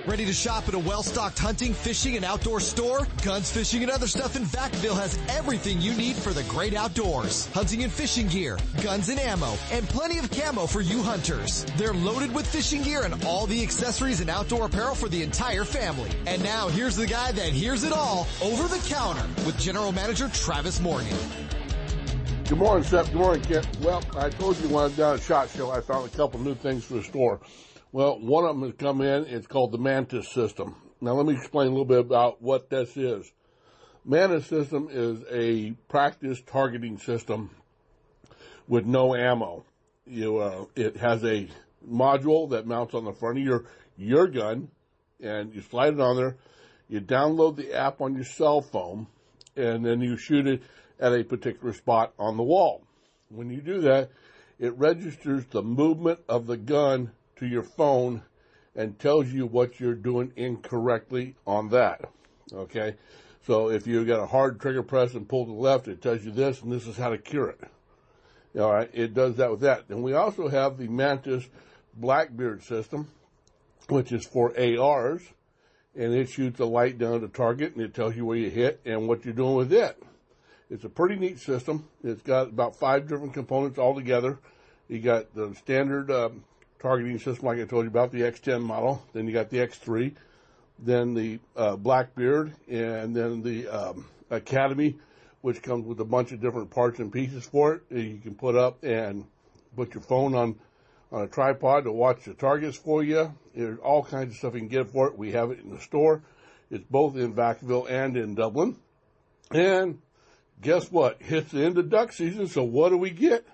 Speaker 9: Ready to shop at a well-stocked hunting, fishing, and outdoor store? Guns, Fishing, and Other Stuff in Vacaville has everything you need for the great outdoors. Hunting and fishing gear, guns and ammo, and plenty of camo for you hunters. They're loaded with fishing gear and all the accessories and outdoor apparel for the entire family. And now here's the guy that hears it all over the counter with General Manager Travis Morgan.
Speaker 26: Good morning, Seth. Good morning, Kent. Well, I told you when I was down at SHOT Show, I found a couple new things for the store. Well, one of them has come in. It's called the Mantis system. Now, let me explain a little bit about what this is. Mantis system is a practice targeting system with no ammo. You, uh, it has a module that mounts on the front of your, your gun and you slide it on there. You download the app on your cell phone and then you shoot it at a particular spot on the wall. When you do that, it registers the movement of the gun to your phone and tells you what you're doing incorrectly on that. Okay? So if you got a hard trigger press and pull to the left, it tells you this and this is how to cure it. All right, it does that with that. And we also have the Mantis Blackbeard system, which is for ARs, and it shoots a light down to target and it tells you where you hit and what you're doing with it. It's a pretty neat system. It's got about five different components all together. You got the standard um, targeting system, like I told you about, the X10 model. Then you got the X3, then the uh, Blackbeard, and then the um, Academy, which comes with a bunch of different parts and pieces for it. You can put up and put your phone on on a tripod to watch the targets for you. There's all kinds of stuff you can get for it. We have it in the store. It's both in Vacaville and in Dublin. And guess what? It's the end of duck season, so what do we get?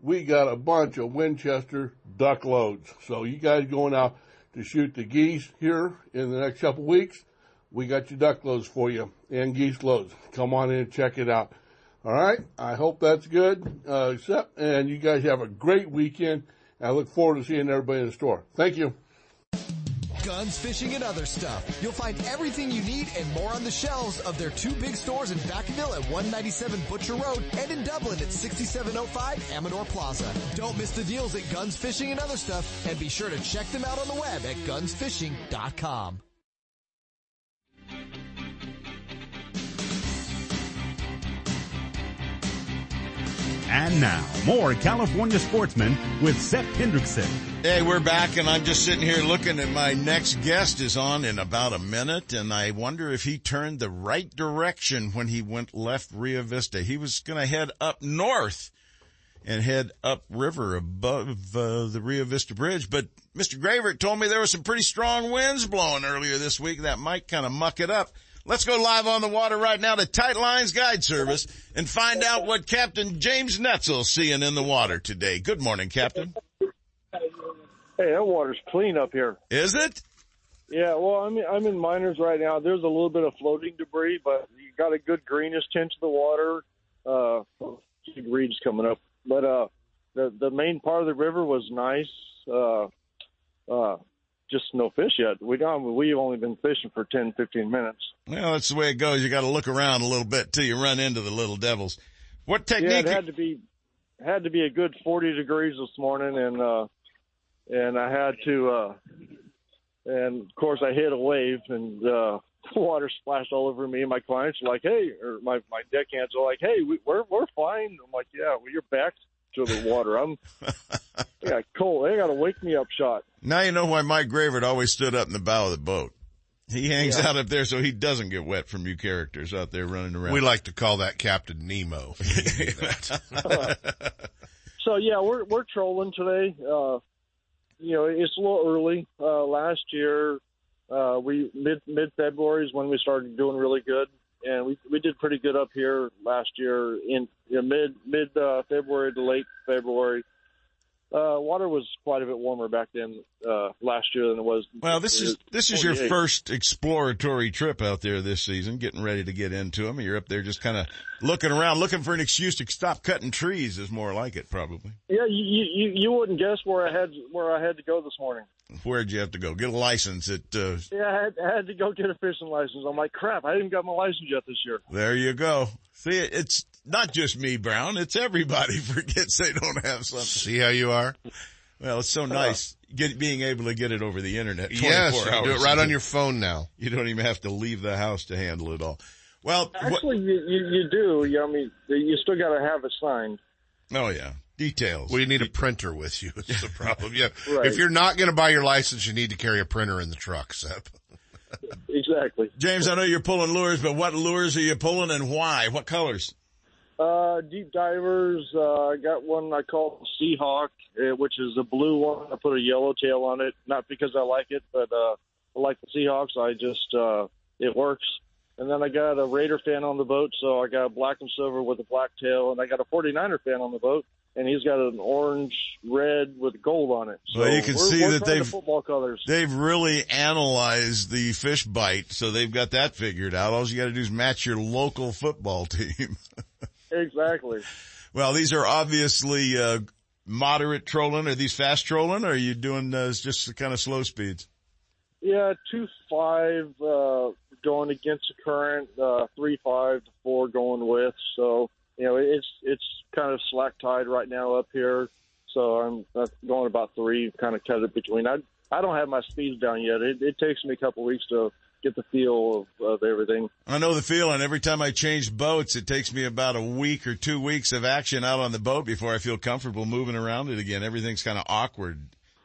Speaker 26: We got a bunch of Winchester duck loads. So you guys going out to shoot the geese here in the next couple weeks, we got your duck loads for you and geese loads. Come on in and check it out. All right. I hope that's good. Uh, except, and you guys have a great weekend. I look forward to seeing everybody in the store. Thank you.
Speaker 9: Guns, fishing, and other stuff. You'll find everything you need and more on the shelves of their two big stores in Vacaville at 197 Butcher Road and in Dublin at 6705 Amador Plaza. Don't miss the deals at Guns, Fishing, and other stuff and be sure to check them out on the web at gunsfishing.com.
Speaker 1: And now, more California sportsmen with Seth Hendrickson.
Speaker 3: Hey, we're back and I'm just sitting here looking at my next guest is on in about a minute and I wonder if he turned the right direction when he went left Rio Vista. He was going to head up north and head upriver above uh, the Rio Vista Bridge, but Mr. Gravert told me there were some pretty strong winds blowing earlier this week that might kind of muck it up. Let's go live on the water right now to Tightlines Guide Service and find out what Captain James Netzel's seeing in the water today. Good morning, Captain.
Speaker 27: Hey, that water's clean up here.
Speaker 3: Is it?
Speaker 27: Yeah, well, I'm I'm in miners right now. There's a little bit of floating debris, but you got a good greenish tint to the water. Uh, reeds coming up, but uh, the the main part of the river was nice. Uh, uh, just no fish yet. We don't. We've only been fishing for 10, 15 minutes.
Speaker 3: Well, that's the way it goes. You got to look around a little bit till you run into the little devils. What technique?
Speaker 27: Yeah, it had to be had to be a good 40 degrees this morning, and uh, and I had to, uh, and of course I hit a wave, and uh, water splashed all over me. And my clients are like, "Hey," or my my deckhands are like, "Hey, we, we're we're fine." I'm like, "Yeah, well, you're back to the water. I'm, I got cold. They got to wake me up shot."
Speaker 3: Now you know why Mike Gravert always stood up in the bow of the boat. He hangs
Speaker 27: Yeah.
Speaker 3: out up there so he doesn't get wet from you characters out there running around.
Speaker 7: We like to call that Captain Nemo.
Speaker 27: So yeah, we're we're trolling today. Uh, you know, it's a little early. Uh, last year, uh, we mid mid February is when we started doing really good, and we we did pretty good up here last year in you know, mid mid uh, February to late February. Uh, water was quite a bit warmer back then uh, last year than it was.
Speaker 3: Well, this is this is your first exploratory trip out there this season, getting ready to get into them. You're up there just kind of looking around, looking for an excuse to stop cutting trees. Is more like it, probably.
Speaker 27: Yeah, you, you you wouldn't guess where I had where I had to go this morning.
Speaker 3: Where'd you have to go? Get a license at. Uh,
Speaker 27: Yeah, I had, I had to go get a fishing license. I'm like, crap, I didn't got my license yet this year.
Speaker 3: there you go. See, it's not just me, Brown. It's everybody forgets they don't have something.
Speaker 7: See how you are?
Speaker 3: Well, it's so nice get, being able to get it over the internet. 24
Speaker 7: Yes, you do it right on your phone now.
Speaker 3: You don't even have to leave the house to handle it all. Well, what,
Speaker 27: Actually, you, you, you do. You, I mean, you still got to have it signed.
Speaker 3: oh yeah, details.
Speaker 7: Well, you need a printer with you. It's the problem. Yeah.
Speaker 27: Right.
Speaker 7: If you're not going to buy your license, you need to carry a printer in the truck, Seth.
Speaker 27: Exactly.
Speaker 3: James, I know you're pulling lures, but what lures are you pulling and why? What colors?
Speaker 27: Uh, deep divers. Uh, I got one I call Seahawk, uh, which is a blue one. I put a yellow tail on it, not because I like it, but uh, I like the Seahawks. I just uh, it works. And then I got a Raider fan on the boat, so I got a black and silver with a black tail, and I got a 49er fan on the boat, and he's got an orange red with gold on it. So
Speaker 3: Well, you can
Speaker 27: we're,
Speaker 3: see
Speaker 27: we're
Speaker 3: that they've-
Speaker 27: football colors.
Speaker 3: They've really analyzed the fish bite, so they've got that figured out. All you got to do is match your local football team.
Speaker 27: Exactly.
Speaker 3: well, these are obviously uh, moderate trolling. Are these fast trolling, or are you doing uh, just kind of slow speeds?
Speaker 27: Yeah, two five uh, going against the current, uh, three five to four going with. So you know it's it's kind of slack tide right now up here. So I'm going about three, kind of cut it between. I I don't have my speeds down yet. It, it takes me a couple weeks to get the feel of, of everything.
Speaker 3: I know the feeling. Every time I change boats, it takes me about a week or two weeks of action out on the boat before I feel comfortable moving around it again. Everything's kind of awkward.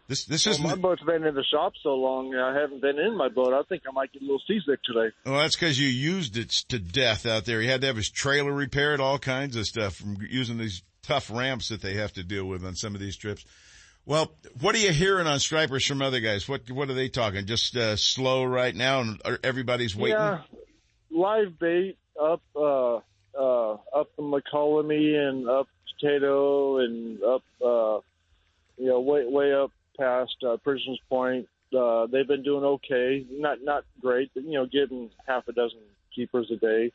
Speaker 3: This this
Speaker 27: Well,
Speaker 3: is
Speaker 27: my boat's been in the shop so long, I haven't been in my boat. I think I might get a little seasick today.
Speaker 3: well, that's because you used it to death out there. He had to have his trailer repaired, all kinds of stuff from using these tough ramps that they have to deal with on some of these trips. Well, what are you hearing on stripers from other guys? What what are they talking? Just uh, slow right now, and everybody's waiting.
Speaker 27: Yeah, live bait up, uh, uh, up the McCollum and up Potato and up, uh, you know, way way up past uh, Prisoners Point. Uh, they've been doing okay, not not great, but you know, getting half a dozen keepers a day,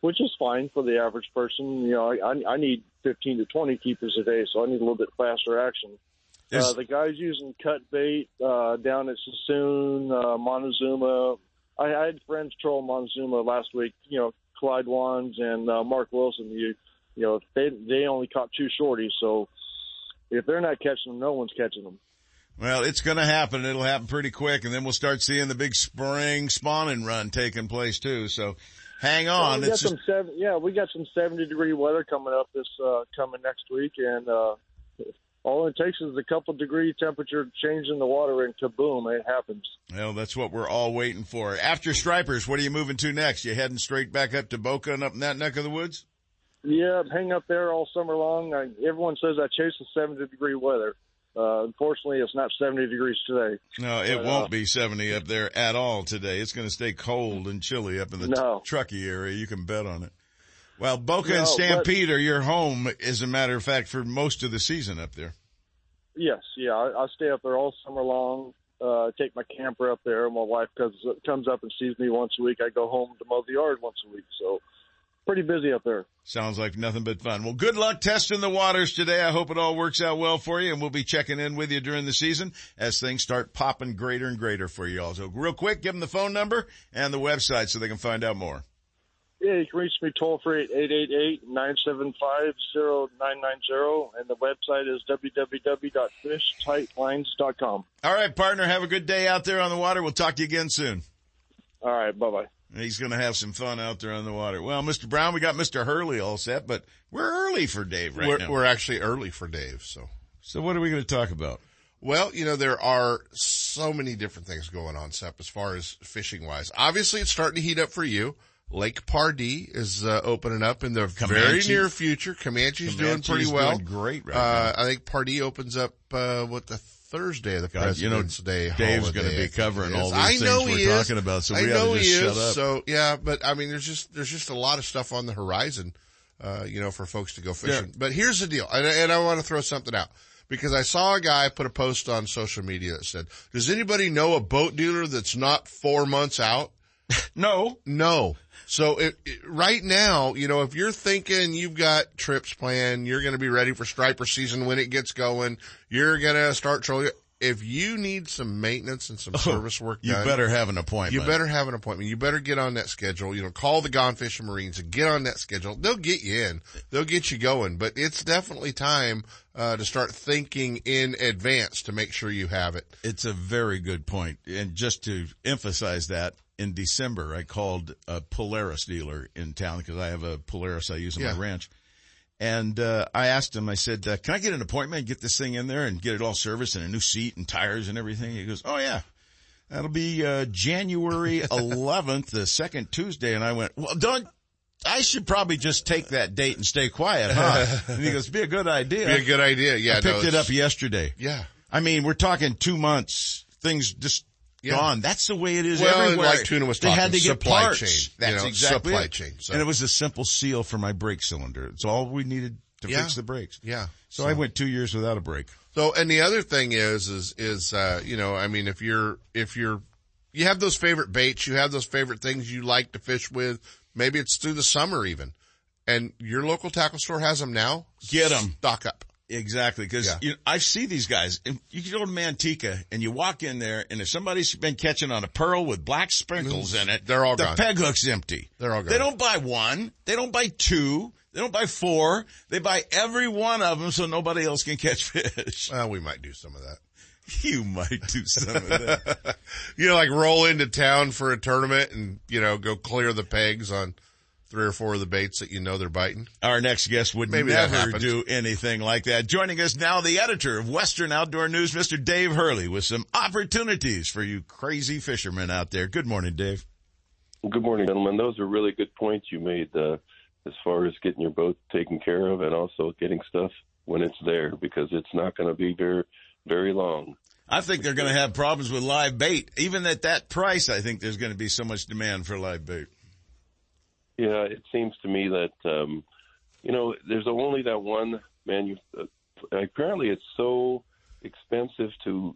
Speaker 27: which is fine for the average person. You know, I I, I need fifteen to twenty keepers a day, so I need a little bit faster action. Uh, the guys using cut bait uh, down at Suisun, uh, Montezuma. I, I had friends troll Montezuma last week. You know, Clyde Wands and uh, Mark Wilson. You, you know, they they only caught two shorties. So if they're not catching them, no one's catching them.
Speaker 3: Well, it's going to happen. It'll happen pretty quick, and then we'll start seeing the big spring spawning run taking place too. So, hang
Speaker 27: Well,
Speaker 3: on.
Speaker 27: we got
Speaker 3: It's
Speaker 27: some seven, yeah, we got some seventy degree weather coming up this uh, coming next week, and uh, all it takes is a couple degree temperature change in the water, and kaboom, it happens.
Speaker 3: well, that's what we're all waiting for. After stripers, what are you moving to next? You heading straight back up to Boca and up in that neck of the woods?
Speaker 27: Yeah, hang up there all summer long. I, everyone says I chase the 70 degree weather. Uh, unfortunately, it's not 70 degrees today.
Speaker 3: No, it
Speaker 27: But,
Speaker 3: won't
Speaker 27: uh,
Speaker 3: be 70 up there at all today. It's going to stay cold and chilly up in the
Speaker 27: No.
Speaker 3: Truckee area. You can bet on it. Well, Boca
Speaker 27: No,
Speaker 3: and
Speaker 27: but-
Speaker 3: Stampede are your home, as a matter of fact, for most of the season up there.
Speaker 27: Yes, yeah, I, I stay up there all summer long. Uh, take my camper up there. My wife comes comes up and sees me once a week. I go home to mow the yard once a week. So pretty busy up there.
Speaker 3: Sounds like nothing but fun. Well, good luck testing the waters today. I hope it all works out well for you and we'll be checking in with you during the season as things start popping greater and greater for you all. So real quick, give them the phone number and the website so they can find out more.
Speaker 27: Yeah, you can reach me toll free at 888-975-0990, and the website is www.fishtightlines.com.
Speaker 3: All right, partner. Have a good day out there on the water. We'll talk to you again soon.
Speaker 27: All right. Bye bye.
Speaker 3: He's going to have some fun out there on the water. Well, Mr. Brown, we got Mr. Hurley all set, but we're early for Dave right
Speaker 7: we're,
Speaker 3: now.
Speaker 7: we're actually early for Dave, so.
Speaker 3: So what are we going to talk about?
Speaker 7: Well, you know, there are so many different things going on, Sep, as far as fishing wise. Obviously, it's starting to heat up for you. Lake Pardee is uh, opening up in the very near future. Comanche's doing pretty well.
Speaker 3: doing great right
Speaker 7: uh,
Speaker 3: now.
Speaker 7: I think Pardee opens up, uh, what, the Thursday of the
Speaker 3: God, you know,
Speaker 7: President's Day
Speaker 3: Dave's gonna be covering all these
Speaker 7: I
Speaker 3: things
Speaker 7: know
Speaker 3: we're
Speaker 7: he is.
Speaker 3: talking about, so
Speaker 7: I
Speaker 3: we ought to
Speaker 7: know
Speaker 3: just
Speaker 7: he
Speaker 3: shut
Speaker 7: is.
Speaker 3: up.
Speaker 7: So, yeah, but I mean, there's just, there's just a lot of stuff on the horizon, uh, you know, for folks to go fishing. But here's the deal, and, and I want to throw something out because I saw a guy put a post on social media that said, does anybody know a boat dealer that's not four months out?
Speaker 3: no.
Speaker 7: No. So it, it- right now, you know, if you're thinking you've got trips planned, you're going to be ready for striper season when it gets going, you're going to start trolling. If you need some maintenance and some service work
Speaker 3: Oh, You better have an appointment.
Speaker 7: you better have an appointment. You better get on that schedule. You know, call the Gone Fishing Marines and get on that schedule. They'll get you in. They'll get you going. But it's definitely time uh, to start thinking in advance to make sure you have it.
Speaker 3: It's a very good point. And just to emphasize that, in December, I called a Polaris dealer in town because I have a Polaris I use on
Speaker 7: Yeah.
Speaker 3: my ranch. And, uh, I asked him, I said, uh, can I get an appointment and get this thing in there and get it all serviced and a new seat and tires and everything? He goes, oh yeah. That'll be, uh, January 11th, the second Tuesday. And I went, well, don't, I should probably just take that date and stay quiet, huh? and he goes, be a good idea.
Speaker 7: Be a good idea. Yeah,
Speaker 3: I picked
Speaker 7: no,
Speaker 3: it up yesterday.
Speaker 7: Yeah.
Speaker 3: I mean, we're talking two months. Things just
Speaker 7: Yeah.
Speaker 3: gone. That's the way it is
Speaker 7: Well,
Speaker 3: everywhere.
Speaker 7: like Tuna was
Speaker 3: they had
Speaker 7: talking,
Speaker 3: to get
Speaker 7: supply
Speaker 3: parts.
Speaker 7: chain,
Speaker 3: That's
Speaker 7: you know,
Speaker 3: exactly
Speaker 7: supply
Speaker 3: it.
Speaker 7: chain, so-
Speaker 3: And it was a simple seal for my brake cylinder. It's all we needed to
Speaker 7: Yeah.
Speaker 3: fix the brakes.
Speaker 7: Yeah.
Speaker 3: So, I went two years without a brake.
Speaker 7: So, and the other thing is, is, is, uh, you know, I mean, if you're, if you're, you have those favorite baits, you have those favorite things you like to fish with, maybe it's through the summer even, and your local tackle store has them now.
Speaker 3: Get them.
Speaker 7: Stock up.
Speaker 3: Exactly, because
Speaker 7: Yeah.
Speaker 3: you know, I see these guys. And you go to Manteca and you walk in there, and if somebody's been catching on a pearl with black sprinkles in it,
Speaker 7: They're all
Speaker 3: the
Speaker 7: gone.
Speaker 3: peg hook's empty.
Speaker 7: They're all gone.
Speaker 3: They don't buy one. They don't buy two. They don't buy four. They buy every one of them so nobody else can catch fish.
Speaker 7: Well, we might do some of that.
Speaker 3: You might do some of that.
Speaker 7: you know, like roll into town for a tournament and, you know, go clear the pegs on, three or four of the baits that you know they're biting.
Speaker 3: Our next guest would
Speaker 7: Maybe
Speaker 3: never do anything like that. Joining us now, the editor of Western Outdoor News, Mr. Dave Hurley, with some opportunities for you crazy fishermen out there. Good morning, Dave.
Speaker 28: Good morning, gentlemen. Those are really good points you made uh, as far as getting your boat taken care of and also getting stuff when it's there because it's not going to be very, very long.
Speaker 3: I think they're going to have problems with live bait. Even at that price, I think there's going to be so much demand for live bait.
Speaker 28: Yeah, it seems to me that um, you know there's only that one manu. Uh, apparently, it's so expensive to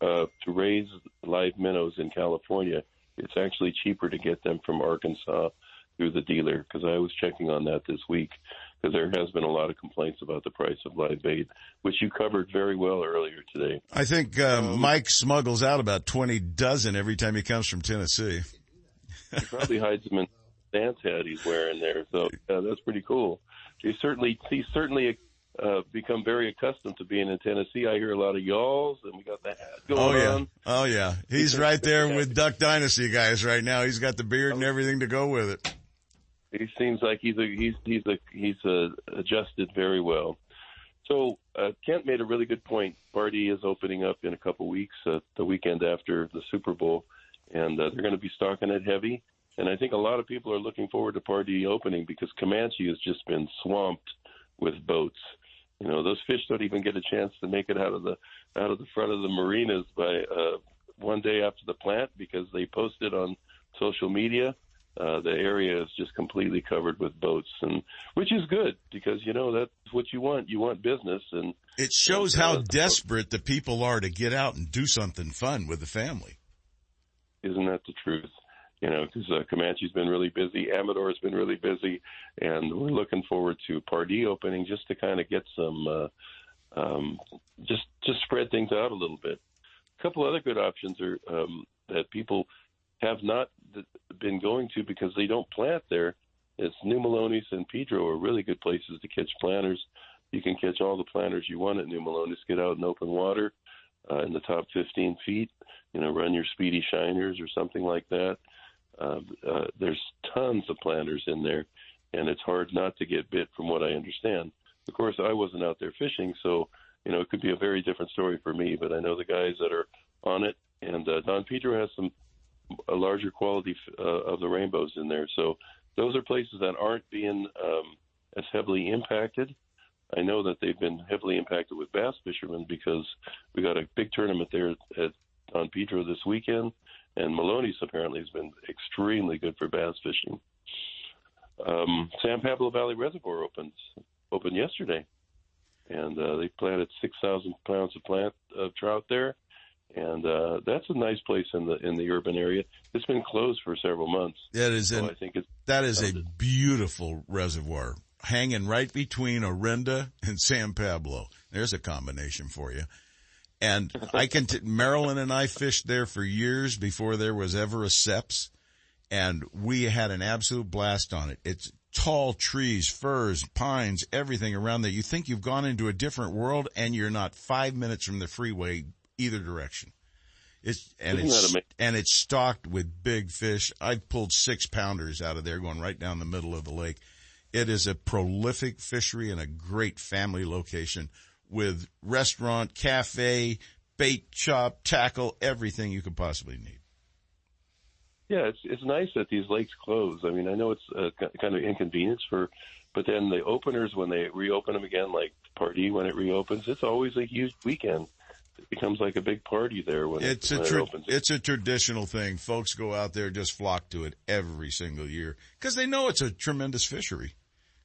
Speaker 28: uh, to raise live minnows in California. It's actually cheaper to get them from Arkansas through the dealer because I was checking on that this week because there has been a lot of complaints about the price of live bait, which you covered very well earlier today.
Speaker 3: I think uh, Mike smuggles out about 20 dozen every time he comes from Tennessee.
Speaker 28: He probably hides them in dance hat he's wearing there. So uh, that's pretty cool. He certainly he's certainly uh, become very accustomed to being in Tennessee. I hear a lot of y'alls, and we got the hat going
Speaker 3: Oh yeah.
Speaker 28: on.
Speaker 3: Oh yeah. He's right there with Duck Dynasty guys right now. He's got the beard and everything to go with it.
Speaker 28: He seems like he's a he's he's a he's uh adjusted very well. So uh, Kent made a really good point. Pardee is opening up in a couple weeks, uh, the weekend after the Super Bowl, and uh, they're going to be stocking it heavy. And I think a lot of people are looking forward to Pardee opening because Comanche has just been swamped with boats. You know, those fish don't even get a chance to make it out of the out of the front of the marinas by uh, one day after the plant because they posted on social media. Uh, the area is just completely covered with boats, and which is good because you know that's what you want. You want business, and
Speaker 3: It shows how desperate the people are to get out and do something fun with the family.
Speaker 28: isn't that the truth? You know, because uh, Comanche's been really busy, Amador's been really busy, and we're looking forward to Pardee opening just to kind of get some, uh, um, just just spread things out a little bit. A couple other good options are um, that people have not been going to because they don't plant there. It's New Melones and Pedro are really good places to catch planters. You can catch all the planters you want at New Melones. Get out in open water uh, in the top 15 feet. You know, run your speedy shiners or something like that. Uh, uh, there's tons of planters in there, and it's hard not to get bit, from what I understand. Of course, I wasn't out there fishing, so you know it could be a very different story for me. But I know the guys that are on it, and uh, Don Pedro has some a larger quality uh, of the rainbows in there. So those are places that aren't being um, as heavily impacted. I know that they've been heavily impacted with bass fishermen because we got a big tournament there at Don Pedro this weekend, and Melones apparently has been extremely good for bass fishing. Um, San Pablo Valley Reservoir opens opened yesterday, and uh, they planted six thousand pounds of plant of trout there, and uh, that's a nice place in the in the urban area. It's been closed for several months.
Speaker 3: That is
Speaker 28: so
Speaker 3: an,
Speaker 28: I think it's
Speaker 3: that is a beautiful reservoir hanging right between Orinda and San Pablo. There's a combination for you. And I can, t- Marilyn and I fished there for years before there was ever a SEPS and we had an absolute blast on it. It's tall trees, firs, pines, everything around there. You think you've gone into a different world and you're not five minutes from the freeway either direction. It's, and
Speaker 28: Isn't
Speaker 3: it's, and it's stocked with big fish. I've pulled six pounders out of there going right down the middle of the lake. It is a prolific fishery and a great family location with restaurant, cafe, bait shop, tackle, everything you could possibly need.
Speaker 28: Yeah, it's it's nice that these lakes close. I mean, I know it's uh, a kind of inconvenience for, but then the openers when they reopen them again, like Pardee when it reopens, it's always a huge weekend. It becomes like a big party there when
Speaker 3: It's
Speaker 28: it,
Speaker 3: a
Speaker 28: when
Speaker 3: tra-
Speaker 28: it opens.
Speaker 3: it's a traditional thing. Folks go out there just flock to it every single year because they know it's a tremendous fishery.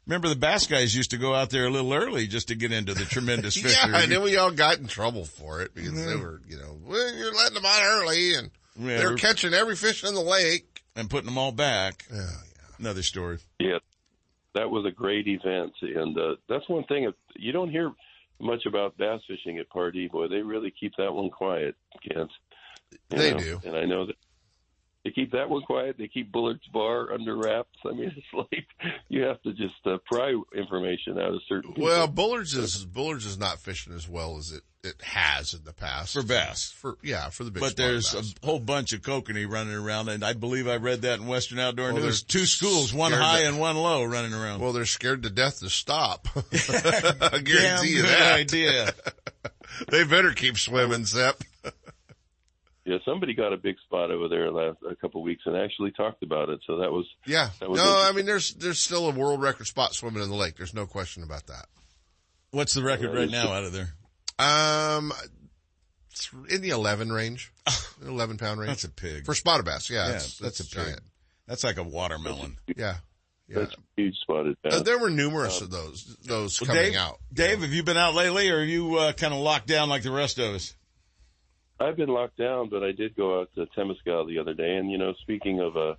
Speaker 3: Remember the bass guys used to go out there a little early just to get into the tremendous fishery.
Speaker 7: yeah, and then we all got in trouble for it because they were, you know, well, you're letting them out early and
Speaker 3: Yeah,
Speaker 7: they're catching every fish in the lake.
Speaker 3: and putting them all back. Another story.
Speaker 28: Yeah, that was a great event, and uh, that's one thing you don't hear much about bass fishing at Pardee. Boy, they really keep that one quiet, Kent. You
Speaker 7: They
Speaker 28: know,
Speaker 7: do.
Speaker 28: and I know that they keep that one quiet. They keep Bullard's Bar under wraps. I mean, it's like you have to just uh, pry information out of certain people.
Speaker 7: Well, Bullards is Bullards is not fishing as well as it it has in the past
Speaker 3: for bass.
Speaker 7: For yeah, for the big.
Speaker 3: But there's
Speaker 7: bass.
Speaker 3: a whole bunch of kokanee running around, and I believe I read that in Western Outdoor
Speaker 7: Well,
Speaker 3: News.
Speaker 7: they're
Speaker 3: Two schools, one high
Speaker 7: to-
Speaker 3: and one low, running around.
Speaker 7: Well, they're scared to death to stop. I guarantee
Speaker 3: Damn
Speaker 7: you
Speaker 3: good
Speaker 7: that.
Speaker 3: idea.
Speaker 7: they better keep swimming, Sep.
Speaker 28: Yeah, somebody got a big spot over there last a couple of weeks and actually talked about it. So that was
Speaker 7: Yeah.
Speaker 28: That was No,
Speaker 7: I mean there's there's still a world record spot swimming in the lake. There's no question about that.
Speaker 3: What's the record right now out of there?
Speaker 7: Um, it's in the eleven range, eleven pound range.
Speaker 3: That's a pig
Speaker 7: for spotted bass. Yeah,
Speaker 3: Yeah,
Speaker 7: it's-
Speaker 3: that's
Speaker 7: it's
Speaker 3: a pig.
Speaker 7: giant.
Speaker 3: That's like a watermelon.
Speaker 7: Yeah, yeah.
Speaker 28: That's a huge spotted bass.
Speaker 7: Uh, there were numerous of those those
Speaker 3: Well,
Speaker 7: coming
Speaker 3: Dave,
Speaker 7: out.
Speaker 3: Dave, have you been out lately, or are you uh, kind of locked down like the rest of us?
Speaker 28: I've been locked down, but I did go out to Temescal the other day. And you know, speaking of a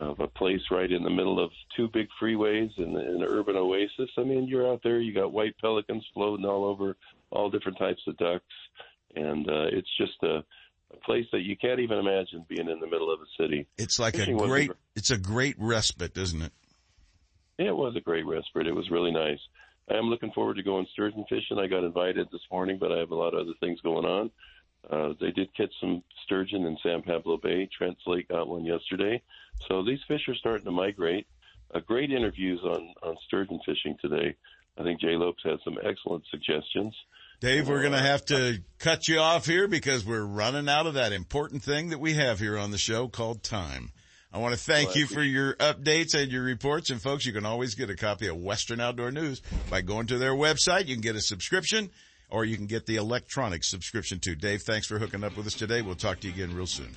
Speaker 28: of a place right in the middle of two big freeways and an urban oasis, I mean, you're out there. You got white pelicans floating all over, all different types of ducks, and uh, it's just a, a place that you can't even imagine being in the middle of a city.
Speaker 3: It's like
Speaker 28: Fishing
Speaker 3: a great, it's a great respite, isn't it?
Speaker 28: It was a great respite. It was really nice. I am looking forward to going sturgeon fishing. I got invited this morning, but I have a lot of other things going on. Uh, they did catch some sturgeon in San Pablo Bay. Trent's Lake got one yesterday. So these fish are starting to migrate. Uh, great interviews on, on sturgeon fishing today. I think Jay Lopes had some excellent suggestions.
Speaker 3: Dave, we're going to have to cut you off here because we're running out of that important thing that we have here on the show called time. I want to thank you for your updates and your reports. And folks, you can always get a copy of Western Outdoor News by going to their website. You can get a subscription or you can get the electronic subscription too. Dave, thanks for hooking up with us today. We'll talk to you again real soon.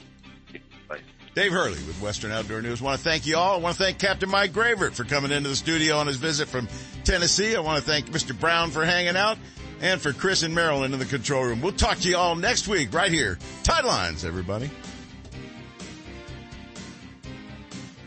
Speaker 28: Bye.
Speaker 3: Dave Hurley with Western Outdoor News. I want to thank you all. I want to thank Captain Mike Gravert for coming into the studio on his visit from Tennessee. I want to thank Mr. Brown for hanging out and for Chris and Marilyn in the control room. We'll talk to you all next week right here. Tide lines, everybody.